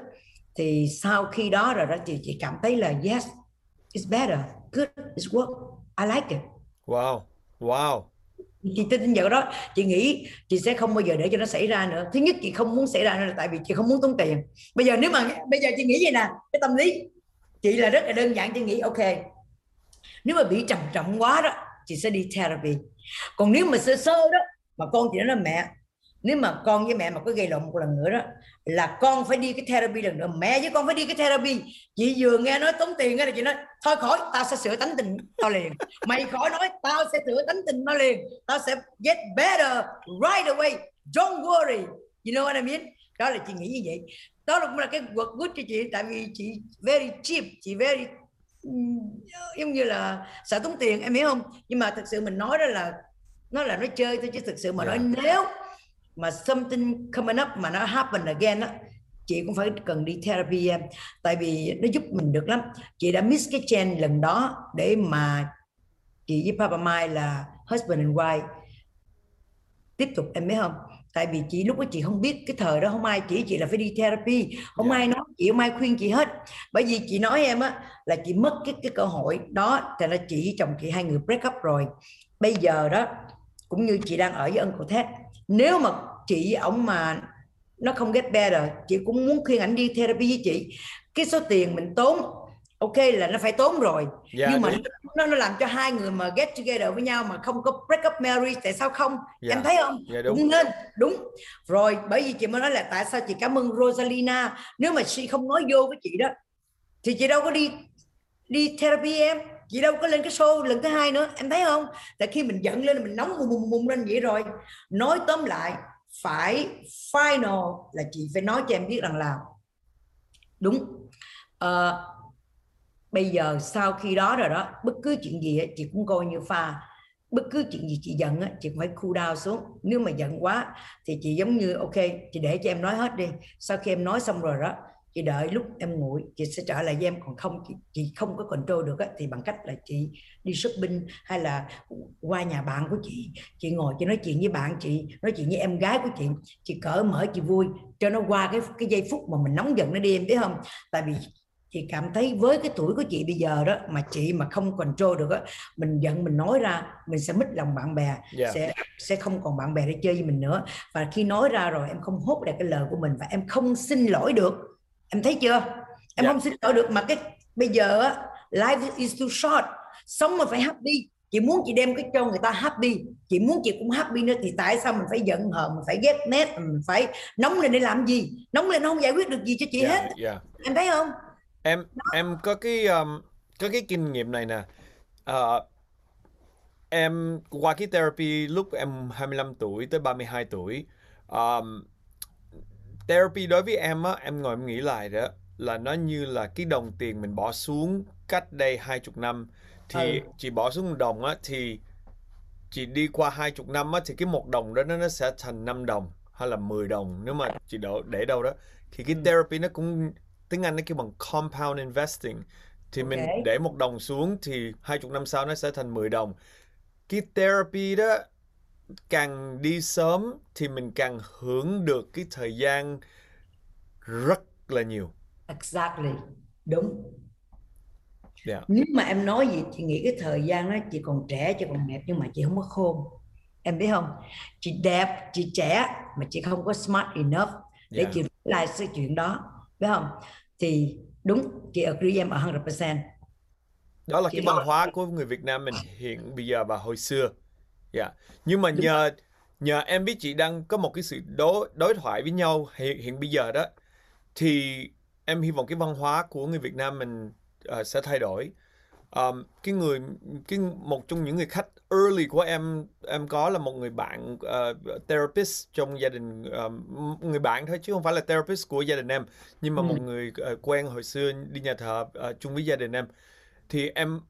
Thì sau khi đó rồi đó chị chị cảm thấy là yes it's better. Good. It's work. I like it. Wow. Wow. chị tin vào đó. Chị nghĩ chị sẽ không bao giờ để cho nó xảy ra nữa. Thứ nhất chị không muốn xảy ra nữa là tại vì chị không muốn tốn tiền. Bây giờ nếu mà bây giờ chị nghĩ vậy nè cái tâm lý chị là rất là đơn giản. Chị nghĩ ok nếu mà bị trầm trọng quá đó chị sẽ đi therapy. Còn nếu mà sơ sơ đó mà con chị nói là mẹ nếu mà con với mẹ mà có gây lộn một lần nữa đó là con phải đi cái therapy lần nữa. Mẹ với con phải đi cái therapy. Chị vừa nghe nói tốn tiền á là chị nói thôi khỏi tao sẽ sửa tánh tình tao liền. Mày khỏi nói tao sẽ sửa tánh tình tao liền. Tao sẽ get better right away. Don't worry. You know what I mean? Đó là chị nghĩ như vậy. Đó là cũng là cái work good cho chị tại vì chị very cheap chị very giống như là sợ tốn tiền em hiểu không? Nhưng mà thực sự mình nói đó là nó là nói chơi thôi chứ thực sự mà Yeah. nói nếu mà something coming up mà nó happen again á chị cũng phải cần đi therapy em. Tại vì nó giúp mình được lắm. Chị đã miss cái trend lần đó để mà chị với Papa Mai là husband and wife tiếp tục em biết không? Tại vì chị lúc đó chị không biết cái thời đó không ai chỉ chị là phải đi therapy. Không Dạ. ai nói chị không ai khuyên chị hết. Bởi vì chị nói em á là chị mất cái cái cơ hội đó thì là chị với chồng chị hai người break up rồi. Bây giờ đó cũng như chị đang ở với Uncle Ted nếu mà chị ổng mà nó không get better chị cũng muốn khuyên ảnh đi therapy với chị. Cái số tiền mình tốn ok là nó phải tốn rồi. Yeah, nhưng mà đúng. nó nó làm cho hai người mà get together với nhau mà không có break up marriage tại sao không? Dạ. em thấy không? Dạ, đúng. nên đúng. Rồi bởi vì chị mới nói là tại sao chị cảm ơn Rosalina? Nếu mà chị không nói vô với chị đó thì chị đâu có đi đi therapy em chị đâu có lên cái show lần thứ hai nữa em thấy không? Tại khi mình giận lên mình nóng bùng bùng bùng lên vậy rồi. Nói tóm lại phải final là chị phải nói cho em biết rằng là đúng. À, bây giờ sau khi đó rồi đó bất cứ chuyện gì chị cũng coi như pha. Bất cứ chuyện gì chị giận á, chị cũng phải cool down xuống. Nếu mà giận quá thì chị giống như ok chị để cho em nói hết đi. Sau khi em nói xong rồi đó chị đợi lúc em nguội chị sẽ trở lại với em. Còn không chị, chị không có control được á, thì bằng cách là chị đi shopping hay là qua nhà bạn của chị. Chị ngồi chị nói chuyện với bạn chị nói chuyện với em gái của chị. Chị cởi mở chị vui cho nó qua cái cái giây phút mà mình nóng giận nó đi em biết không? Tại vì chị cảm thấy với cái tuổi của chị bây giờ đó mà chị mà không control được á mình giận mình nói ra mình sẽ mất lòng bạn bè Yeah. sẽ sẽ không còn bạn bè để chơi với mình nữa. Và khi nói ra rồi em không hốt lại cái lời của mình và em không xin lỗi được em thấy chưa em Dạ. không xin lỗi được mà cái bây giờ á life is too short sống mà phải happy chị muốn chị đem cái cho người ta happy chị muốn chị cũng happy nữa thì tại sao mình phải giận hờn mình phải ghét nét mình phải nóng lên để làm gì nóng lên nó không giải quyết được gì cho chị Yeah, hết yeah. em thấy không Em em có cái um, có cái kinh nghiệm này nè. Ờ, em qua cái therapy lúc em 25 tuổi tới 32 tuổi. Um, therapy đối với em á, em ngồi em nghĩ lại đó là nó như là cái đồng tiền mình bỏ xuống cách đây 20 năm thì Ừ. chị bỏ xuống một đồng á thì chị đi qua 20 năm á thì cái một đồng đó nó nó sẽ thành 5 đồng hay là 10 đồng nếu mà chị đổ để đâu đó thì cái Ừ. therapy nó cũng tiếng Anh nó kêu bằng compound investing thì mình Ok. để một đồng xuống thì 20 năm sau nó sẽ thành 10 đồng cái therapy đó càng đi sớm thì mình càng hưởng được cái thời gian rất là nhiều. Exactly. Đúng. Yeah. nếu mà em nói gì chị nghĩ cái thời gian đó chị còn trẻ chị còn đẹp nhưng mà chị không có khôn. Em biết không? Chị đẹp chị trẻ mà chị không có smart enough để Yeah. chị lại sự chuyện đó. Phải không? Thì đúng chị agree em ở 100% đó là Chị cái văn hóa của người Việt Nam mình hiện bây giờ và hồi xưa dạ. Nhưng mà nhờ nhờ em biết chị đang có một cái sự đối đối thoại với nhau hiện hiện bây giờ đó thì em hy vọng cái văn hóa của người Việt Nam mình ờ, sẽ thay đổi. Um, cái người cái một trong những người khách early của em em có là một người bạn ờ, therapist trong gia đình um, người bạn thôi chứ không phải là therapist của gia đình em nhưng mà Ừ. một người ờ, quen hồi xưa đi nhà thờ ờ, chung với gia đình em. Thì em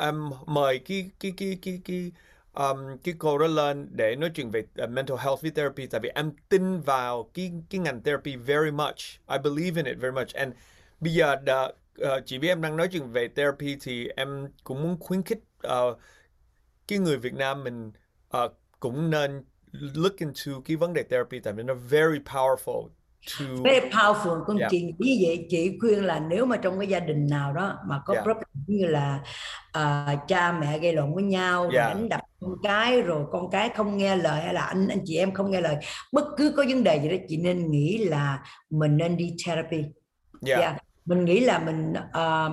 em mời cái cái cái cái cái um, cái cô đó lên để nói chuyện về uh, mental health với therapy tại vì em tin vào cái cái ngành therapy very much I believe in it very much and bây giờ đã, uh, chỉ biết em đang nói chuyện về therapy thì em cũng muốn khuyến khích uh, cái người Việt Nam mình uh, cũng nên look into cái vấn đề therapy tại vì nó very powerful to very powerful con Dạ. chị nghĩ vậy chị khuyên là nếu mà trong cái gia đình nào đó mà có Dạ. problem như là à, cha mẹ gây lộn với nhau Dạ. đánh đập con cái rồi con cái không nghe lời hay là anh anh chị em không nghe lời bất cứ có vấn đề gì đó chị nên nghĩ là mình nên đi therapy. Yeah Dạ. mình nghĩ là mình ờ,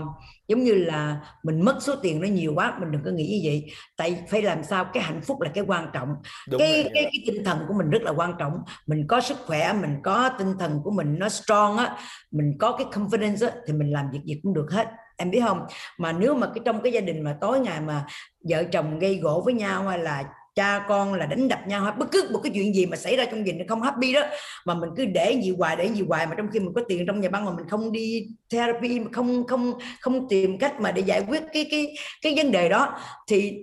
giống như là mình mất số tiền nó nhiều quá mình đừng có nghĩ như vậy. Tại phải làm sao cái hạnh phúc là cái quan trọng. Đúng cái, rồi cái cái tinh thần của mình rất là quan trọng. Mình có sức khỏe mình có tinh thần của mình nó strong á mình có cái confidence á thì mình làm việc gì cũng được hết em biết không mà nếu mà cái trong cái gia đình mà tối ngày mà vợ chồng gây gỗ với nhau hay là cha con là đánh đập nhau hay bất cứ một cái chuyện gì mà xảy ra trong gia đình không happy đó mà mình cứ để gì hoài để gì hoài mà trong khi mình có tiền trong nhà băng mà mình không đi therapy mà không không không tìm cách mà để giải quyết cái cái cái vấn đề đó thì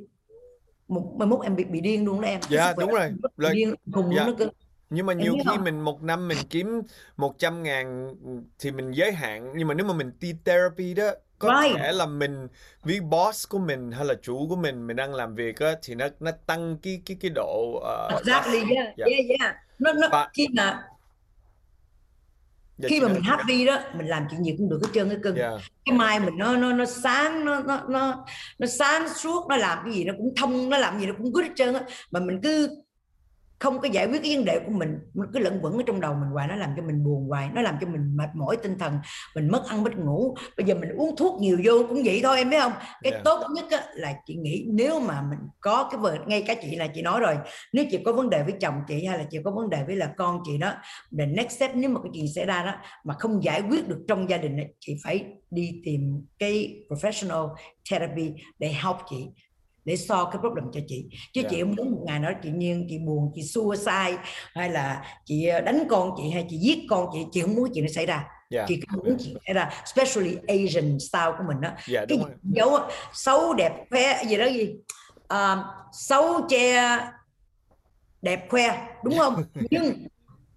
một mai mốt em bị bị điên luôn đó em Dạ, khỏe đúng rồi. Là- điên khùng dạ. đó cơ Nhưng mà Em nhiều khi không? mình một năm mình kiếm 100 ngàn thì mình giới hạn Nhưng mà nếu mà mình đi therapy đó Có Right. thể là mình với boss của mình hay là chủ của mình Mình đang làm việc á Thì nó nó tăng cái cái cái độ uh, exactly yeah Dạ. yeah yeah nó nó Và- khi mà Dạ, khi mà mình happy đó mình làm chuyện gì cũng được hết trơn hết cưng Dạ. cái mai mình nó nó nó sáng nó nó nó nó sáng suốt nó làm cái gì nó cũng thông nó làm gì nó cũng good hết trơn á mà mình cứ không có giải quyết cái vấn đề của mình cứ lẫn quẩn ở trong đầu mình hoài nó làm cho mình buồn hoài nó làm cho mình mệt mỏi tinh thần mình mất ăn mất ngủ. Bây giờ mình uống thuốc nhiều vô cũng vậy thôi em biết không? Cái Dạ. tốt nhất á, là chị nghĩ nếu mà mình có cái vợ ngay cả chị là chị nói rồi nếu chị có vấn đề với chồng chị hay là chị có vấn đề với là con chị đó the next step nếu mà cái chuyện xảy ra đó mà không giải quyết được trong gia đình chị phải đi tìm cái professional therapy để help chị để solve cái problem cho chị. Chứ Dạ. chị không muốn một ngày đó chị nhiên chị buồn chị suicide hay là chị đánh con chị hay chị giết con chị chị không muốn chuyện nó xảy ra. Dạ. chị không muốn chuyện xảy ra especially Asian style của mình đó Dạ cái dấu xấu đẹp khoe gì đó gì. À, xấu che đẹp khoe đúng không? Nhưng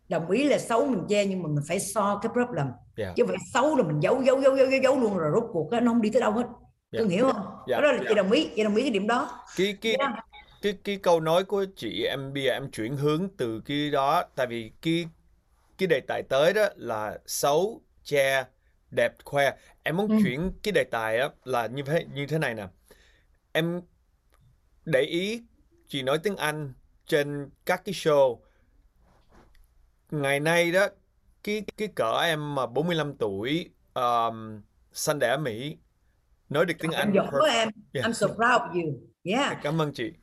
đồng ý là xấu mình che nhưng mà mình phải so cái problem. Dạ. chứ phải xấu là mình giấu giấu giấu giấu giấu, luôn rồi rốt cuộc nó không đi tới đâu hết. Dạ. Cưng hiểu không Dạ, đó là dạ. chị đồng ý chị đồng ý cái điểm đó cái cái Dạ. cái cái câu nói của chị em bây giờ em chuyển hướng từ cái đó tại vì cái cái đề tài tới đó là xấu che đẹp khoe em muốn Ừ. chuyển cái đề tài á là như thế như thế này nè em để ý chị nói tiếng Anh trên các cái show ngày nay đó cái cái cỡ em mà 45 tuổi um, sanh đẻ ở Mỹ nói được tiếng Anh giỏi perfect. em Yeah. I'm so proud of you yeah Cảm ơn chị.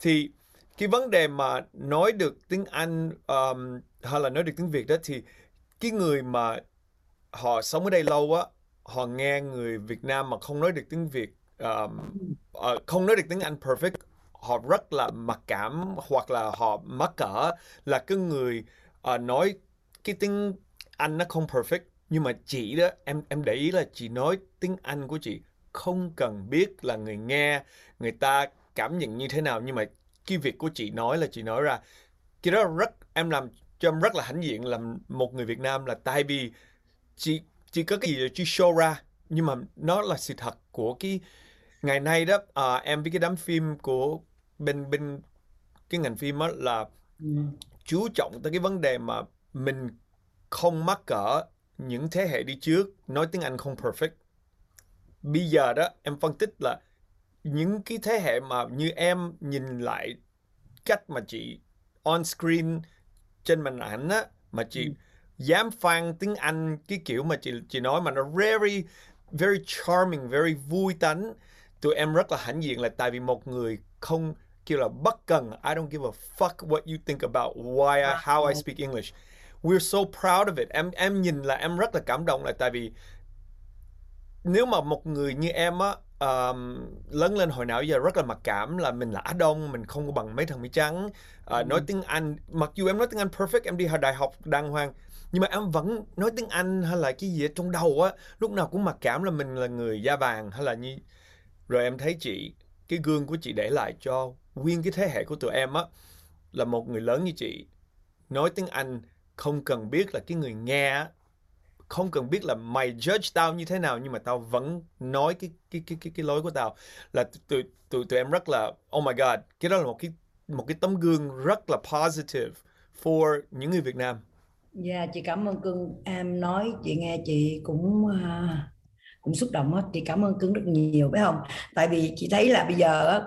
Thì cái vấn đề mà nói được tiếng Anh um, hay là nói được tiếng Việt đó thì cái người mà họ sống ở đây lâu á, họ nghe người Việt Nam mà không nói được tiếng Việt, um, ờ, không nói được tiếng Anh perfect, họ rất là mặc cảm hoặc là họ mắc cỡ là cái người ờ, nói cái tiếng Anh nó không perfect. Nhưng mà chị đó, em em để ý là chị nói tiếng Anh của chị không cần biết là người nghe người ta cảm nhận như thế nào nhưng mà cái việc của chị nói là chị nói ra cái đó rất em làm cho em rất là hãnh diện làm một người Việt Nam là tại vì chị chị có cái gì chị show ra nhưng mà nó là sự thật của cái ngày nay đó à, em với cái đám phim của bên bên cái ngành phim đó là Ừ. chú trọng tới cái vấn đề mà mình không mắc cỡ những thế hệ đi trước nói tiếng Anh không perfect. Bây giờ đó em phân tích là những cái thế hệ mà như em nhìn lại cách mà chị on screen trên màn ảnh á mà chị dám phang tiếng Anh cái kiểu mà chị chị nói mà nó very very charming, very vui tánh. Tụi em rất là hãnh diện là tại vì một người không kêu là bất cần. I don't give a fuck what you think about why I, how I speak English. We're so proud of it. Em em nhìn là em rất là cảm động là tại vì nếu mà một người như em á um, lớn lên hồi nào giờ rất là mặc cảm là mình là Á Đông, mình không có bằng mấy thằng Mỹ trắng. Uh, ừ. Nói tiếng Anh, mặc dù em nói tiếng Anh perfect, em đi đại học đàng hoàng, nhưng mà em vẫn nói tiếng Anh hay là cái gì ở trong đầu á, lúc nào cũng mặc cảm là mình là người da vàng hay là như... Rồi em thấy chị, cái gương của chị để lại cho nguyên cái thế hệ của tụi em á, là một người lớn như chị, nói tiếng Anh không cần biết là cái người nghe không cần biết là mày judge tao như thế nào nhưng mà tao vẫn nói cái cái cái cái cái lối của tao là tụi tụi tụi em rất là oh my god cái đó là một cái một cái tấm gương rất là positive for những người Việt Nam. Dạ yeah, chị cảm ơn cưng em nói chị nghe chị cũng uh, cũng xúc động hết chị cảm ơn cưng rất nhiều phải không? Tại vì chị thấy là bây giờ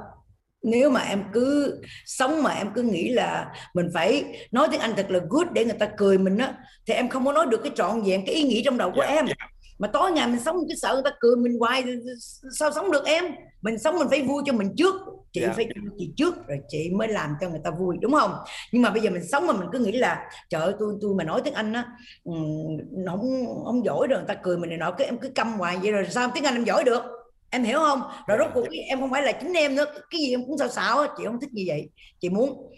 nếu mà em cứ sống mà em cứ nghĩ là mình phải nói tiếng Anh thật là good để người ta cười mình á thì em không có nói được cái trọn vẹn cái ý nghĩ trong đầu của yeah, em yeah. mà tối ngày mình sống cái sợ người ta cười mình hoài sao sống được em mình sống mình phải vui cho mình trước chị yeah. phải cho chị trước rồi chị mới làm cho người ta vui đúng không nhưng mà bây giờ mình sống mà mình cứ nghĩ là trời ơi tôi tôi mà nói tiếng Anh á không không giỏi rồi người ta cười mình này nọ cái em cứ câm hoài vậy rồi sao tiếng Anh em giỏi được em hiểu không? Rồi rốt cuộc em không phải là chính em nữa. Cái gì em cũng sao xạo chị không thích như vậy. Chị muốn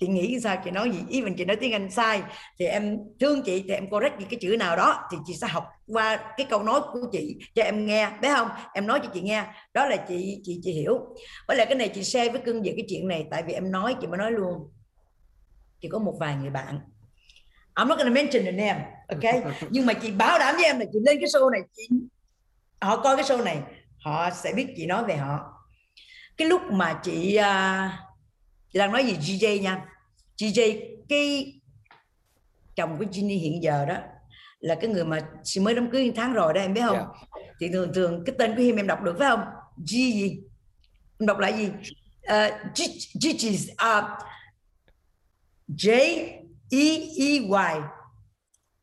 chị nghĩ sao chị nói gì? Ý mình chị nói tiếng Anh sai thì em thương chị thì em correct cái chữ nào đó thì chị sẽ học qua cái câu nói của chị cho em nghe biết không? Em nói cho chị nghe. Đó là chị chị chị hiểu. Với lại cái này chị share với cưng về cái chuyện này tại vì em nói chị mới nói luôn. Chị có một vài người bạn. I'm not gonna mention the name ok nhưng mà chị bảo đảm với em là chị lên cái show này chị họ coi cái show này họ sẽ biết chị nói về họ. Cái lúc mà chị uh, chị đang nói gì GJ nha. GJ cái chồng của Ginny hiện giờ đó là cái người mà chị mới đám cưới tháng rồi đó em biết không? Yeah. Dạ. thì thường thường cái tên của him em đọc được phải không? G gì? Em đọc lại gì? Uh, G, G, G, uh, J E E Y.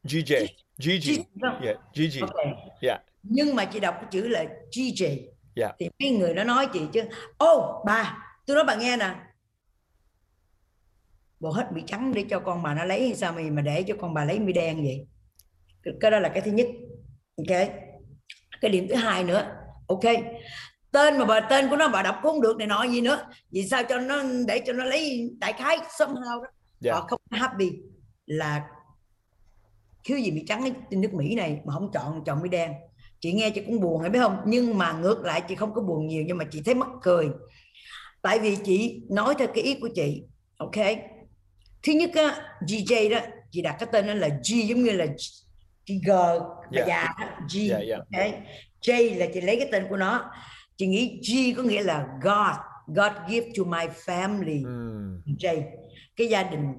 GJ GG yeah GG yeah nhưng mà chị đọc cái chữ là GJ yeah. thì mấy người nó nói chị chứ ô oh, bà tôi nói bà nghe nè. Bộ hết bị trắng để cho con bà nó lấy hay sao mày mà để cho con bà lấy mi đen vậy? Cái đó là cái thứ nhất. Ok. Cái điểm thứ hai nữa. Ok. Tên mà bà tên của nó bà đọc cũng không được này nọ gì nữa. Vì sao cho nó để cho nó lấy đại khái somehow đó. Yeah. họ không happy là thiếu gì bị trắng trên nước Mỹ này mà không chọn chọn mi đen chị nghe chị cũng buồn hay biết không nhưng mà ngược lại chị không có buồn nhiều nhưng mà chị thấy mắc cười tại vì chị nói theo cái ý của chị ok thứ nhất á GJ đó chị đặt cái tên đó là G giống như là G yeah. già G yeah, yeah. Okay. J là chị lấy cái tên của nó chị nghĩ G có nghĩa là God God give to my family mm. J cái gia đình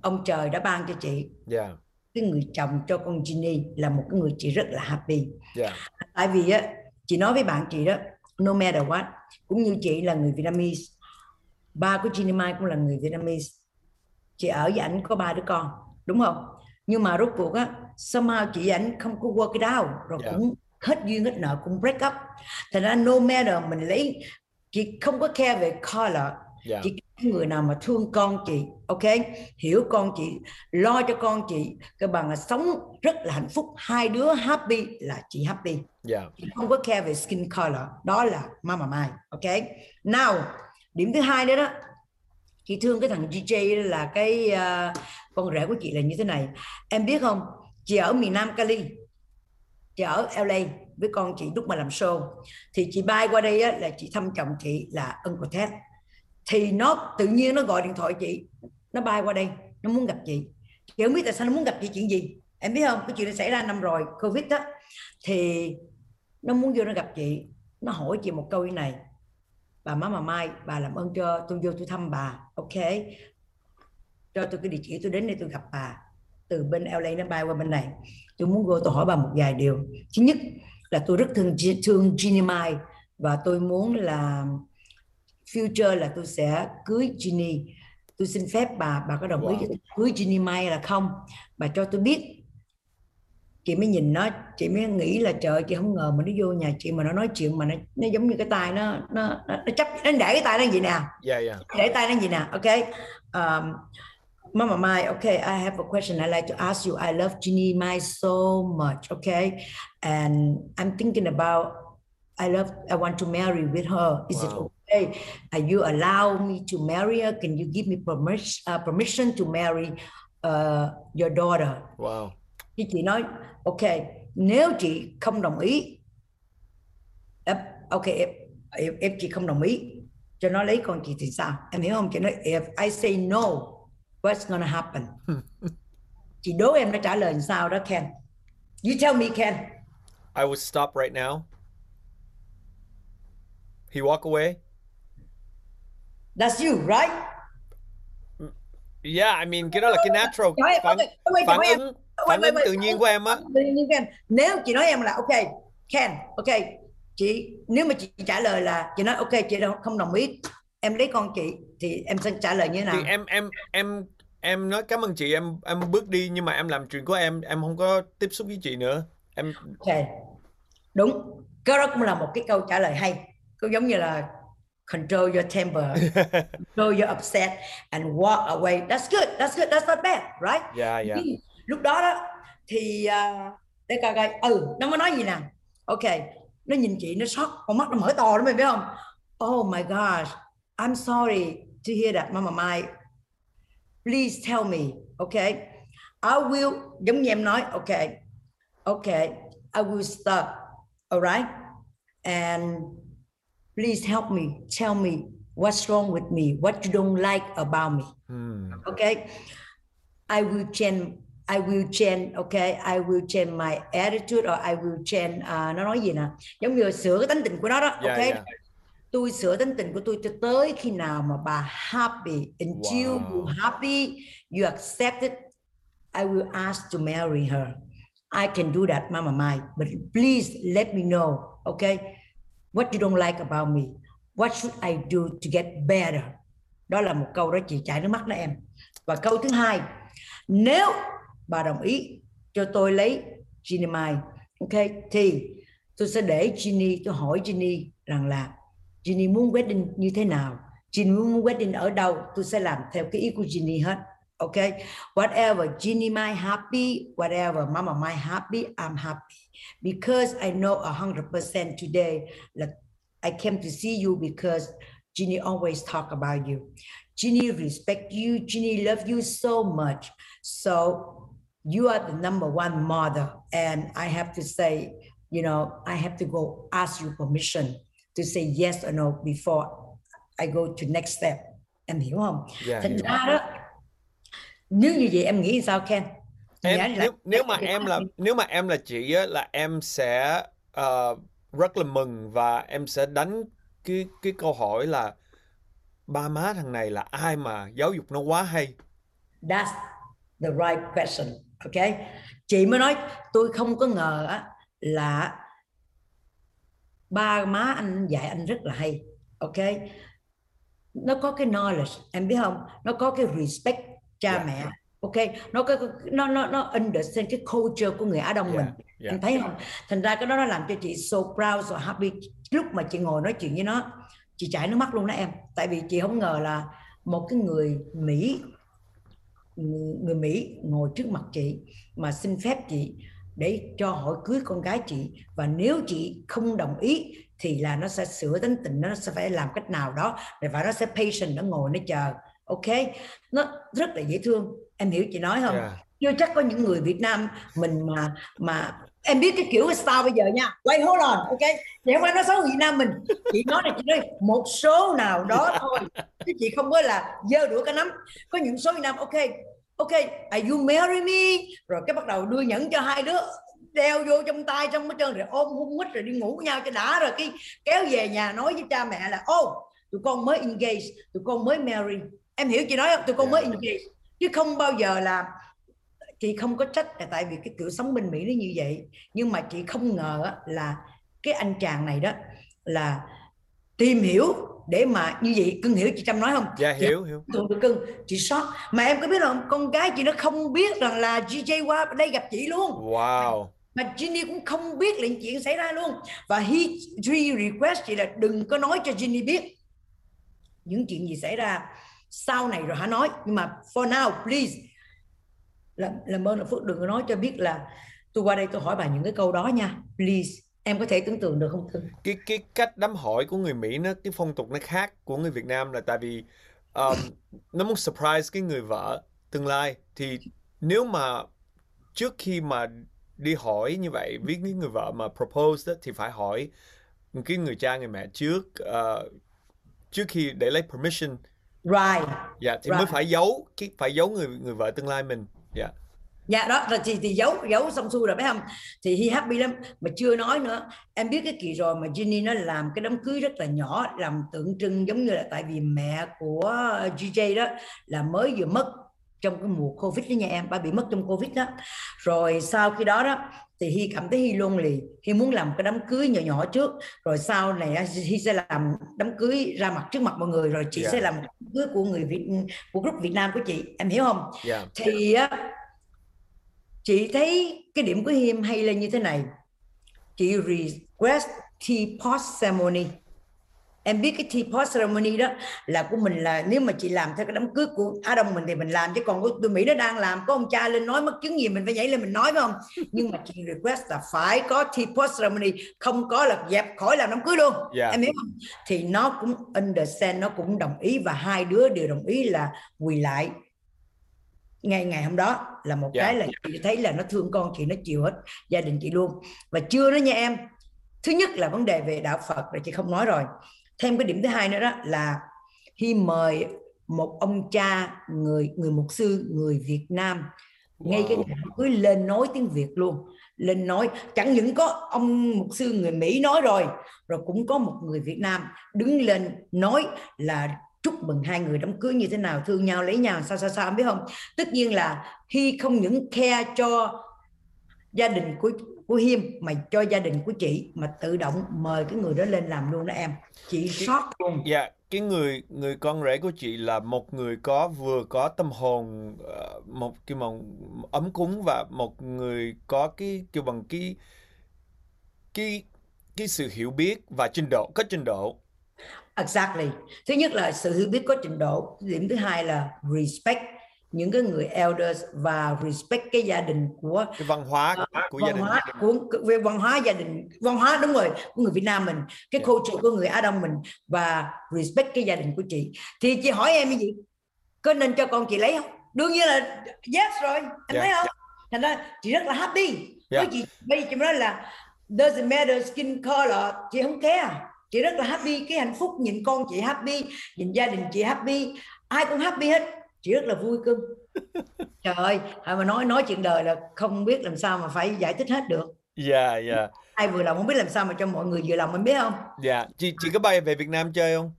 ông trời đã ban cho chị yeah cái người chồng cho con Ginny là một cái người chị rất là happy yeah. tại vì á chị nói với bạn chị đó no matter what cũng như chị là người Vietnamese ba của Ginny Mai cũng là người Vietnamese chị ở với ảnh có ba đứa con đúng không nhưng mà rốt cuộc á somehow chị ảnh không có work it out rồi yeah. cũng hết duyên hết nợ cũng break up thành ra no matter mình lấy chị không có care về color yeah. chỉ người nào mà thương con chị ok? Hiểu con chị lo cho con chị cái bằng là sống rất là hạnh phúc hai đứa happy là chị happy. Yeah. chị không có care về skin color đó là mama mai ok? Now điểm thứ hai nữa đó. Chị thương cái thằng DJ là cái uh, con rể của chị là như thế này. Em biết không? Chị ở miền Nam Cali chị ở LA với con chị lúc mà làm show. Thì chị bay qua đây á, là chị thăm chồng chị là Uncle Ted thì nó tự nhiên nó gọi điện thoại chị. Nó bay qua đây, nó muốn gặp chị. Chị không biết tại sao nó muốn gặp chị chuyện gì. Em biết không? Cái chuyện nó xảy ra năm rồi, covid đó thì nó muốn vô nó gặp chị. Nó hỏi chị một câu như này. Bà má mà mai, bà làm ơn cho tôi vô tôi thăm bà, ok? Cho tôi cái địa chỉ tôi đến đây tôi gặp bà. Từ bên LA nó bay qua bên này. Tôi muốn vô tôi hỏi bà một vài điều. Thứ nhất là tôi rất thương thương Ginny Mai và tôi muốn là future là tôi sẽ cưới Ginny tôi xin phép bà bà có đồng wow. ý cưới Ginny Mai là không bà cho tôi biết chị mới nhìn nó chị mới nghĩ là trời chị không ngờ mà nó vô nhà chị mà nó nói chuyện mà nó nó giống như cái tay nó nó nó, nó chấp nó để cái tay nó gì nè yeah, yeah. để tay nó gì nè ok um, Mama Mai, okay, I have a question. I like to ask you. I love Ginny Mai so much, okay, and I'm thinking about. I love. I want to marry with her. Is wow. it okay? Are you allow me to marry her? Can you give me permission uh, permission to marry uh, your daughter? Wow. Thì chị nói, ok, nếu chị không đồng ý, if, ok, if, if, if chị không đồng ý cho nó lấy con chị thì sao? Em hiểu không? Chị nói, if I say no, what's gonna happen? chị đố em nó trả lời sao đó, Ken? You tell me, Ken. I would stop right now. He walk away. That's you, right? Yeah, I mean cái đó là cái natural phản, phản ứng phản ứng tự nhiên của em á. Tự nhiên của em. Nếu chị nói em là ok Ken ok. Chị nếu mà chị trả lời là chị nói ok chị không đồng ý em lấy con chị thì em sẽ trả lời như thế nào? thì em em em em nói cảm ơn chị em em bước đi nhưng mà em làm chuyện của em em không có tiếp xúc với chị nữa. Em ok. Đúng. Cái đó cũng là một cái câu trả lời hay cũng giống như là control your temper, control your upset, and walk away. That's good. That's good. That's not bad, right? Yeah, yeah. Lúc đó đó thì uh, để coi coi, ừ, nó mới nói gì nè. Ok, nó nhìn chị nó sót, con mắt nó mở to đó mày biết không? Oh my gosh, I'm sorry to hear that, Mama Mai. Please tell me, okay? I will, giống như em nói, okay, okay, I will stop, alright? And please help me tell me what's wrong with me what you don't like about me hmm. okay i will change I will change, okay, I will change my attitude or I will change, uh, nó nói gì nè, giống như là sửa cái tính tình của nó đó, yeah, okay. Yeah. Tôi sửa tính tình của tôi cho tới khi nào mà bà happy, until wow. you happy, you accept it, I will ask to marry her. I can do that, Mama Mai, but please let me know, okay? What you don't like about me? What should I do to get better? Đó là một câu đó chị chảy nước mắt đó em. Và câu thứ hai, nếu bà đồng ý cho tôi lấy Ginny Mai, ok, thì tôi sẽ để Ginny, tôi hỏi Ginny rằng là Ginny muốn wedding như thế nào, Ginny muốn wedding ở đâu, tôi sẽ làm theo cái ý của Ginny hết. OK. whatever Ginny Mai happy, whatever Mama Mai happy, I'm happy because I know a hundred percent today that I came to see you because Ginny always talk about you. Ginny respect you. Ginny love you so much. So you are the number one mother, and I have to say, you know, I have to go ask you permission to say yes or no before I go to next step. Em hiểu không? Yeah, Thành ra đó, nếu như vậy em nghĩ sao Ken? Em nếu nếu mà em là nếu mà em là chị á là em sẽ uh, rất là mừng và em sẽ đánh cái cái câu hỏi là ba má thằng này là ai mà giáo dục nó quá hay? That's the right question ok? Chị mới nói tôi không có ngờ á là ba má anh dạy anh rất là hay ok? Nó có cái knowledge em biết không? Nó có cái respect cha yeah. mẹ ok? Nó có nó nó nó understand cái culture của người Á Đông yeah, mình yeah. em thấy không? Thành ra cái đó nó làm cho chị so proud so happy. Lúc mà chị ngồi nói chuyện với nó chị chảy nước mắt luôn đó em. Tại vì chị không ngờ là một cái người Mỹ người Mỹ ngồi trước mặt chị mà xin phép chị để cho hỏi cưới con gái chị. Và nếu chị không đồng ý thì là nó sẽ sửa tính tình nó sẽ phải làm cách nào đó và nó sẽ patient nó ngồi nó chờ. Ok? Nó rất là dễ thương em hiểu chị nói không? Yeah. chưa chắc có những người Việt Nam mình mà mà em biết cái kiểu style bây giờ nha. Quay hold on ok? Chị không phải nói xấu Việt Nam mình. Chị nói là chị nói một số nào đó thôi. Chứ chị không có là dơ đũa cả nắm. Có những số Việt Nam ok ok are you marry me? Rồi cái bắt đầu đưa nhẫn cho hai đứa đeo vô trong tay trong cái chân rồi ôm hung quýt rồi đi ngủ với nhau cho đã. Rồi cái kéo về nhà nói với cha mẹ là ô oh, tụi con mới engage tụi con mới marry. Em hiểu chị nói không? Tụi con mới engage chứ không bao giờ là chị không có trách là tại vì cái kiểu sống bên Mỹ nó như vậy. Nhưng mà chị không ngờ là cái anh chàng này đó là tìm hiểu để mà như vậy. Cưng hiểu chị Trâm nói không? Dạ hiểu hiểu. Tưởng được cưng chị sót. Mà em có biết không? Con gái chị nó không biết rằng là GJ qua đây gặp chị luôn. Wow. Mà Ginny cũng không biết là chuyện xảy ra luôn. Và he, he request chị là đừng có nói cho Ginny biết những chuyện gì xảy ra sau này rồi hả nói. Nhưng mà for now please làm làm ơn là phước đừng có nói cho biết là tôi qua đây tôi hỏi bà những cái câu đó nha. Please em có thể tưởng tượng được không thưa cái cái cách đám hỏi của người Mỹ nó cái phong tục nó khác của người Việt Nam là tại vì um, nó muốn surprise cái người vợ tương lai. Thì nếu mà trước khi mà đi hỏi như vậy với cái người vợ mà propose đó, thì phải hỏi cái người cha người mẹ trước uh, trước khi để lấy permission right. Dạ thì right. mới phải giấu cái phải giấu người người vợ tương lai mình. Dạ. Dạ đó rồi thì thì giấu giấu xong xuôi rồi phải không? Thì he happy lắm. Mà chưa nói nữa em biết cái kỳ rồi mà Ginny nó làm cái đám cưới rất là nhỏ làm tượng trưng giống như là tại vì mẹ của GJ đó là mới vừa mất trong cái mùa covid đó nha em ba bị mất trong covid đó. Rồi sau khi đó đó thì Hi cảm thấy Hi luôn lì Hi muốn làm cái đám cưới nhỏ nhỏ trước. Rồi sau này Hi sẽ làm đám cưới ra mặt trước mặt mọi người rồi chị yeah. sẽ làm đám cưới của người Việt của group Việt Nam của chị em hiểu không? Yeah. thì á chị thấy cái điểm của Hiêm hay là như thế này. Chị request teapot ceremony em biết cái teapot ceremony đó là của mình là nếu mà chị làm theo cái đám cưới của Á Đông mình thì mình làm chứ còn của tôi Mỹ nó đang làm. Có ông cha lên nói mất chứng gì mình phải nhảy lên mình nói phải không? Nhưng mà chị request là phải có teapot ceremony không có là dẹp khỏi làm đám cưới luôn. Yeah. em hiểu không? Thì nó cũng understand nó cũng đồng ý và hai đứa đều đồng ý là quỳ lại. Ngày ngày hôm đó là một yeah. cái là chị thấy là nó thương con chị nó chiều hết gia đình chị luôn. Và chưa đó nha em. Thứ nhất là vấn đề về đạo Phật là chị không nói rồi thêm cái điểm thứ hai nữa đó là khi mời một ông cha người người mục sư người Việt Nam wow. ngay cái ngày cưới lên nói tiếng Việt luôn lên nói chẳng những có ông mục sư người Mỹ nói rồi rồi cũng có một người Việt Nam đứng lên nói là chúc mừng hai người đám cưới như thế nào thương nhau lấy nhau sao sao sao biết không tất nhiên là khi không những khe cho gia đình của của Hiêm mà cho gia đình của chị mà tự động mời cái người đó lên làm luôn đó em chị sót luôn dạ cái người người con rể của chị là một người có vừa có tâm hồn ờ, một cái mong ấm cúng và một người có cái kêu bằng cái cái cái sự hiểu biết và trình độ có trình độ Exactly. Thứ nhất là sự hiểu biết có trình độ. Điểm thứ hai là respect những cái người elders và respect cái gia đình của cái văn hóa uh, của văn gia đình hóa của về văn hóa gia đình văn hóa đúng rồi của người Việt Nam mình cái yeah. culture của người Á Đông mình và respect cái gia đình của chị. Thì chị hỏi em cái gì? Có nên cho con chị lấy không? Đương nhiên là yes rồi em yeah. thấy không? thành ra chị rất là happy. Yeah. với chị bây giờ chị nói là doesn't matter skin color chị không care. Chị rất là happy cái hạnh phúc nhìn con chị happy nhìn gia đình chị happy ai cũng happy hết chị rất là vui cưng trời ơi mà nói nói chuyện đời là không biết làm sao mà phải giải thích hết được dạ yeah, dạ yeah. ai vừa lòng không biết làm sao mà cho mọi người vừa lòng mình biết không dạ yeah. chị chị có bay về Việt Nam chơi không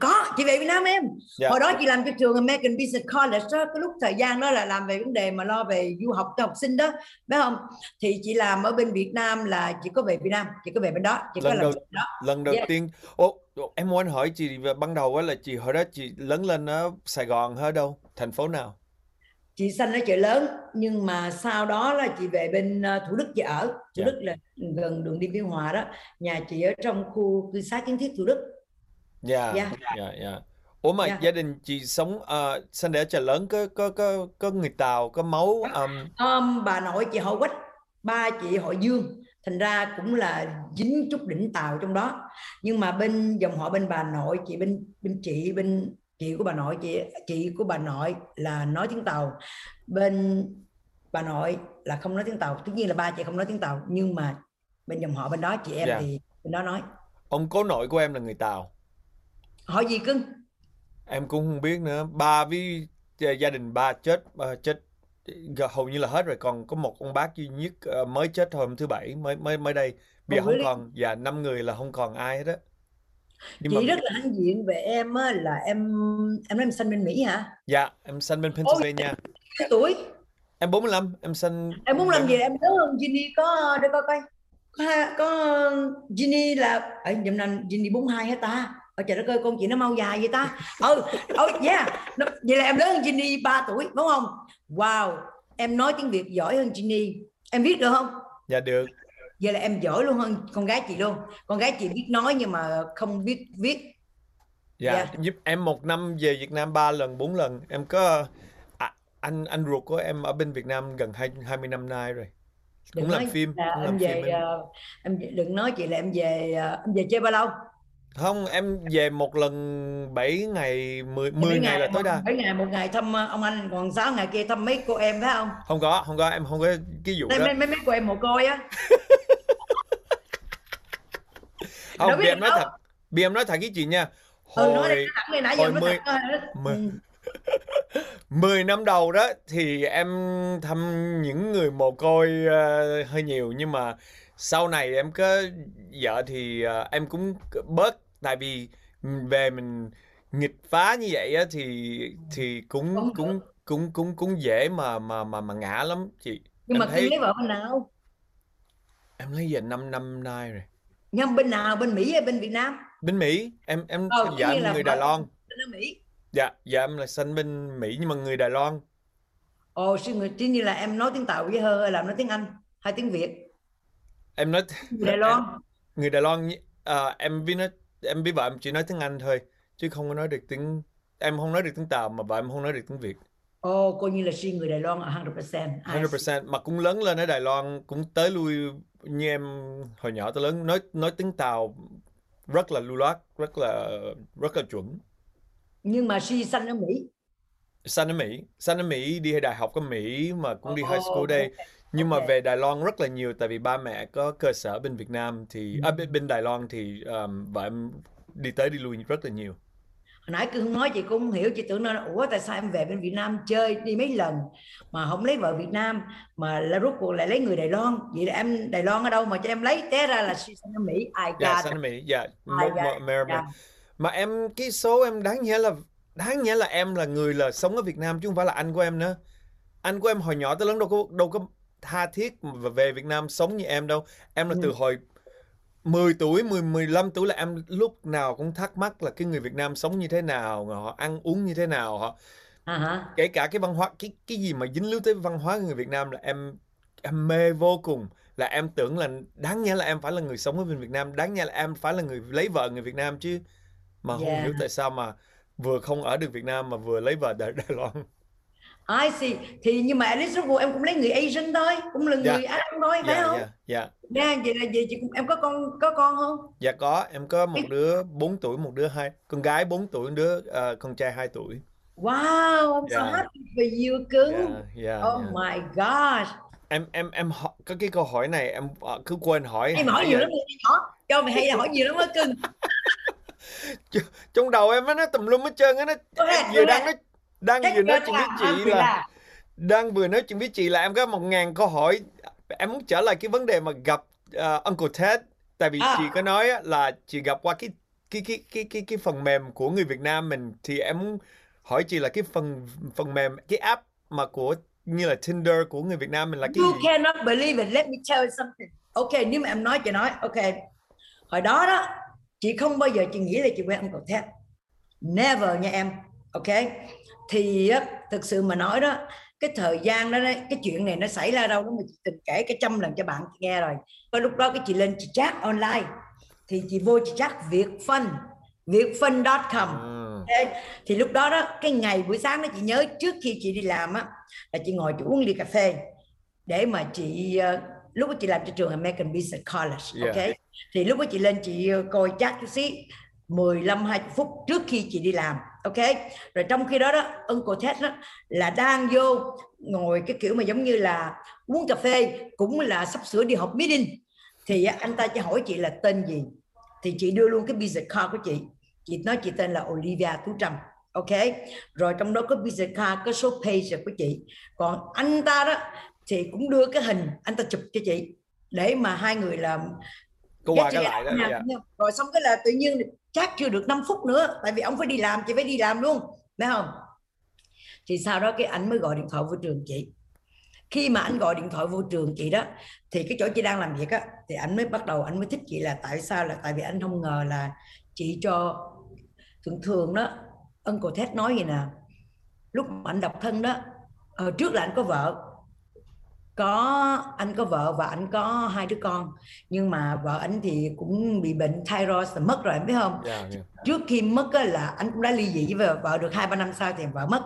có chị về Việt Nam em. Yeah. hồi đó chị làm cho trường American Business College đó cái lúc thời gian đó là làm về vấn đề mà lo về du học cho học sinh đó biết không? Thì chị làm ở bên Việt Nam là chị có về Việt Nam chị có về bên đó chị lần có đầu làm đó. lần đầu Yeah. tiên Ồ, em muốn hỏi chị ban đầu á là chị hồi đó chị lớn lên ở Sài Gòn ở đâu? Thành phố nào? Chị sinh ở chợ lớn nhưng mà sau đó là chị về bên ờ, Thủ Đức chị ở. Thủ Dạ. Đức là gần đường đi Biên Hòa đó. Nhà chị ở trong khu cư xá kiến thiết Thủ Đức dạ Dạ. dạ dạ ủa mà Dạ. gia đình chị sống uh, sinh đẻ chợ lớn có có có có người Tàu có máu um, um, bà nội chị họ quách ba chị họ Dương. Thành ra cũng là dính chút đỉnh tàu trong đó. Nhưng mà bên dòng họ bên bà nội chị bên bên chị bên chị của bà nội chị chị của bà nội là nói tiếng tàu. Bên bà nội là không nói tiếng tàu. Tất nhiên là ba chị không nói tiếng tàu nhưng mà bên dòng họ bên đó chị em Dạ. thì bên đó nói. Ông cố nội của em là người Tàu hỏi gì cưng? Em cũng không biết nữa. Ba với gia đình ba chết ba chết hầu như là hết rồi. Còn có một ông bác duy nhất ờ, mới chết hôm thứ bảy mới mới mới đây. Bây giờ không really? còn. Và năm người là không còn ai hết á. Nhưng chị mà rất là hãnh diện về em á, là em em nói em sinh bên Mỹ hả? Dạ em sinh bên Pennsylvania. Cái tuổi. Em 45 em sinh em muốn làm gì em nhớ hơn Ginny có để coi coi. Có có Ginny là ở năm Ginny 42 hả ta Ôi trời đất ơi con chị nó mau dài vậy ta? Ừ oh yeah. Nó, vậy là em lớn hơn Ginny 3 tuổi đúng không? Wow em nói tiếng Việt giỏi hơn Ginny. Em viết được không? Dạ được. Vậy là em giỏi luôn hơn con gái chị luôn. Con gái chị biết nói nhưng mà không biết viết. Dạ Dạ. giúp em một năm về Việt Nam ba lần bốn lần. Em có à, anh anh ruột của em ở bên Việt Nam gần hai 20 năm nay rồi. Đừng cũng làm phim là cũng em làm về phim em. ờ, em đừng nói chị là em về ờ, em về chơi bao lâu không em về một lần 7 ngày 10 10 ngày là tối đa mấy ngày một ngày thăm ờ, ông anh còn 6 ngày kia thăm mấy cô em phải không không có không có em không có cái vụ đó mấy, mấy mấy cô em mồ côi á không biết em nói đâu. thật vì em nói thật với chị nha ừ nói đi hồi thẳng đi nãy giờ hồi nó mười- thật thôi. mười- Ừ. 10 năm đầu đó thì em thăm những người mồ côi ờ, hơi nhiều nhưng mà sau này em có vợ thì ờ, em cũng bớt tại vì về mình nghịch phá như vậy á thì thì cũng Không cũng cũng cũng cũng dễ mà mà mà mà ngã lắm. Chị nhưng em mà thấy lấy vợ bên nào? Em lấy về 5 năm nay rồi. Nhưng bên nào? Bên Mỹ hay bên Việt Nam? Bên Mỹ. Em em Ờ, dạ em là người Đài vợ- Loan. bên Mỹ. Dạ dạ em là sinh bên Mỹ nhưng mà người Đài Loan. Ồ sư người chứ như là em nói tiếng Tàu với hơi hay là nói tiếng Anh hay tiếng Việt em nói Người Đài Loan. người Đài Loan à, em với nó em với vợ em chỉ nói tiếng Anh thôi chứ không có nói được tiếng em không nói được tiếng Tàu mà vợ em không nói được tiếng Việt. Ồ coi như là sư người Đài Loan 100% I see. 100% mà cũng lớn lên ở Đài Loan cũng tới lui như em hồi nhỏ tới lớn nói nói tiếng Tàu rất là lưu loát rất là rất là chuẩn. Nhưng mà sư sanh ở Mỹ? Sanh ở Mỹ Sanh ở Mỹ đi đại học ở Mỹ mà cũng đi high school Ồ, đây nhưng mà ok. về Đài Loan rất là nhiều tại vì ba mẹ có cơ sở bên Việt Nam thì à, bên, bên Đài Loan thì um, vợ em đi tới đi lui rất là nhiều hồi nãy cứ nói chị cũng không hiểu chị tưởng nó ủa tại sao em về bên Việt Nam chơi đi mấy lần mà không lấy vợ Việt Nam mà là rốt cuộc lại lấy người Đài Loan vậy là em Đài Loan ở đâu mà cho em lấy té ra là sư sanh ở Mỹ ai dạ got sanh it. ở Mỹ dạ một, it. mà, Dạ. mà em cái số em đáng nhẽ là đáng nhẽ là em là người là sống ở Việt Nam chứ không phải là anh của em nữa anh của em hồi nhỏ tới lớn đâu có đâu có tha thiết về Việt Nam sống như em đâu. Em là Ừ. từ hồi 10 tuổi 10 15 tuổi là em lúc nào cũng thắc mắc là cái người Việt Nam sống như thế nào họ ăn uống như thế nào họ hả? kể cả cái văn hóa cái cái gì mà dính líu tới văn hóa người Việt Nam là em em mê vô cùng. Là em tưởng là đáng nhẽ là em phải là người sống ở bên Việt Nam đáng nhẽ là em phải là người lấy vợ người Việt Nam chứ. Mà không Yeah. hiểu tại sao mà vừa không ở được Việt Nam mà vừa lấy vợ Đài, Đài Loan I see. Thì nhưng mà at least rốt em cũng lấy người Asian thôi cũng là Dạ. người Á thôi phải dạ không? dạ dạ. Nha, vậy là vậy chị cũng em có con có con không? Dạ có. Em có một đứa 4 tuổi một đứa hai con gái 4 tuổi một đứa ờ, con trai 2 tuổi. Wow I'm so Dạ. happy for you cưng dạ dạ oh dạ. my gosh. Em em em hỏi, có cái câu hỏi này em ờ, cứ quên hỏi em hỏi nãy nhiều lắm nhỏ cho mày hay là hỏi nhiều lắm á cưng. Trong đầu em nó tùm lum hết trơn á nó vừa đang ahead. Đang vừa nói chuyện với chị là relaxed. đang vừa nói chuyện với chị là em có một ngàn câu hỏi em muốn trả lời cái vấn đề mà gặp uh, Uncle Ted tại vì À. chị có nói là chị gặp qua cái cái cái cái cái cái phần mềm của người Việt Nam mình thì em muốn hỏi chị là cái phần phần mềm cái app mà của như là Tinder của người Việt Nam mình là cái You gì? cannot believe it. Let me tell you something. Ok, nếu mà em nói chị nói, ok. Hồi đó đó, chị không bao giờ chị nghĩ là chị quen Uncle Ted. Never nha em. Ok. Thì á, thực sự mà nói đó, cái thời gian đó, đó cái chuyện này nó xảy ra đâu đó mà chị từng kể cái trăm lần cho bạn nghe rồi. Và lúc đó cái chị lên chị chat online. Thì chị vô chị chat Việt Phân, vietfun.com. Ừ. Ok. thì lúc đó đó cái ngày buổi sáng đó chị nhớ trước khi chị đi làm á là chị ngồi chị uống ly cà phê để mà chị ờ, lúc đó chị làm cho trường American Business College Yeah. ok thì lúc đó chị lên chị ờ, coi chat chút xí 15 20 phút trước khi chị đi làm ok? Rồi trong khi đó đó Uncle Ted đó là đang vô ngồi cái kiểu mà giống như là uống cà phê cũng là sắp sửa đi học meeting. Thì anh ta chỉ hỏi chị là tên gì? Thì chị đưa luôn cái business card của chị. Chị nói chị tên là Olivia Tú Trâm. Ok? Rồi trong đó có business card có số page của chị. Còn anh ta đó thì cũng đưa cái hình anh ta chụp cho chị. Để mà hai người làm Có qua cái lại đó. Dạ. rồi xong cái là tự nhiên chắc chưa được 5 phút nữa, tại vì ông phải đi làm, chị phải đi làm luôn. Phải không? Thì sau đó cái anh mới gọi điện thoại vô trường chị. Khi mà anh gọi điện thoại vô trường chị đó, thì cái chỗ chị đang làm việc á, thì anh mới bắt đầu anh mới thích chị là tại sao là tại vì anh không ngờ là chị cho thường thường đó, Uncle thét nói gì nè. Lúc mà anh độc thân đó ờ, trước là anh có vợ có anh có vợ và anh có hai đứa con nhưng mà vợ anh thì cũng bị bệnh thyroid là mất rồi em biết không yeah, yeah. trước khi mất là anh cũng đã ly dị với vợ được hai ba năm sau thì vợ mất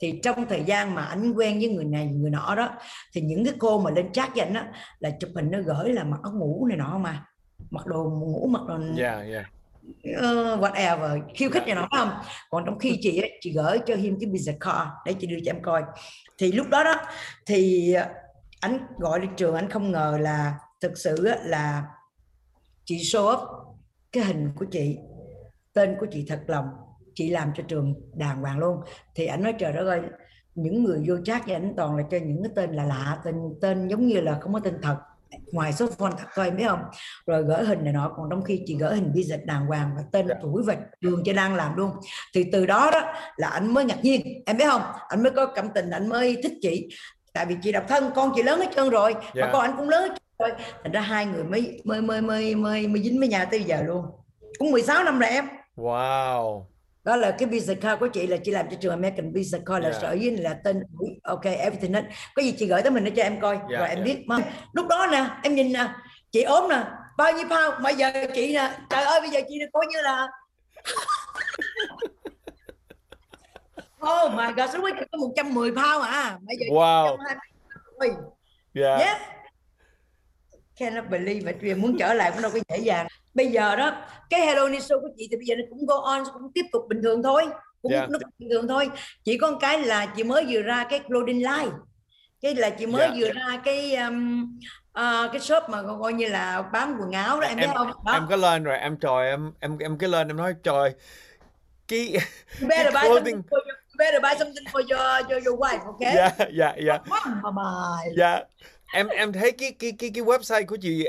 thì trong thời gian mà anh quen với người này người nọ đó thì những cái cô mà lên chat với anh đó là chụp hình nó gửi là mặc áo ngủ này nọ mà mặc đồ ngủ mặc đồ yeah, yeah. Uh, whatever khiêu khích yeah. này nọ không còn trong khi chị ấy, chị gửi cho him cái business card để chị đưa cho em coi thì lúc đó đó thì anh gọi lên trường anh không ngờ là thực sự là chị show up cái hình của chị tên của chị thật lòng chị làm cho trường đàng hoàng luôn thì anh nói trời đất ơi những người vô chat với anh toàn là cho những cái tên là lạ tên tên giống như là không có tên thật ngoài số phone thật thôi biết không rồi gửi hình này nọ còn trong khi chị gửi hình visit đàng hoàng và tên yeah. Dạ. tuổi và trường chị đang làm luôn thì từ đó đó là anh mới ngạc nhiên em biết không anh mới có cảm tình anh mới thích chị tại vì chị độc thân con chị lớn hết trơn rồi yeah. mà dạ. con anh cũng lớn hết trơn rồi thành ra hai người mới mới mới mới mới, mới dính với nhau tới giờ luôn cũng 16 năm rồi em wow đó là cái visa card của chị là chị làm cho trường American visa card là yeah. sở dĩ là tên ok everything hết có gì chị gửi tới mình để cho em coi yeah, rồi em yeah. biết mà lúc đó nè em nhìn nè chị ốm nè bao nhiêu pound bây giờ chị nè trời ơi bây giờ chị coi như là Oh my god, lúc đó chỉ có 110 pound à. Bây giờ wow. 120 Yeah. yeah. Cannot believe it. Vì muốn trở lại cũng đâu có dễ dàng. Bây giờ đó, cái Hello Show của chị thì bây giờ nó cũng go on, cũng tiếp tục bình thường thôi. Cũng yeah. nó bình thường thôi. Chỉ có một cái là chị mới vừa ra cái clothing line. Cái là chị mới yeah. vừa ra cái um, uh, cái shop mà coi như là bán quần áo đó em, em biết không? Đó. Em có lên rồi, em trời em em em cái lên em nói trời cái, cái clothing better buy something for your your, your wife, okay? Yeah, yeah, yeah. Yeah. Em em thấy cái cái cái cái website của chị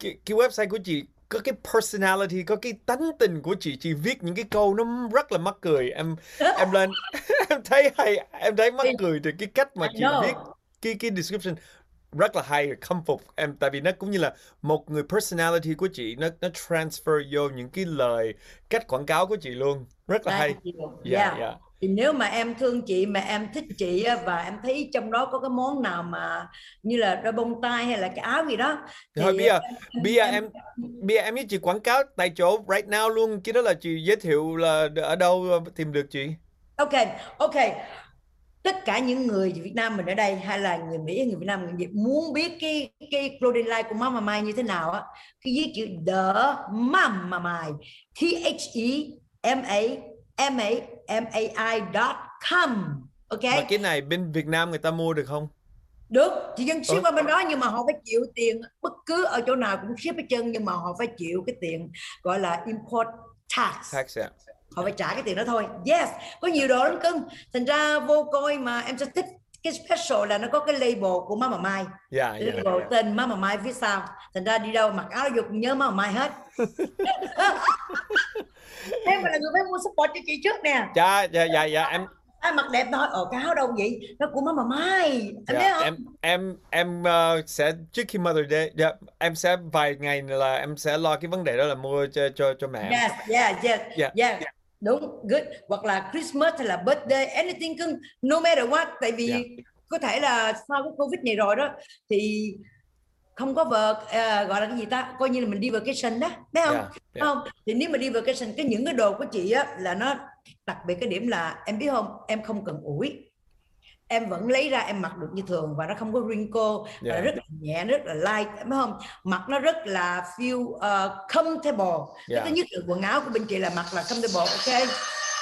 cái, cái website của chị có cái personality, có cái tánh tình của chị, chị viết những cái câu nó rất là mắc cười. Em em lên em thấy hay, em thấy mắc cười từ cái cách mà chị viết cái cái description rất là hay khâm phục em tại vì nó cũng như là một người personality của chị nó nó transfer vô những cái lời cách quảng cáo của chị luôn rất là hay yeah, yeah. yeah thì nếu mà em thương chị mà em thích chị và em thấy trong đó có cái món nào mà như là đôi bông tai hay là cái áo gì đó thì thôi bây giờ bây giờ em bây giờ em với chị quảng cáo tại chỗ right now luôn chứ đó là chị giới thiệu là ở đâu tìm được chị? Ok ok. Tất cả những người Việt Nam mình ở đây hay là người Mỹ người Việt Nam người Việt muốn biết cái cái clothing line của Mama Mai như thế nào á cái viết chữ The Mama Mai T H E M A M A M A I dot com. Ok? Mà cái này bên Việt Nam người ta mua được không? Được. Chỉ dân ship qua bên đó nhưng mà họ phải chịu tiền. Bất cứ ở chỗ nào cũng ship hết chân nhưng mà họ phải chịu cái tiền gọi là import tax, tax yeah họ phải trả cái tiền đó thôi. Yes. Có nhiều đồ lắm cưng. Thành ra vô coi mà em sẽ thích cái special là nó có cái label của Mama Mai. Yeah, yeah, label yeah. tên Mama Mai phía sau. Thành ra đi đâu mặc áo dục nhớ Mama Mai hết em là người phải mua support cho chị trước nè. Dạ dạ dạ dạ em ai mặc đẹp thôi ở cái áo đâu vậy? Nó của Mama Mai. Em dạ, em em em uh, sẽ trước khi Mother Day dạ, em sẽ vài ngày là em sẽ lo cái vấn đề đó là mua cho cho cho mẹ yes yeah yeah yeah, yeah. yeah đúng good. Hoặc là Christmas hay là birthday anything no matter what. Tại vì yeah. có thể là sau cái covid này rồi đó thì không có vợ à, gọi là cái gì ta? Coi như là mình đi vacation đó biết không? Yeah, yeah. không? Thì nếu mà đi vacation cái những cái đồ của chị á là nó đặc biệt cái điểm là em biết không? Em không cần ủi. Em vẫn lấy ra em mặc được như thường và nó không có wrinkle yeah. và rất là nhẹ rất là light biết không? Mặc nó rất là feel uh, comfortable. Yeah. thứ nhất là quần áo của bên chị là mặc là comfortable ok?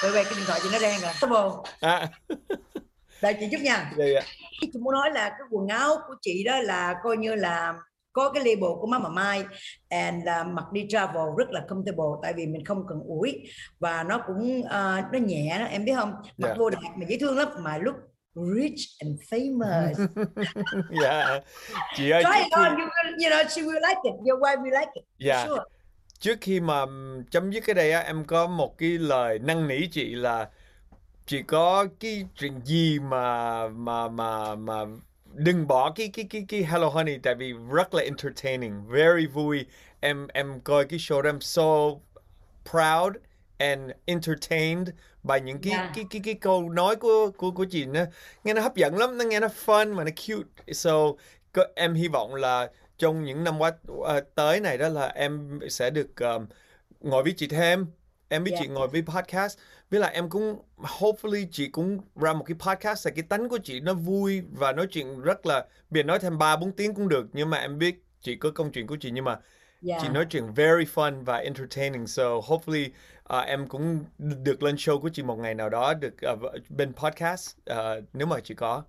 Vậy vậy cái điện thoại chị nó đen rồi comfortable. À. đây chị chút nha yeah, yeah. chị muốn nói là cái quần áo của chị đó là coi như là có cái label của Mama Mai and uh, mặc đi travel rất là comfortable tại vì mình không cần ủi và nó cũng uh, nó nhẹ đó em biết không mặc yeah. vô đẹp mà dễ thương lắm mà lúc rich and famous. yeah. Chị ơi, Try it on, you, will, you know, she will like it. Your wife will like it. Yeah. Sure. Trước khi mà chấm dứt cái đây á, em có một cái lời năn nỉ chị là chị có cái chuyện gì mà mà mà mà đừng bỏ cái cái cái cái Hello Honey tại vì rất là entertaining, very vui. Em em coi cái show đó em so proud and entertained by những cái Yeah. cái cái cái câu nói của của của chị nó nghe nó hấp dẫn lắm, nó nghe nó fun mà nó cute. So em hy vọng là trong những năm qua ờ, tới này đó là em sẽ được um, ngồi với chị thêm. Em biết Yeah. chị ngồi với podcast. Với lại em cũng hopefully chị cũng ra một cái podcast là cái tánh của chị nó vui và nói chuyện rất là biệt nói thêm 3 4 tiếng cũng được nhưng mà em biết chị có công chuyện của chị nhưng mà Yeah. Chị nói chuyện very fun và entertaining. So hopefully uh, em cũng được lên show của chị một ngày nào đó được uh, bên podcast uh, nếu mà chị có.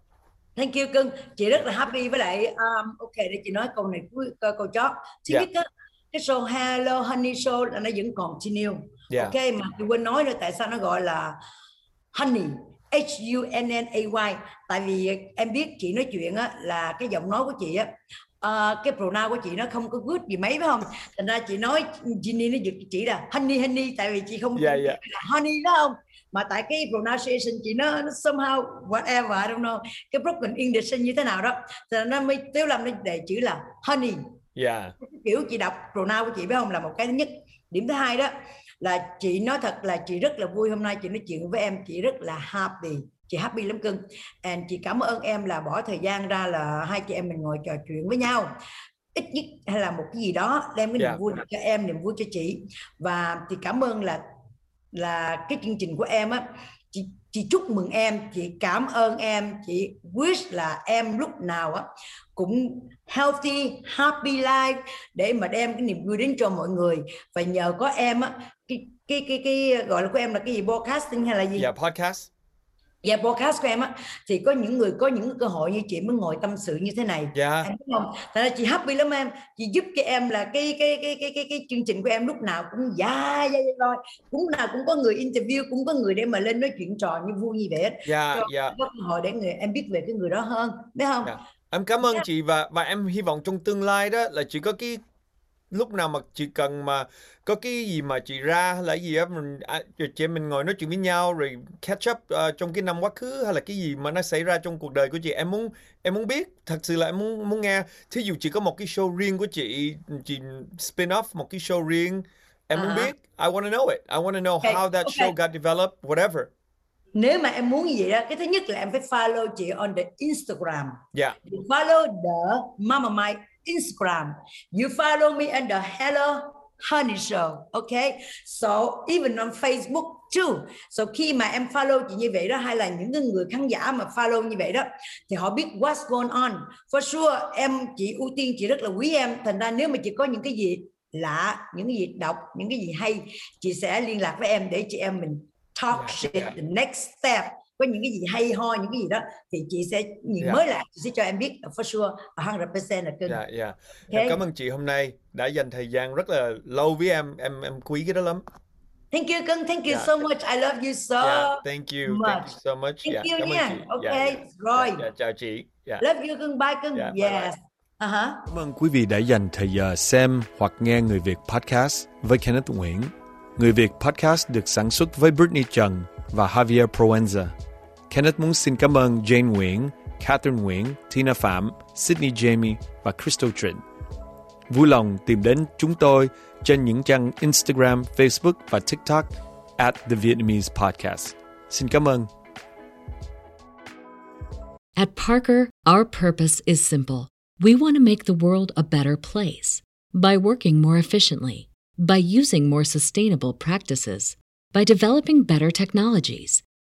Thank you cưng chị rất là happy với lại um, ok để chị nói câu này cuối câu, câu chót thứ Yeah. nhất á, cái show Hello Honey Show là nó vẫn continue Yeah. ok mà chị quên nói nữa tại sao nó gọi là Honey H U N N A Y tại vì em biết chị nói chuyện á là cái giọng nói của chị á ờ, cái pronoun của chị nó không có good gì mấy phải không thành ra chị nói Ginny nó giật chị là honey honey tại vì chị không Yeah, yeah. là honey đó không mà tại cái pronunciation chị nó, nó somehow whatever I don't know cái broken English như thế nào đó thì nó mới Tiếu Lâm nó đề chữ là honey Yeah. kiểu chị đọc pronoun của chị phải không là một cái thứ nhất điểm thứ hai đó là chị nói thật là chị rất là vui hôm nay chị nói chuyện với em chị rất là happy chị happy lắm cưng. And chị cảm ơn em là bỏ thời gian ra là hai chị em mình ngồi trò chuyện với nhau. Ít nhất hay là một cái gì đó đem cái niềm Yeah. vui cho em niềm vui cho chị. Và chị cảm ơn là là cái chương trình của em á chị chị chúc mừng em chị cảm ơn em chị wish là em lúc nào á cũng healthy happy life để mà đem cái niềm vui đến cho mọi người và nhờ có em á cái cái cái cái gọi là của em là cái gì podcasting hay là gì Yeah, podcast. Dạ podcast của em á thì có những người có những cơ hội như chị mới ngồi tâm sự như thế này Yeah. em biết không? Thật ra chị happy lắm em chị giúp cho em là cái cái cái cái cái, cái chương trình của em lúc nào cũng dài dài dài rồi cũng nào cũng có người interview cũng có người để mà lên nói chuyện trò như vui như vậy hết Yeah, Cho yeah. có cơ hội để người em biết về cái người đó hơn biết không Yeah. Em cảm ơn chị và và em hy vọng trong tương lai đó là chị có cái lúc nào mà chị cần mà có cái gì mà chị ra hay là gì á mình à, chị em mình ngồi nói chuyện với nhau rồi catch up ờ, trong cái năm quá khứ hay là cái gì mà nó xảy ra trong cuộc đời của chị? Em muốn em muốn biết thật sự là em muốn muốn nghe. Thí dụ chị có một cái show riêng của chị chị spin off một cái show riêng em muốn À. biết. I want to know it. I want to know Okay, how that okay. show got developed whatever. Nếu mà em muốn như vậy đó cái thứ nhất là em phải follow chị on the Instagram. Yeah. You follow the Mama Mike Instagram. You follow me under Hello Honey Show. Okay. So even on Facebook too. So khi mà em follow chị như vậy đó hay là những người khán giả mà follow như vậy đó thì họ biết what's going on. For sure em chị ưu tiên chị rất là quý em. Thành ra nếu mà chị có những cái gì lạ, những cái gì đọc, những cái gì hay chị sẽ liên lạc với em để chị em mình talk Yeah, shit yeah. the next step có những cái gì hay ho những cái gì đó thì chị sẽ những Yeah. mới lạ chị sẽ cho em biết for sure 100% là cưng yeah yeah Okay. em cảm ơn chị hôm nay đã dành thời gian rất là lâu với em em em quý cái đó lắm thank you cưng thank you Yeah. so much I love you so yeah thank you thank much. you so much Thank yeah you cảm ơn nha. Okay, yeah, yeah. rồi. yeah, yeah, chào chị yeah. love you cưng bye cưng Yeah, bye bye. yes uh -huh. Cảm ơn quý vị đã dành thời giờ xem hoặc nghe Người Việt Podcast với Kenneth Nguyễn. Người Việt Podcast được sản xuất với Britney Trần và Javier Proenza. Kenneth muốn xin cảm ơn Jane Nguyễn, Catherine Nguyễn, Tina Phạm, Sydney Jamie và Crystal Trịnh. Vui lòng tìm đến chúng tôi trên những trang Instagram, Facebook và TikTok at The Vietnamese Podcast. Xin cảm ơn. At Parker, our purpose is simple. We want to make the world a better place by working more efficiently, by using more sustainable practices, by developing better technologies.